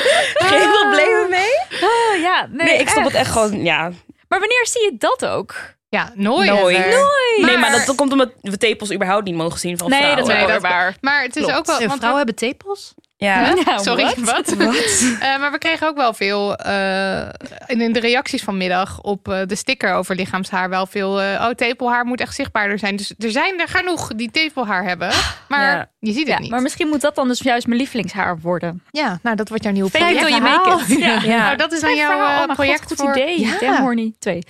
*laughs* geen problemen mee. Oh, ja, nee, Nee, ik stop het echt gewoon, ja, Maar wanneer zie je dat ook? Ja, nooit. Nooit. Nee, maar Maar- dat komt omdat we tepels überhaupt niet mogen zien van Nee, vrouwen. dat is Nee, dat- waar. Maar het is Klopt. ook wel... En want vrouwen hebben tepels? Ja. *laughs* Sorry, wat? wat? *laughs* Eh, maar we kregen ook wel veel eh, in in de reacties vanmiddag op eh, de sticker over lichaamshaar wel veel. eh, oh, tepelhaar moet echt zichtbaarder zijn. Dus er zijn er genoeg die tepelhaar hebben, *gasps* maar Ja. je ziet het Ja, niet. maar misschien moet dat dan dus juist mijn lievelingshaar worden. ja, nou dat wordt jouw nieuwe project. make it. *laughs* Ja. Ja. Nou, dat is dan jouw Oh project God, goed voor. idee. Ja. Horny 2.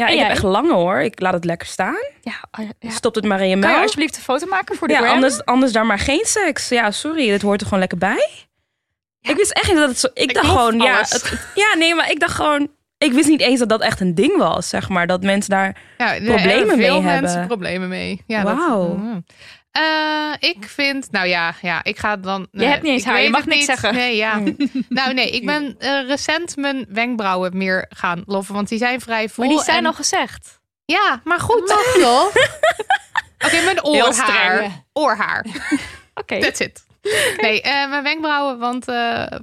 Ja, En ik heb echt lange hoor. Ik laat het lekker staan. Ja, oh ja. Stop het maar in je Kan je alsjeblieft een foto maken voor de Ja, gram? anders, anders daar maar geen seks. Ja, sorry, dit hoort er gewoon lekker bij. Ik wist echt niet dat het zo... Ik, dacht gewoon, ja, het- ja, nee, maar ik dacht gewoon... Ik wist niet eens dat dat echt een ding was, zeg maar. Dat mensen daar... Ja, er Problemen hebben veel mee mensen hebben. problemen mee. Ja, dat- Wauw. Eh, ik vind, nou ja, ja, ik ga dan. Je hebt niet eens haar, je mag niks niet. zeggen. Nee, ja. *laughs* nou, nee, ik ben eh, recent mijn wenkbrauwen meer gaan loffen, want die zijn vrij vol. Maar die zijn en- al gezegd. Ja, maar goed. toch? *laughs* Oké, mijn oorhaar. Oorhaar. *laughs* Oké. That's it. Nee, eh, mijn wenkbrauwen, want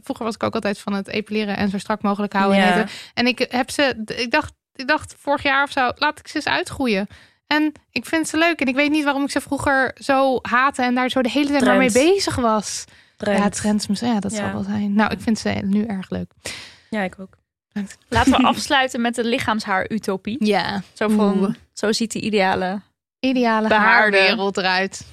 vroeger was ik ook altijd van het epileren en zo strak mogelijk houden. En, Ja. en ik heb ze, ik dacht, ik dacht vorig jaar of zo, laat ik ze eens uitgroeien. En ik vind ze leuk en ik weet niet waarom ik ze vroeger zo haatte en daar zo de hele tijd maar mee bezig was. Trend. Ja, trends, ja, dat Ja. zal wel zijn. Nou, ik vind ze nu erg leuk. Ja, ik ook. Laten we *laughs* afsluiten met de lichaamshaar-utopie. Ja, Zo van, Oeh. zo ziet de ideale. ideale Behaarde. haarwereld eruit.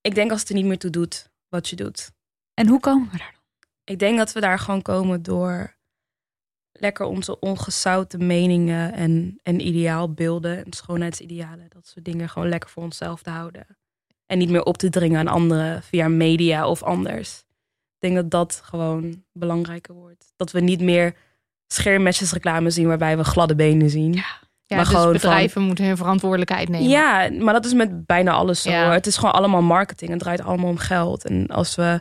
Ik denk als het er niet meer toe doet wat je doet. En hoe komen we daar dan? Ik denk dat we daar gewoon komen door lekker onze ongezouten meningen en, en ideaalbeelden en schoonheidsidealen. Dat soort dingen gewoon lekker voor onszelf te houden. En niet meer op te dringen aan anderen via media of anders. Ik denk dat dat gewoon belangrijker wordt. Dat we niet meer schermmesjesreclame zien waarbij we gladde benen zien. Ja, Maar dus gewoon bedrijven moeten hun verantwoordelijkheid nemen. Ja, maar dat is met bijna alles zo. Ja. hoor. Het is gewoon allemaal marketing. Het draait allemaal om geld. En als we,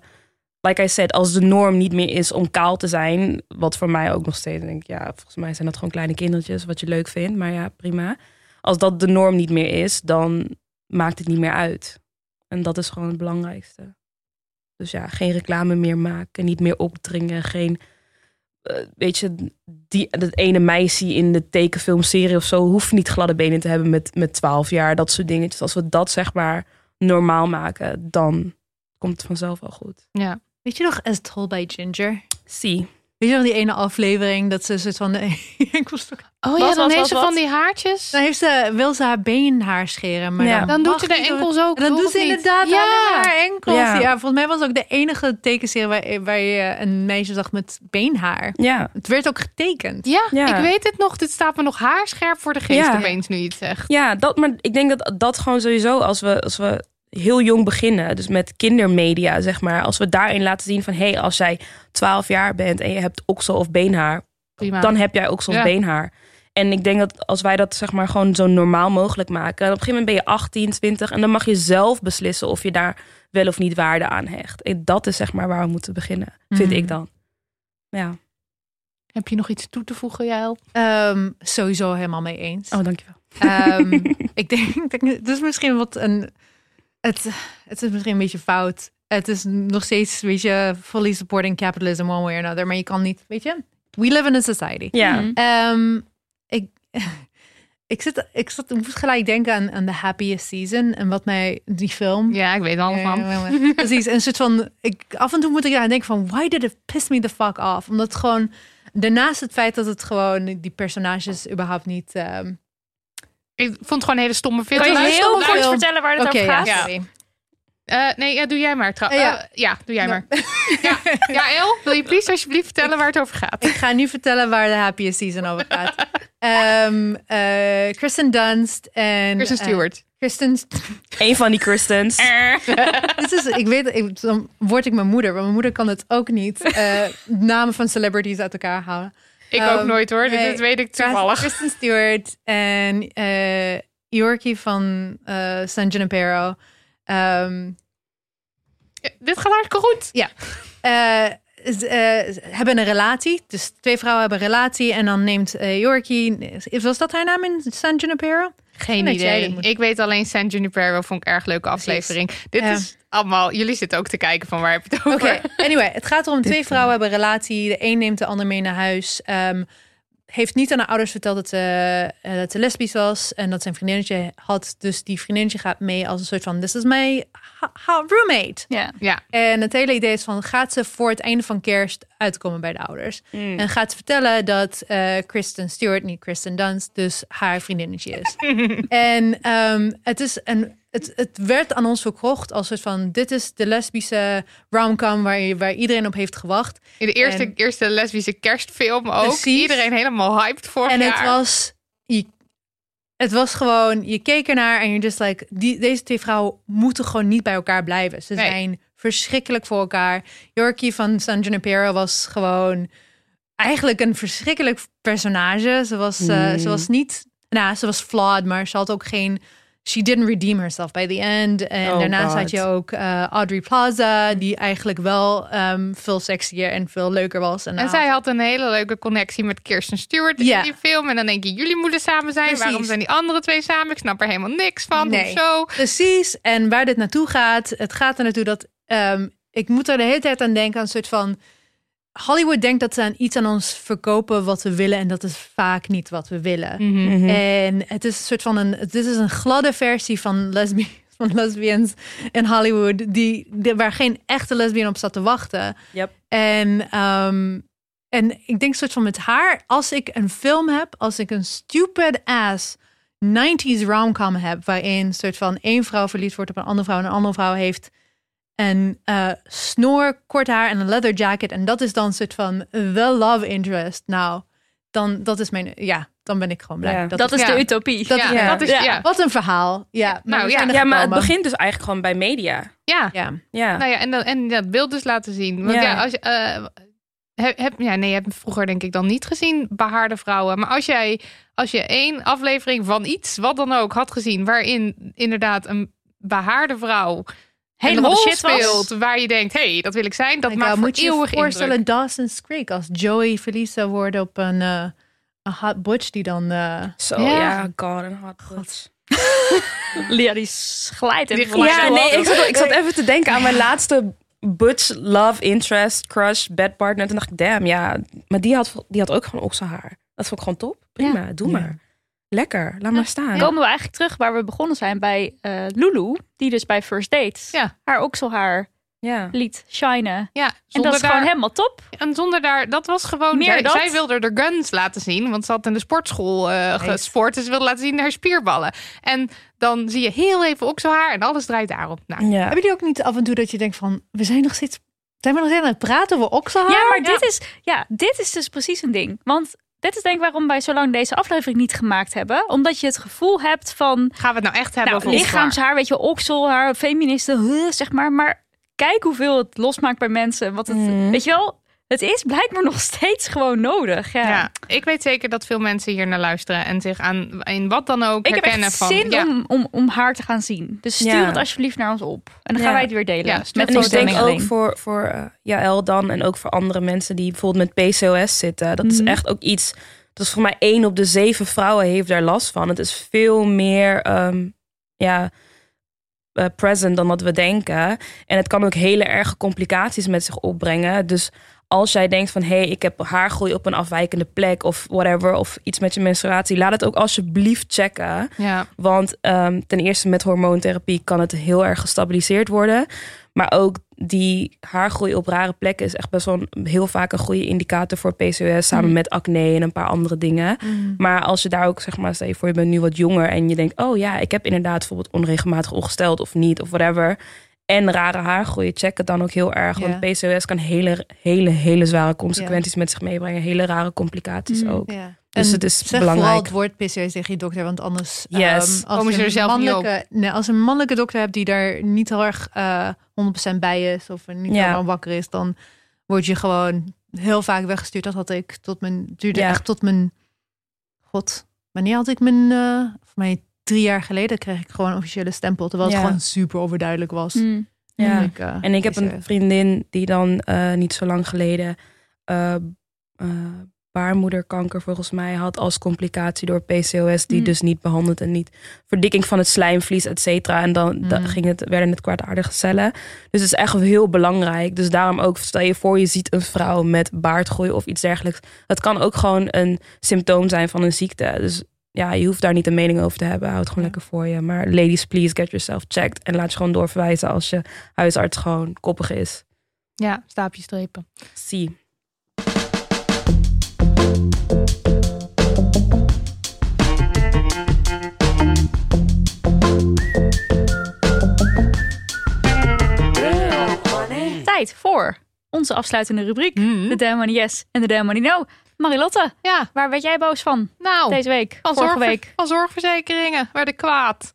like I als de norm niet meer is om kaal te zijn, wat voor mij ook nog steeds denk ja, volgens mij zijn dat gewoon kleine kindertjes wat je leuk vindt. Maar ja, prima. Als dat de norm niet meer is, dan maakt het niet meer uit. En dat is gewoon het belangrijkste. Dus ja, geen reclame meer maken, niet meer opdringen, geen eh, weet je, die, dat ene meisje in de tekenfilmserie of zo hoeft niet gladde benen te hebben met, met 12 jaar. Dat soort dingetjes. Als we dat zeg maar normaal maken, dan komt het vanzelf wel goed. Ja. Weet je nog As Told by Ginger? Zie. Weet je nog die ene aflevering dat ze een soort van enkelstok... *laughs* Oh Wat, ja, dan wat, heeft wat, ze wat? van die haartjes. Dan heeft ze, wil ze haar beenhaar scheren, maar Ja. dan, Dan doet ze de enkels ook. En dan doet ze inderdaad ja. haar enkels. Ja. Ja. volgens mij was het ook de enige tekenserie waar, waar je een meisje zag met beenhaar. Ja. Het werd ook getekend. Ja, Ja. ik weet het nog. Dit staat me nog haarscherp voor de geest Ja. opeens nu je het zegt. Ja, dat, maar ik denk dat dat gewoon sowieso als we, als we heel jong beginnen, dus met kindermedia, zeg maar, als we daarin laten zien van hé, hey, als jij 12 jaar bent en je hebt oksel of beenhaar, Prima. dan heb jij oksel of Ja. beenhaar. En ik denk dat als wij dat zeg maar gewoon zo normaal mogelijk maken, en op een gegeven moment ben je 18, 20 en dan mag je zelf beslissen of je daar wel of niet waarde aan hecht. En dat is zeg maar waar we moeten beginnen, vind Mhm. ik dan. Ja. Heb je nog iets toe te voegen, Jael? Ehm, sowieso helemaal mee eens. Oh, dankjewel. Ehm, *laughs* ik denk, ik denk, het is misschien wat een. Het, het is misschien een beetje fout. Het is nog steeds, weet je, fully supporting capitalism one way or another. Maar je kan niet, weet je, we live in a society. Ja. Mhm. Ehm, ik, *laughs* ik, zit, ik, zat, ik moest gelijk denken aan, aan The Happiest Season en wat mij die film. Ja, ik weet er alles van. Ja. *laughs* Precies. Een soort van. Ik, af en toe moet ik daar denken van. Why did it piss me the fuck off? Omdat gewoon. Daarnaast het feit dat het gewoon. Die personages überhaupt niet. ehm, Ik vond het gewoon een hele stomme film. Kan je heel stomme kort film. vertellen waar het over gaat? Ja. Eh, nee, ja, doe jij maar. Eh, ja. eh, ja, doe jij maar. Ja, ja El, wil je please alsjeblieft vertellen waar het over gaat? Ik ga nu vertellen waar de Happiest Season over gaat. Ehm, eh, Kristen Dunst en. Kristen Stewart. Kristen. Een van die Kristens. Dit is, ik weet, ik, dan word ik mijn moeder, maar mijn moeder kan het ook niet. eh, namen van celebrities uit elkaar houden. Ik ook nooit hoor, dit, nee. dit weet ik toevallig. Kristen Stewart en eh Yorkie van eh San Junipero. Ehm, Dit gaat hartstikke goed. z- eh, hebben een relatie. Dus twee vrouwen hebben een relatie. En dan neemt Yorkie... Was dat haar naam in San Junipero? Geen dat idee. moet- Ik weet alleen San Junipero vond ik erg leuke Precies. aflevering. Dit Ja. is allemaal, jullie zitten ook te kijken van waar heb je het Oké, over. anyway. Het gaat erom, twee vrouwen hebben een relatie. De een neemt de ander mee naar huis. Ehm, heeft niet aan haar ouders verteld dat ze, eh, dat ze lesbisch was. En dat ze een vriendinnetje had. Dus die vriendinnetje gaat mee als een soort van... This is my roommate. Ja. Ja, En het hele idee is van, gaat ze voor het einde van kerst uitkomen bij de ouders? Mm. En gaat ze vertellen dat eh, Kristen Stewart, niet Kristen Dunst, dus haar vriendinnetje is. *laughs* en ehm, het, is een, het, het werd aan ons verkocht als soort van, dit is de lesbische romcom waar, je- waar iedereen op heeft gewacht. in de eerste, En- eerste lesbische kerstfilm ook. Precies. Iedereen helemaal hyped vorig en jaar. het was, je, het was gewoon, je keek ernaar en je just like, die, deze twee vrouwen moeten gewoon niet bij elkaar blijven. Ze Nee. zijn verschrikkelijk voor elkaar. Yorkie van San Junipero was gewoon eigenlijk een verschrikkelijk personage. Ze was, eh, ze was niet, nou, ze was flawed, maar ze had ook geen, she didn't redeem herself by the end. En Oh, daarnaast God. had je ook eh, Audrey Plaza, die eigenlijk wel ehm, veel sexier en veel leuker was. En, En zij had een hele leuke connectie met Kirsten Stewart in die film. En dan denk je, jullie moeten samen zijn. Precies. Waarom zijn die andere twee samen? Ik snap er helemaal niks van. Nee. Precies. En waar dit naartoe gaat, het gaat er naartoe dat ehm, ik moet er de hele tijd aan denken aan een soort van Hollywood denkt dat ze aan iets aan ons verkopen wat we willen en dat is vaak niet wat we willen. Mhm. En het is een soort van een, het is een gladde versie van, lesbi van lesbians in Hollywood, die, die- waar geen echte lesbian op zat te wachten. Yep. En, ehm, en ik denk soort van met haar, als ik een film heb, als ik een stupid ass 90s romcom heb, waarin soort van één vrouw verliefd wordt op een andere vrouw en een andere vrouw heeft een eh, snor, kort haar en een leather jacket en dat is dan soort van the love interest. Nou, dan dat is mijn, ja, dan ben ik gewoon blij. Ja. Dat is ja. de utopie. Dat- ja, ja. dat is, Ja. ja. Wat een verhaal. Ja, maar Nou ja. maar het begint dus eigenlijk gewoon bij media. Ja. Ja. Ja. Nou ja, en, dan, en dat beeld dus laten zien. Want ja, Ja. als je, eh, heb, heb, ja, nee, je hebt vroeger denk ik dan niet gezien behaarde vrouwen. Maar als jij, als je één aflevering van iets, wat dan ook, had gezien, waarin inderdaad een behaarde vrouw De rol shit was. speelt, waar je denkt, hé, hey, dat wil ik zijn, dat Ik, maakt voor moet je je eeuwig voorstellen indruk. Dawson's Creek als Joey verliefd zou worden op een, eh, een hot butch die dan... eh, Zo, Ja. ja, god, een hot god. *laughs* Lia die glijdt even Ja, nee, ik zat, ik zat *laughs* even te denken aan mijn laatste Butch love interest, crush, bedpartner. Toen dacht ik, damn, ja. Maar die had, die had ook gewoon okselhaar. Dat vond ik gewoon top. Prima, doe Ja. maar. Lekker, laat maar staan. komen we eigenlijk terug waar we begonnen zijn bij eh, Lulu, die dus bij First Dates Ja. haar okselhaar Ja. liet shinen. Ja, En dat is daar, gewoon helemaal top. en zonder daar, dat was gewoon, Meer zij, dat? zij wilde er guns laten zien, want ze had in de sportschool eh gesport, dus ze wilde laten zien haar spierballen. En dan zie je heel even ook zo haar en alles draait daarop. Nou, ja. Hebben jullie ook niet af en toe dat je denkt van... We zijn nog steeds... Zijn we nog steeds aan het praten over okselhaar? Ja, maar Dit, is, ja, dit is dus precies een ding. Want dit is denk ik waarom wij zo lang deze aflevering niet gemaakt hebben. Omdat je het gevoel hebt van gaan we het nou echt hebben nou, over lichaams lichaamshaar, weet je, okselhaar, feministen, huh, zeg maar. Maar kijk hoeveel het losmaakt bij mensen. Wat het, Mhm. Weet je wel, het is blijkbaar nog steeds gewoon nodig. Ja. Ja, ik weet zeker dat veel mensen hier naar luisteren en zich aan in wat dan ook Ik heb herkennen echt van. zin ja, om, om, om haar te gaan zien. Dus stuur Ja. het alsjeblieft naar ons op. En dan Ja. gaan wij het weer delen. Ja, met En ik denk en ook voor, voor eh, Jaël dan en ook voor andere mensen die bijvoorbeeld met PCOS zitten. Dat is Mhm. echt ook iets, dat is voor mij één op de zeven vrouwen heeft daar last van. Het is veel meer ehm, ja, eh, present dan dat we denken. En het kan ook hele erge complicaties met zich opbrengen. Dus als jij denkt van, hé, hey, ik heb haargroei op een afwijkende plek of whatever, of iets met je menstruatie, laat het ook alsjeblieft checken. ja, Want ehm, ten eerste met hormoontherapie kan het heel erg gestabiliseerd worden. Maar ook die haargroei op rare plekken is echt best wel een- heel vaak een goede indicator voor PCOS. Samen met acne en een paar andere dingen. Maar als je daar ook, zeg maar, stel je voor je bent nu wat jonger en je denkt, oh ja, ik heb inderdaad bijvoorbeeld onregelmatig ongesteld of niet of whatever. En rare haargroei, check het dan ook heel erg. Want. PCOS kan hele, hele, hele zware consequenties met zich meebrengen. Hele rare complicaties Mhm. ook. Ja. Dus En het is zeg vooral belangrijk. het woord PCOS tegen je dokter, want anders Yes. ehm, als Komen ze je er een zelf niet mannelijke, nee, als een mannelijke dokter hebt die daar niet heel erg eh 100% bij is of niet Ja. helemaal wakker is, dan word je gewoon heel vaak weggestuurd. Dat had ik tot mijn duurde Ja. echt tot mijn god. Wanneer had ik mijn eh voor mij drie jaar geleden kreeg ik gewoon een officiële stempel, terwijl het Ja. gewoon super overduidelijk was. Mm. Ja. Ik, eh, En ik heb een vriendin die dan eh, niet zo lang geleden eh, eh, baarmoederkanker volgens mij had als complicatie door PCOS, die Mm. dus niet behandeld en niet verdikking van het slijmvlies, et cetera. En dan da- Mm. ging het, werden het kwaadaardige cellen. Dus het is echt heel belangrijk. Dus daarom ook, stel je voor je ziet een vrouw met baardgroei of iets dergelijks. Het kan ook gewoon een symptoom zijn van een ziekte. Dus ja, je hoeft daar niet een mening over te hebben. Houd het gewoon Ja. lekker voor je. Maar ladies, please get yourself checked. En laat je gewoon doorverwijzen als je huisarts gewoon koppig is. ja, staapje strepen. Zie. Tijd voor onze afsluitende rubriek. De Damn Money Yes en de Damn Money No. Marilotte, Ja, waar werd jij boos van nou, deze week? van, Vorige zorgver- week? van zorgverzekeringen werd ik kwaad.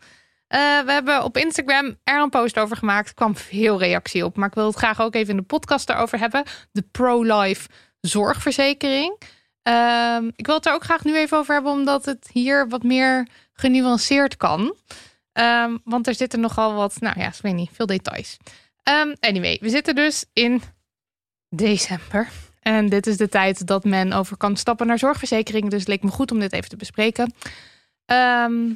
Eh, we hebben op Instagram er een post over gemaakt. Er kwam veel reactie op, maar ik wil het graag ook even in de podcast erover hebben. De pro-life zorgverzekering. Ehm, ik wil het er ook graag nu even over hebben, omdat het hier wat meer genuanceerd kan. Ehm, want er zitten nogal wat, nou ja, ik weet niet, veel details. Ehm, anyway, we zitten dus in december. En dit is de tijd dat men over kan stappen naar zorgverzekering. Dus het leek me goed om dit even te bespreken. Ehm,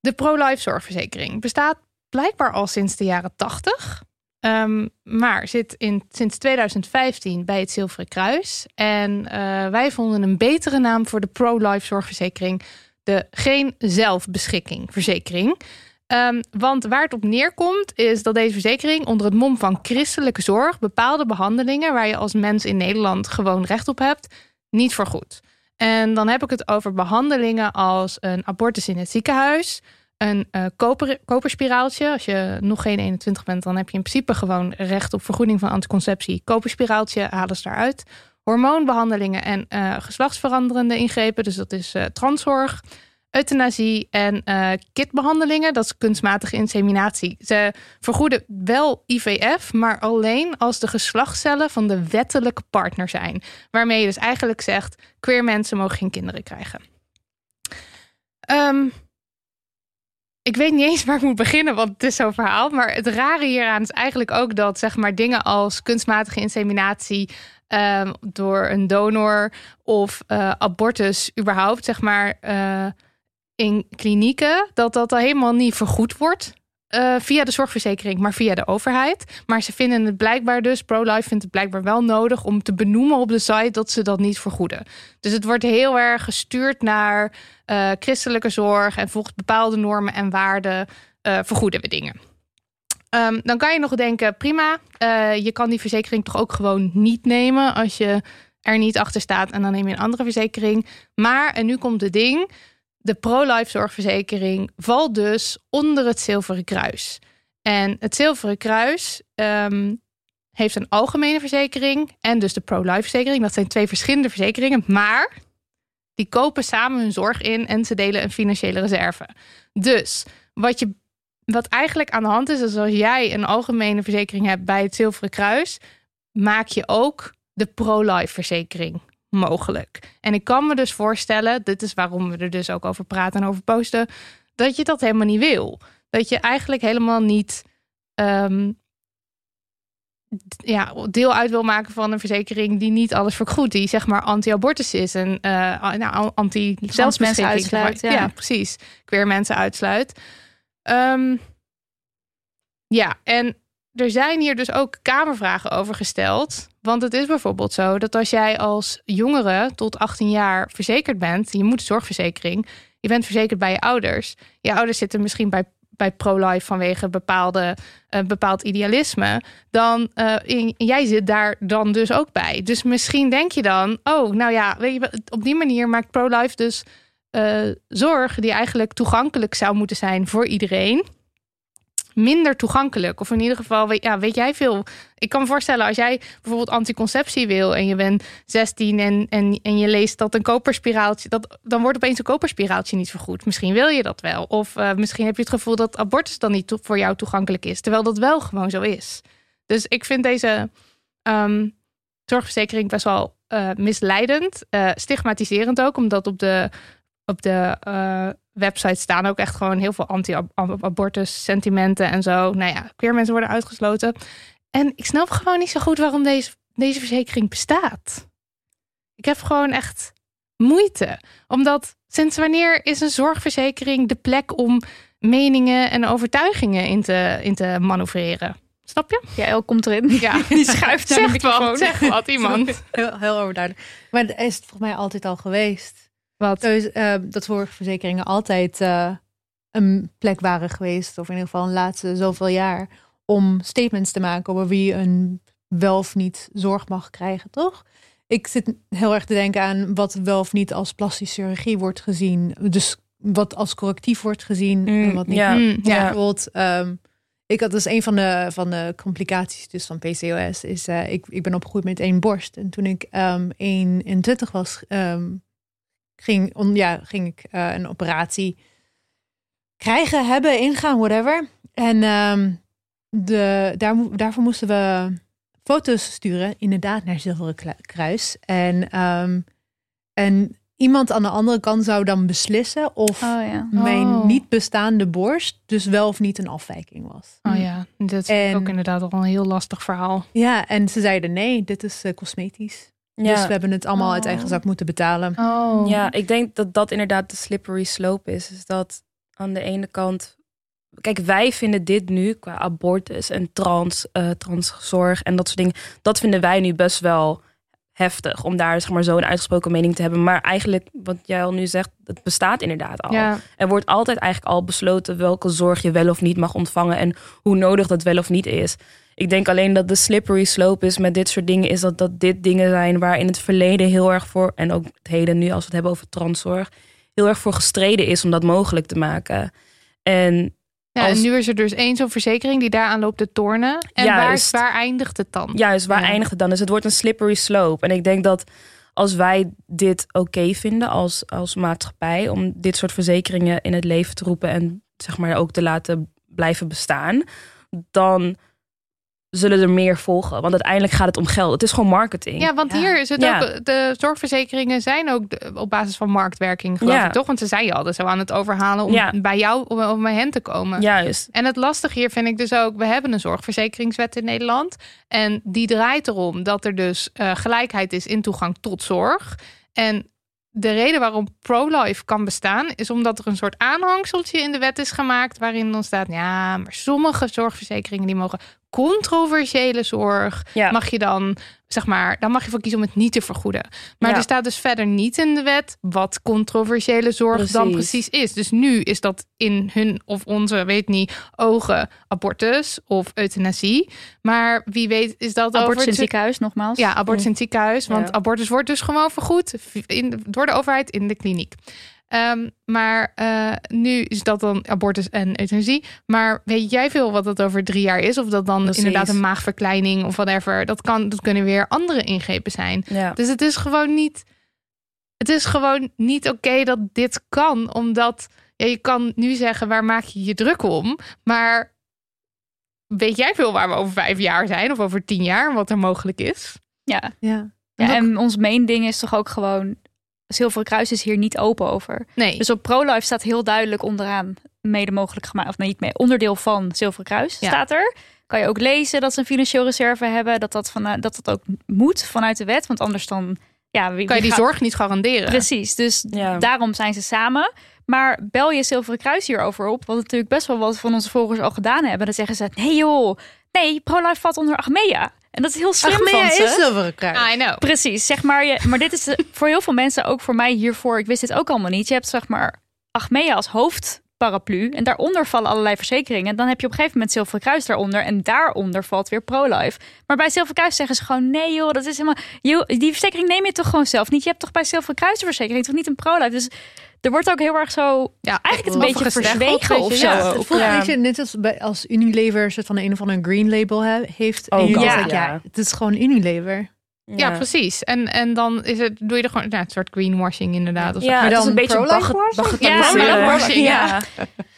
de pro-life zorgverzekering bestaat blijkbaar al sinds de jaren 80. Ehm, maar zit in, sinds 2015 bij het Zilveren Kruis. En eh, wij vonden een betere naam voor de pro-life zorgverzekering. De geen zelfbeschikking verzekering. Ehm, want waar het op neerkomt is dat deze verzekering onder het mom van christelijke zorg bepaalde behandelingen waar je als mens in Nederland gewoon recht op hebt, niet vergoedt. En dan heb ik het over behandelingen als een abortus in het ziekenhuis, een uh, koper, koperspiraaltje. Als je nog geen 21 bent, dan heb je in principe gewoon recht op vergoeding van anticonceptie. Koperspiraaltje halen ze daaruit. Hormoonbehandelingen en uh, geslachtsveranderende ingrepen, dus dat is uh, transzorg euthanasie en uh, kitbehandelingen. Dat is kunstmatige inseminatie. Ze vergoeden wel IVF, maar alleen als de geslachtscellen van de wettelijke partner zijn. Waarmee je dus eigenlijk zegt, queer mensen mogen geen kinderen krijgen. Um, ik weet niet eens waar ik moet beginnen, want het is zo'n verhaal. Maar het rare hieraan is eigenlijk ook dat zeg maar, dingen als kunstmatige inseminatie um, door een donor of uh, abortus überhaupt, zeg maar, uh, in klinieken dat dat al helemaal niet vergoed wordt. Uh, via de zorgverzekering, maar via de overheid. Maar ze vinden het blijkbaar dus, ProLife vindt het blijkbaar wel nodig om te benoemen op de site dat ze dat niet vergoeden. Dus het wordt heel erg gestuurd naar uh, christelijke zorg en volgens bepaalde normen en waarden uh, vergoeden we dingen. Um, dan kan je nog denken, prima, je kan die verzekering toch ook gewoon niet nemen als je er niet achter staat en dan neem je een andere verzekering. Maar, en nu komt het ding, de pro-life zorgverzekering valt dus onder het Zilveren Kruis. En het Zilveren Kruis um, heeft een algemene verzekering en dus de pro-life verzekering. Dat zijn twee verschillende verzekeringen, maar die kopen samen hun zorg in en ze delen een financiële reserve. Dus wat, je, wat eigenlijk aan de hand is, is als jij een algemene verzekering hebt bij het Zilveren Kruis, maak je ook de pro-life verzekering mogelijk. En ik kan me dus voorstellen, dit is waarom we er dus ook over praten en over posten, dat je dat helemaal niet wil. Dat je eigenlijk helemaal niet um, ja, deel uit wil maken van een verzekering die niet alles vergoedt, die zeg maar anti-abortus is en uh, nou, anti-zelfbeschikking. uitsluit. Ja. ja. precies. Queer mensen uitsluit. Um, ja, en er zijn hier dus ook kamervragen over gesteld. Want het is bijvoorbeeld zo dat als jij als jongere tot 18 jaar verzekerd bent, je moet zorgverzekering, je bent verzekerd bij je ouders. Je ouders zitten misschien bij, bij pro-life vanwege bepaalde, uh, bepaald idealisme. Dan uh, jij zit daar dan dus ook bij. Dus misschien denk je dan, oh, nou ja, weet je, op die manier maakt pro-life dus uh, zorg die eigenlijk toegankelijk zou moeten zijn voor iedereen minder toegankelijk. Of in ieder geval, weet, ja, weet jij veel. Ik kan me voorstellen, als jij bijvoorbeeld anticonceptie wil en je bent 16 en, en, en je leest dat een koperspiraaltje, dat, dan wordt opeens een koperspiraaltje niet vergoed. Misschien wil je dat wel. Of uh, misschien heb je het gevoel dat abortus dan niet voor jou toegankelijk is, terwijl dat wel gewoon zo is. Dus ik vind deze um, zorgverzekering best wel uh, misleidend, uh, stigmatiserend ook, omdat op de, op de website staan ook echt gewoon heel veel anti-abortus sentimenten en zo. Nou ja, queer mensen worden uitgesloten. En ik snap gewoon niet zo goed waarom deze, deze verzekering bestaat. Ik heb gewoon echt moeite. Omdat sinds wanneer is een zorgverzekering de plek om meningen en overtuigingen in te, in te manoeuvreren? Snap je? Ja, El komt erin. Ja. *laughs* Die schuift naar de zeg microfoon. wat, zeg wat, iemand. *laughs* Heel, heel overduidelijk. Maar dat is het volgens mij altijd al geweest. Wat? Dus, uh, dat zorgverzekeringen altijd uh, een plek waren geweest, of in ieder geval een laatste zoveel jaar, om statements te maken over wie een wel of niet zorg mag krijgen, toch? Ik zit heel erg te denken aan wat wel of niet als plastische chirurgie wordt gezien. Dus wat als correctief wordt gezien Mm, en wat niet. ja. Mm, ja. Bijvoorbeeld, um, ik had dus een van de, van de complicaties dus van PCOS is, uh, ik, ik ben opgegroeid met één borst. En toen ik um, 21 was, um, ging, on, ja, ging ik uh, een operatie krijgen, hebben, ingaan, whatever. En um, de, daar, daarvoor moesten we foto's sturen, inderdaad, naar Zilveren Kruis. En, um, en iemand aan de andere kant zou dan beslissen of Oh ja. mijn Oh. niet bestaande borst dus wel of niet een afwijking was. Oh ja, dat is En- ook inderdaad al een heel lastig verhaal. Ja, en ze zeiden nee, dit is eh, cosmetisch. Dus we hebben het allemaal uit Oh. eigen zak moeten betalen. Oh. Ja, ik denk dat dat inderdaad de slippery slope is. Is dat aan de ene kant. Kijk, wij vinden dit nu qua abortus en trans, eh transzorg en dat soort dingen. Dat vinden wij nu best wel heftig om daar zeg maar zo'n uitgesproken mening te hebben. Maar eigenlijk, wat jij al nu zegt, het bestaat inderdaad al. Ja. Er wordt altijd eigenlijk al besloten welke zorg je wel of niet mag ontvangen en hoe nodig dat wel of niet is. Ik denk alleen dat de slippery slope is met dit soort dingen, is dat, dat dit dingen zijn waar in het verleden heel erg voor, en ook het heden nu als we het hebben over transzorg, heel erg voor gestreden is om dat mogelijk te maken. En Ja, Als- en nu is er dus één zo'n verzekering die daaraan loopt te tornen. En waar, Juist. waar eindigt het dan? juist, waar Ja. eindigt het dan? Dus het wordt een slippery slope. En ik denk dat als wij dit oké vinden als, als maatschappij, om dit soort verzekeringen in het leven te roepen en zeg maar ook te laten blijven bestaan, dan zullen er meer volgen. Want uiteindelijk gaat het om geld. Het is gewoon marketing. Ja, want Ja. hier is het Ja. ook. De zorgverzekeringen zijn ook op basis van marktwerking, geloof Ja. ik toch? Want ze zijn je altijd zo aan het overhalen om Ja. bij jou of of bij hen te komen. Juist. En het lastige hier vind ik dus ook, we hebben een zorgverzekeringswet in Nederland. En die draait erom dat er dus eh, gelijkheid is in toegang tot zorg. En de reden waarom pro-life kan bestaan, is omdat er een soort aanhangseltje in de wet is gemaakt. waarin dan staat: ja, maar sommige zorgverzekeringen die mogen controversiële zorg. Ja. Mag je dan, zeg maar, dan mag je voor kiezen om het niet te vergoeden. Maar Ja. er staat dus verder niet in de wet wat controversiële zorg dan Precies. is. Dus nu is dat in hun of onze, weet niet, ogen abortus of euthanasie. Maar wie weet is dat Abortus in over het ziekenhuis, nogmaals. ja, abortus in het ziekenhuis. Want Ja. abortus wordt dus gewoon vergoed in, door de overheid in de kliniek. Ehm, maar eh, nu is dat dan abortus en euthanasie. Maar weet jij veel wat dat over drie jaar is? Of dat dan Precies. inderdaad een maagverkleining of whatever. Dat, kan, dat kunnen weer andere ingrepen zijn. Ja. Dus het is gewoon niet. Het is gewoon niet oké dat dit kan. Omdat ja, je kan nu zeggen waar maak je je druk om. Maar weet jij veel waar we over vijf jaar zijn? Of over tien jaar? Wat er mogelijk is? Ja. Ja. Ja, en ons main ding is toch ook gewoon... Zilveren Kruis is hier niet open over. Nee. Dus op ProLife staat heel duidelijk onderaan mede mogelijk gemaakt, of niet mee, onderdeel van Zilveren Kruis Ja. staat er. Kan je ook lezen dat ze een financieel reserve hebben, dat dat, van, dat, dat ook moet vanuit de wet, want anders dan, ja, wie, kan je die gaat- zorg niet garanderen. Precies, dus Ja. daarom zijn ze samen. Maar bel je Zilveren Kruis hierover op, wat natuurlijk best wel wat van onze volgers al gedaan hebben. Dan zeggen ze, nee joh, nee, ProLife valt onder Achmea. En dat is heel slim Achmea van ze. is zilveren kruis. I know. Precies, zeg maar. Je, maar dit is *laughs* voor heel veel mensen, ook voor mij hiervoor, ik wist dit ook allemaal niet. Je hebt zeg maar Achmea als hoofdparaplu en daaronder vallen allerlei verzekeringen. Dan heb je op een gegeven moment Zilveren Kruis daaronder en daaronder valt weer ProLife. Maar bij Zilveren Kruis zeggen ze gewoon, nee joh, dat is helemaal... joh, die verzekering neem je toch gewoon zelf niet? Je hebt toch bij Zilveren Kruis een verzekering, toch niet een ProLife? Dus er wordt ook heel erg zo... Ja, Eigenlijk het een beetje verzwegen of zo. ja. Het voelt Ja. een beetje net als, bij, als Unilever soort van een of ander green label he- heeft. En denkt, ja. ja, het is gewoon Unilever. Ja, precies. En, en dan is het, doe je er gewoon nou, een soort greenwashing inderdaad. Of. Ja, Maar het is dan een beetje washing? Ja, bagatelliseren. pro-life, ja.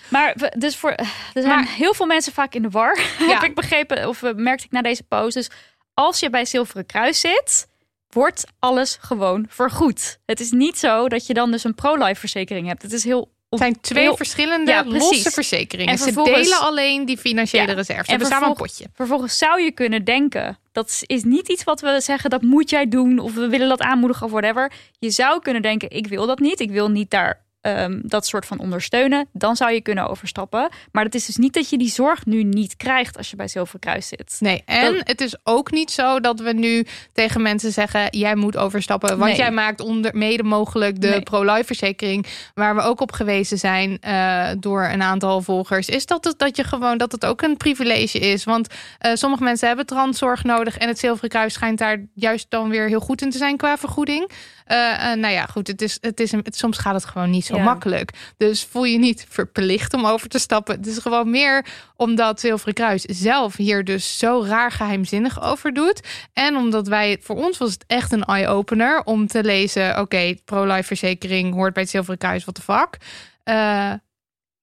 Maar we- dus voor, er zijn Maar- heel veel mensen vaak in de war, *laughs* Ja. heb ik begrepen, of eh, merkte ik na deze post. Dus als je bij Zilveren Kruis zit, wordt alles gewoon vergoed. Het is niet zo dat je dan dus een pro-life verzekering hebt. Het is heel... Het zijn twee heel- verschillende Ja, losse verzekeringen. En Ze delen alleen die financiële Ja. reserve. Ze En hebben samen een potje. Vervolgens zou je kunnen denken, dat is niet iets wat we zeggen, dat moet jij doen, of we willen dat aanmoedigen of whatever. Je zou kunnen denken, ik wil dat niet, ik wil niet daar ehm, dat soort van ondersteunen. Dan zou je kunnen overstappen. Maar het is dus niet dat je die zorg nu niet krijgt als je bij Zilveren Kruis zit. Nee, en Dat- het is ook niet zo dat we nu tegen mensen zeggen: jij moet overstappen. Want Nee. jij maakt onder, mede mogelijk de Nee. pro-life verzekering. Waar we ook op gewezen zijn eh, door een aantal volgers. Is dat het dat je gewoon dat het ook een privilege is? Want eh, sommige mensen hebben transzorg nodig. En het Zilveren Kruis schijnt daar juist dan weer heel goed in te zijn qua vergoeding. Eh, eh, nou ja, goed, het is, het is een, het, soms gaat het gewoon niet zo Ja. makkelijk. Dus voel je niet verplicht om over te stappen. Het is gewoon meer omdat Zilveren Kruis zelf hier dus zo raar geheimzinnig over doet. En omdat wij, voor ons was het echt een eye-opener om te lezen: oké, pro-life verzekering hoort bij het Zilveren Kruis, what the fuck. Eh,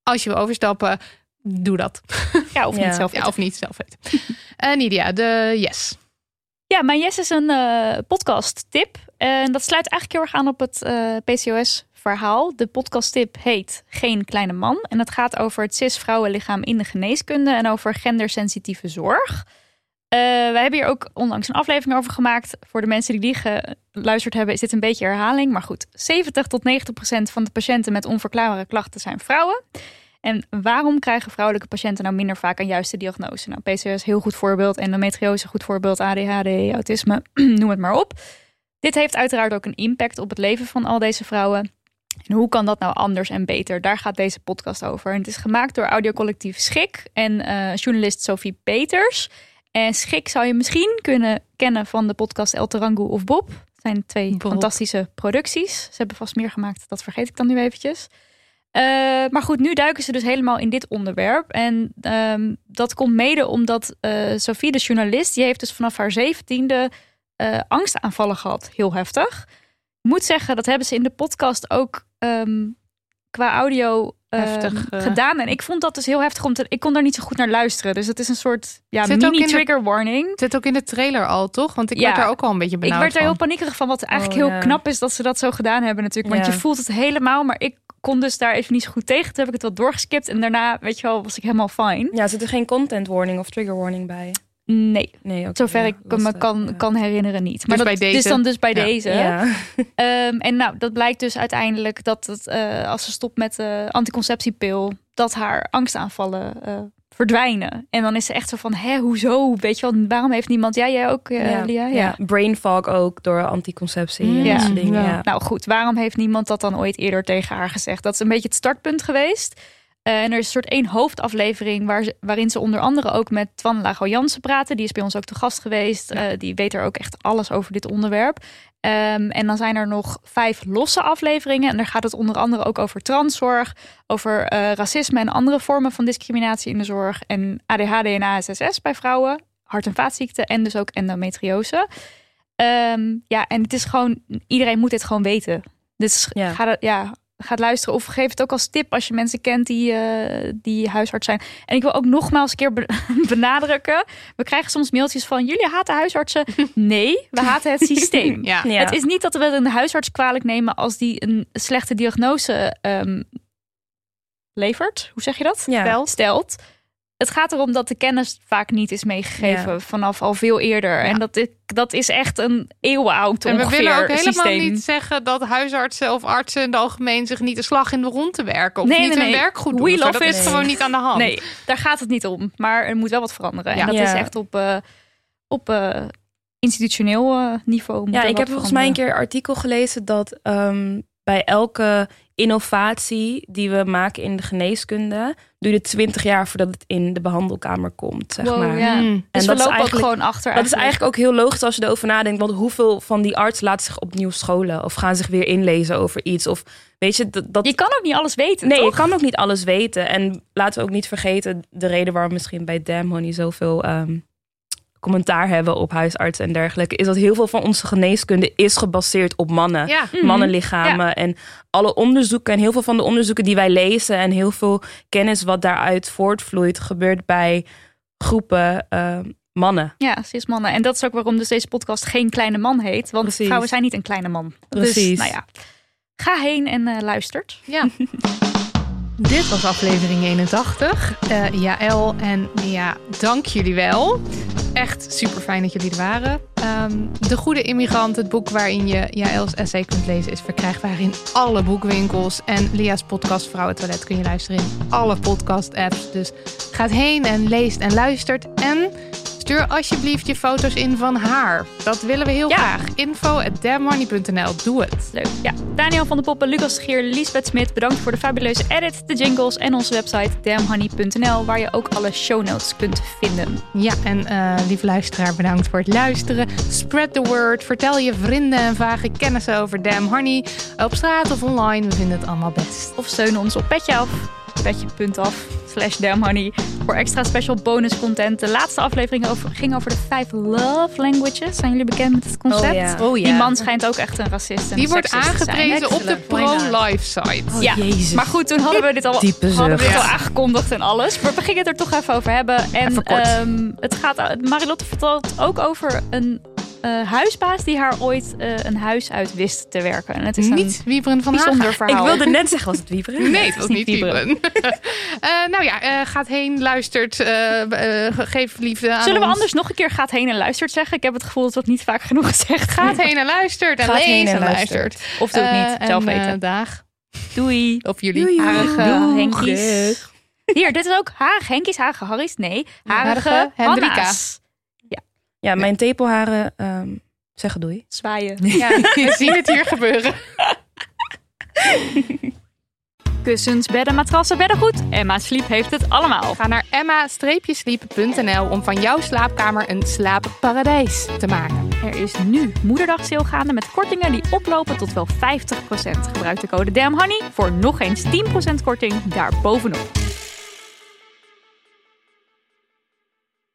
als je wil overstappen, doe dat. Ja, of Ja. niet zelf. Ja, of niet zelf weten. *laughs* Eh Nidia, de yes. Ja, mijn yes is een eh, podcast tip. En dat sluit eigenlijk heel erg aan op het eh, PCOS-verhaal. De podcasttip heet Geen Kleine Man. En het gaat over het cis-vrouwenlichaam in de geneeskunde en over gendersensitieve zorg. Eh, wij hebben hier ook onlangs een aflevering over gemaakt. Voor de mensen die die geluisterd hebben, is dit een beetje herhaling. Maar goed, 70 tot 90 procent van de patiënten met onverklaarbare klachten zijn vrouwen. En waarom krijgen vrouwelijke patiënten nou minder vaak een juiste diagnose? Nou, PCOS heel goed voorbeeld, endometriose goed voorbeeld, ADHD, autisme, *clears throat* noem het maar op. Dit heeft uiteraard ook een impact op het leven van al deze vrouwen. En hoe kan dat nou anders en beter? Daar gaat deze podcast over. En het is gemaakt door audiocollectief Schik en eh, journalist Sophie Peters. En Schik zou je misschien kunnen kennen van de podcast El Tarangu of Bob. Het zijn twee Bob. fantastische producties. Ze hebben vast meer gemaakt, dat vergeet ik dan nu eventjes. Eh, maar goed, nu duiken ze dus helemaal in dit onderwerp. En ehm, dat komt mede omdat eh, Sophie, de journalist, die heeft dus vanaf haar zeventiende eh angstaanvallen gehad. Heel heftig. Ik moet zeggen, dat hebben ze in de podcast ook ehm, qua audio ehm, Heftig, eh. gedaan. En ik vond dat dus heel heftig, omdat ik kon daar niet zo goed naar luisteren. Dus het is een soort ja, mini-trigger warning. Het zit ook in de trailer al, toch? Want ik Ja. werd daar ook al een beetje Ik benauwd werd er heel paniekerig van, wat eigenlijk Oh, heel ja. knap is dat ze dat zo gedaan hebben natuurlijk. Want Ja. je voelt het helemaal, maar ik kon dus daar even niet zo goed tegen. Toen heb ik het wat doorgeskipt en daarna, weet je wel, was ik helemaal fine. Ja, zit er geen content warning of trigger warning bij? Nee, Nee, zover ja, ik me kan, ja. kan herinneren niet. Maar Dus dat bij deze? is dan dus bij Ja. deze. *laughs* Ehm, en nou, dat blijkt dus uiteindelijk dat het, eh, als ze stopt met de anticonceptiepil, dat haar angstaanvallen eh, verdwijnen. En dan is ze echt zo van, hè, hoezo? Weet je wel, waarom heeft niemand, ja, jij ook, eh, ja. Lia? Ja. brain fog ook door anticonceptie en Mm. dat soort dingen. Nou goed, waarom heeft niemand dat dan ooit eerder tegen haar gezegd? Dat is een beetje het startpunt geweest. Eh, en er is een soort één hoofdaflevering waar waarin ze onder andere ook met Twan Lago Jansen praten. Die is bij ons ook te gast geweest. Eh, die weet er ook echt alles over dit onderwerp. Ehm, en dan zijn er nog vijf losse afleveringen. En daar gaat het onder andere ook over transzorg, over eh, racisme en andere vormen van discriminatie in de zorg. En ADHD en ASSS bij vrouwen, hart- en vaatziekten en dus ook endometriose. Ehm, ja, en het is gewoon, iedereen moet dit gewoon weten. Dus Ja. ga, ja, ga het luisteren of geef het ook als tip als je mensen kent die, eh, die huisarts zijn. En ik wil ook nogmaals een keer be- *laughs* benadrukken. We krijgen soms mailtjes van jullie haten huisartsen. *laughs* Nee, we haten het systeem. Ja. Ja. Het is niet dat we een huisarts kwalijk nemen als die een slechte diagnose ehm, levert. Hoe zeg je dat? Ja. Stelt. Het gaat erom dat de kennis vaak niet is meegegeven Ja. vanaf al veel eerder. En dat, is- dat is echt een eeuwenoud En we willen ook helemaal systeem. niet zeggen dat huisartsen of artsen in het algemeen zich niet de slag in de ronde werken. Of Nee, niet nee, hun nee. werk goed doen. Dat it. is gewoon niet aan de hand. Nee, daar gaat het niet om. Maar er moet wel wat veranderen. Ja. En dat Ja. is echt op, eh, op eh, institutioneel eh, niveau. moet Ja, ik heb volgens mij een keer een artikel gelezen dat ehm, bij elke innovatie die we maken in de geneeskunde, duurde 20 jaar voordat het in de behandelkamer komt. Zeg Wow, maar. ja. Mm. Dus En we dat is lopen ook eigenlijk- gewoon achter. Dat is eigenlijk ook heel logisch als je erover nadenkt. Want hoeveel van die artsen laten zich opnieuw scholen? Of gaan zich weer inlezen over iets? Of weet je, dat, dat Je kan ook niet alles weten, Nee, toch? je kan ook niet alles weten. En laten we ook niet vergeten de reden waarom misschien bij Damn Honey zoveel ehm, commentaar hebben op huisartsen en dergelijke, is dat heel veel van onze geneeskunde is gebaseerd op mannen. Ja. Mhm. Mannenlichamen en alle onderzoeken en heel veel van de onderzoeken die wij lezen en heel veel kennis wat daaruit voortvloeit, gebeurt bij groepen ehm, mannen. Ja, cis mannen. En dat is ook waarom dus deze podcast geen kleine man heet. Want Precies. vrouwen zijn niet een kleine man. Dus, Precies. nou ja, ga heen en eh, luistert. Ja. *laughs* Dit was aflevering 81. Eh Jaël en Nia, dank jullie wel. Echt super fijn dat jullie er waren. Ehm, de Goede Immigrant, het boek waarin je Jaëls essay kunt lezen, is verkrijgbaar in alle boekwinkels. En Lia's podcast Vrouwentoilet kun je luisteren in alle podcast-apps. Dus gaat heen en leest en luistert. En stuur alsjeblieft je foto's in van haar. Dat willen we heel Ja. graag. Info at Doe het. Leuk. Ja, Daniel van de Poppen, Lucas Geer, Lisbeth Smit. Bedankt voor de fabuleuze edit, de jingles en onze website damnhoney.nl. Waar je ook alle show notes kunt vinden. Ja, en eh lieve luisteraar, bedankt voor het luisteren. Spread the word. Vertel je vrienden en vage kennissen over Damn Honey. Op straat of online, we vinden het allemaal best. Of steun ons op Petje Af. Petje.af slash damnhoney. Voor extra special bonus content. De laatste aflevering over, ging over de vijf love languages. Zijn jullie bekend met het concept? Oh ja. Oh. Die man schijnt ook echt een racist en Die wordt aangeprezen op de pro-life site. ja, Jezus. maar goed, toen hadden we dit al, Diepe hadden we dit al aangekondigd en alles. Maar we gingen het er toch even over hebben. En Even kort. ehm, het gaat, Marilotte vertelt ook over een eh, huisbaas die haar ooit eh, een huis uit wist te werken. En het is een Niet Wieberen van Haga. verhaal. Ik wilde net zeggen, was het wieberen? Nee, het was niet Wieberen. Wieberen. *laughs* Eh, nou ja, eh, gaat heen, luistert, geef liefde aan Zullen we ons. anders nog een keer gaat heen en luistert zeggen? Ik heb het gevoel dat het niet vaak genoeg gezegd Gaat heen en luistert en Gaat heen en en luistert. luistert. Of doe het niet, zelf en, weten. dag. Doei. Op jullie. Doei. Harige Doeg. Henkies. Hier, dit is ook harige Henkies, harige Harry's. Nee, harige, Harige Hendrika. Ja, mijn tepelharen ehm, zeggen doei. Zwaaien. *laughs* Ja, *laughs* we zien het hier gebeuren. *laughs* Kussens, bedden, matrassen, beddengoed. Emma Sleep heeft het allemaal. Ga naar emma-sleep.nl om van jouw slaapkamer een slaapparadijs te maken. Er is nu moederdag sale gaande met kortingen die oplopen tot wel 50%. Gebruik de code DAMHONEY voor nog eens 10% korting daarbovenop.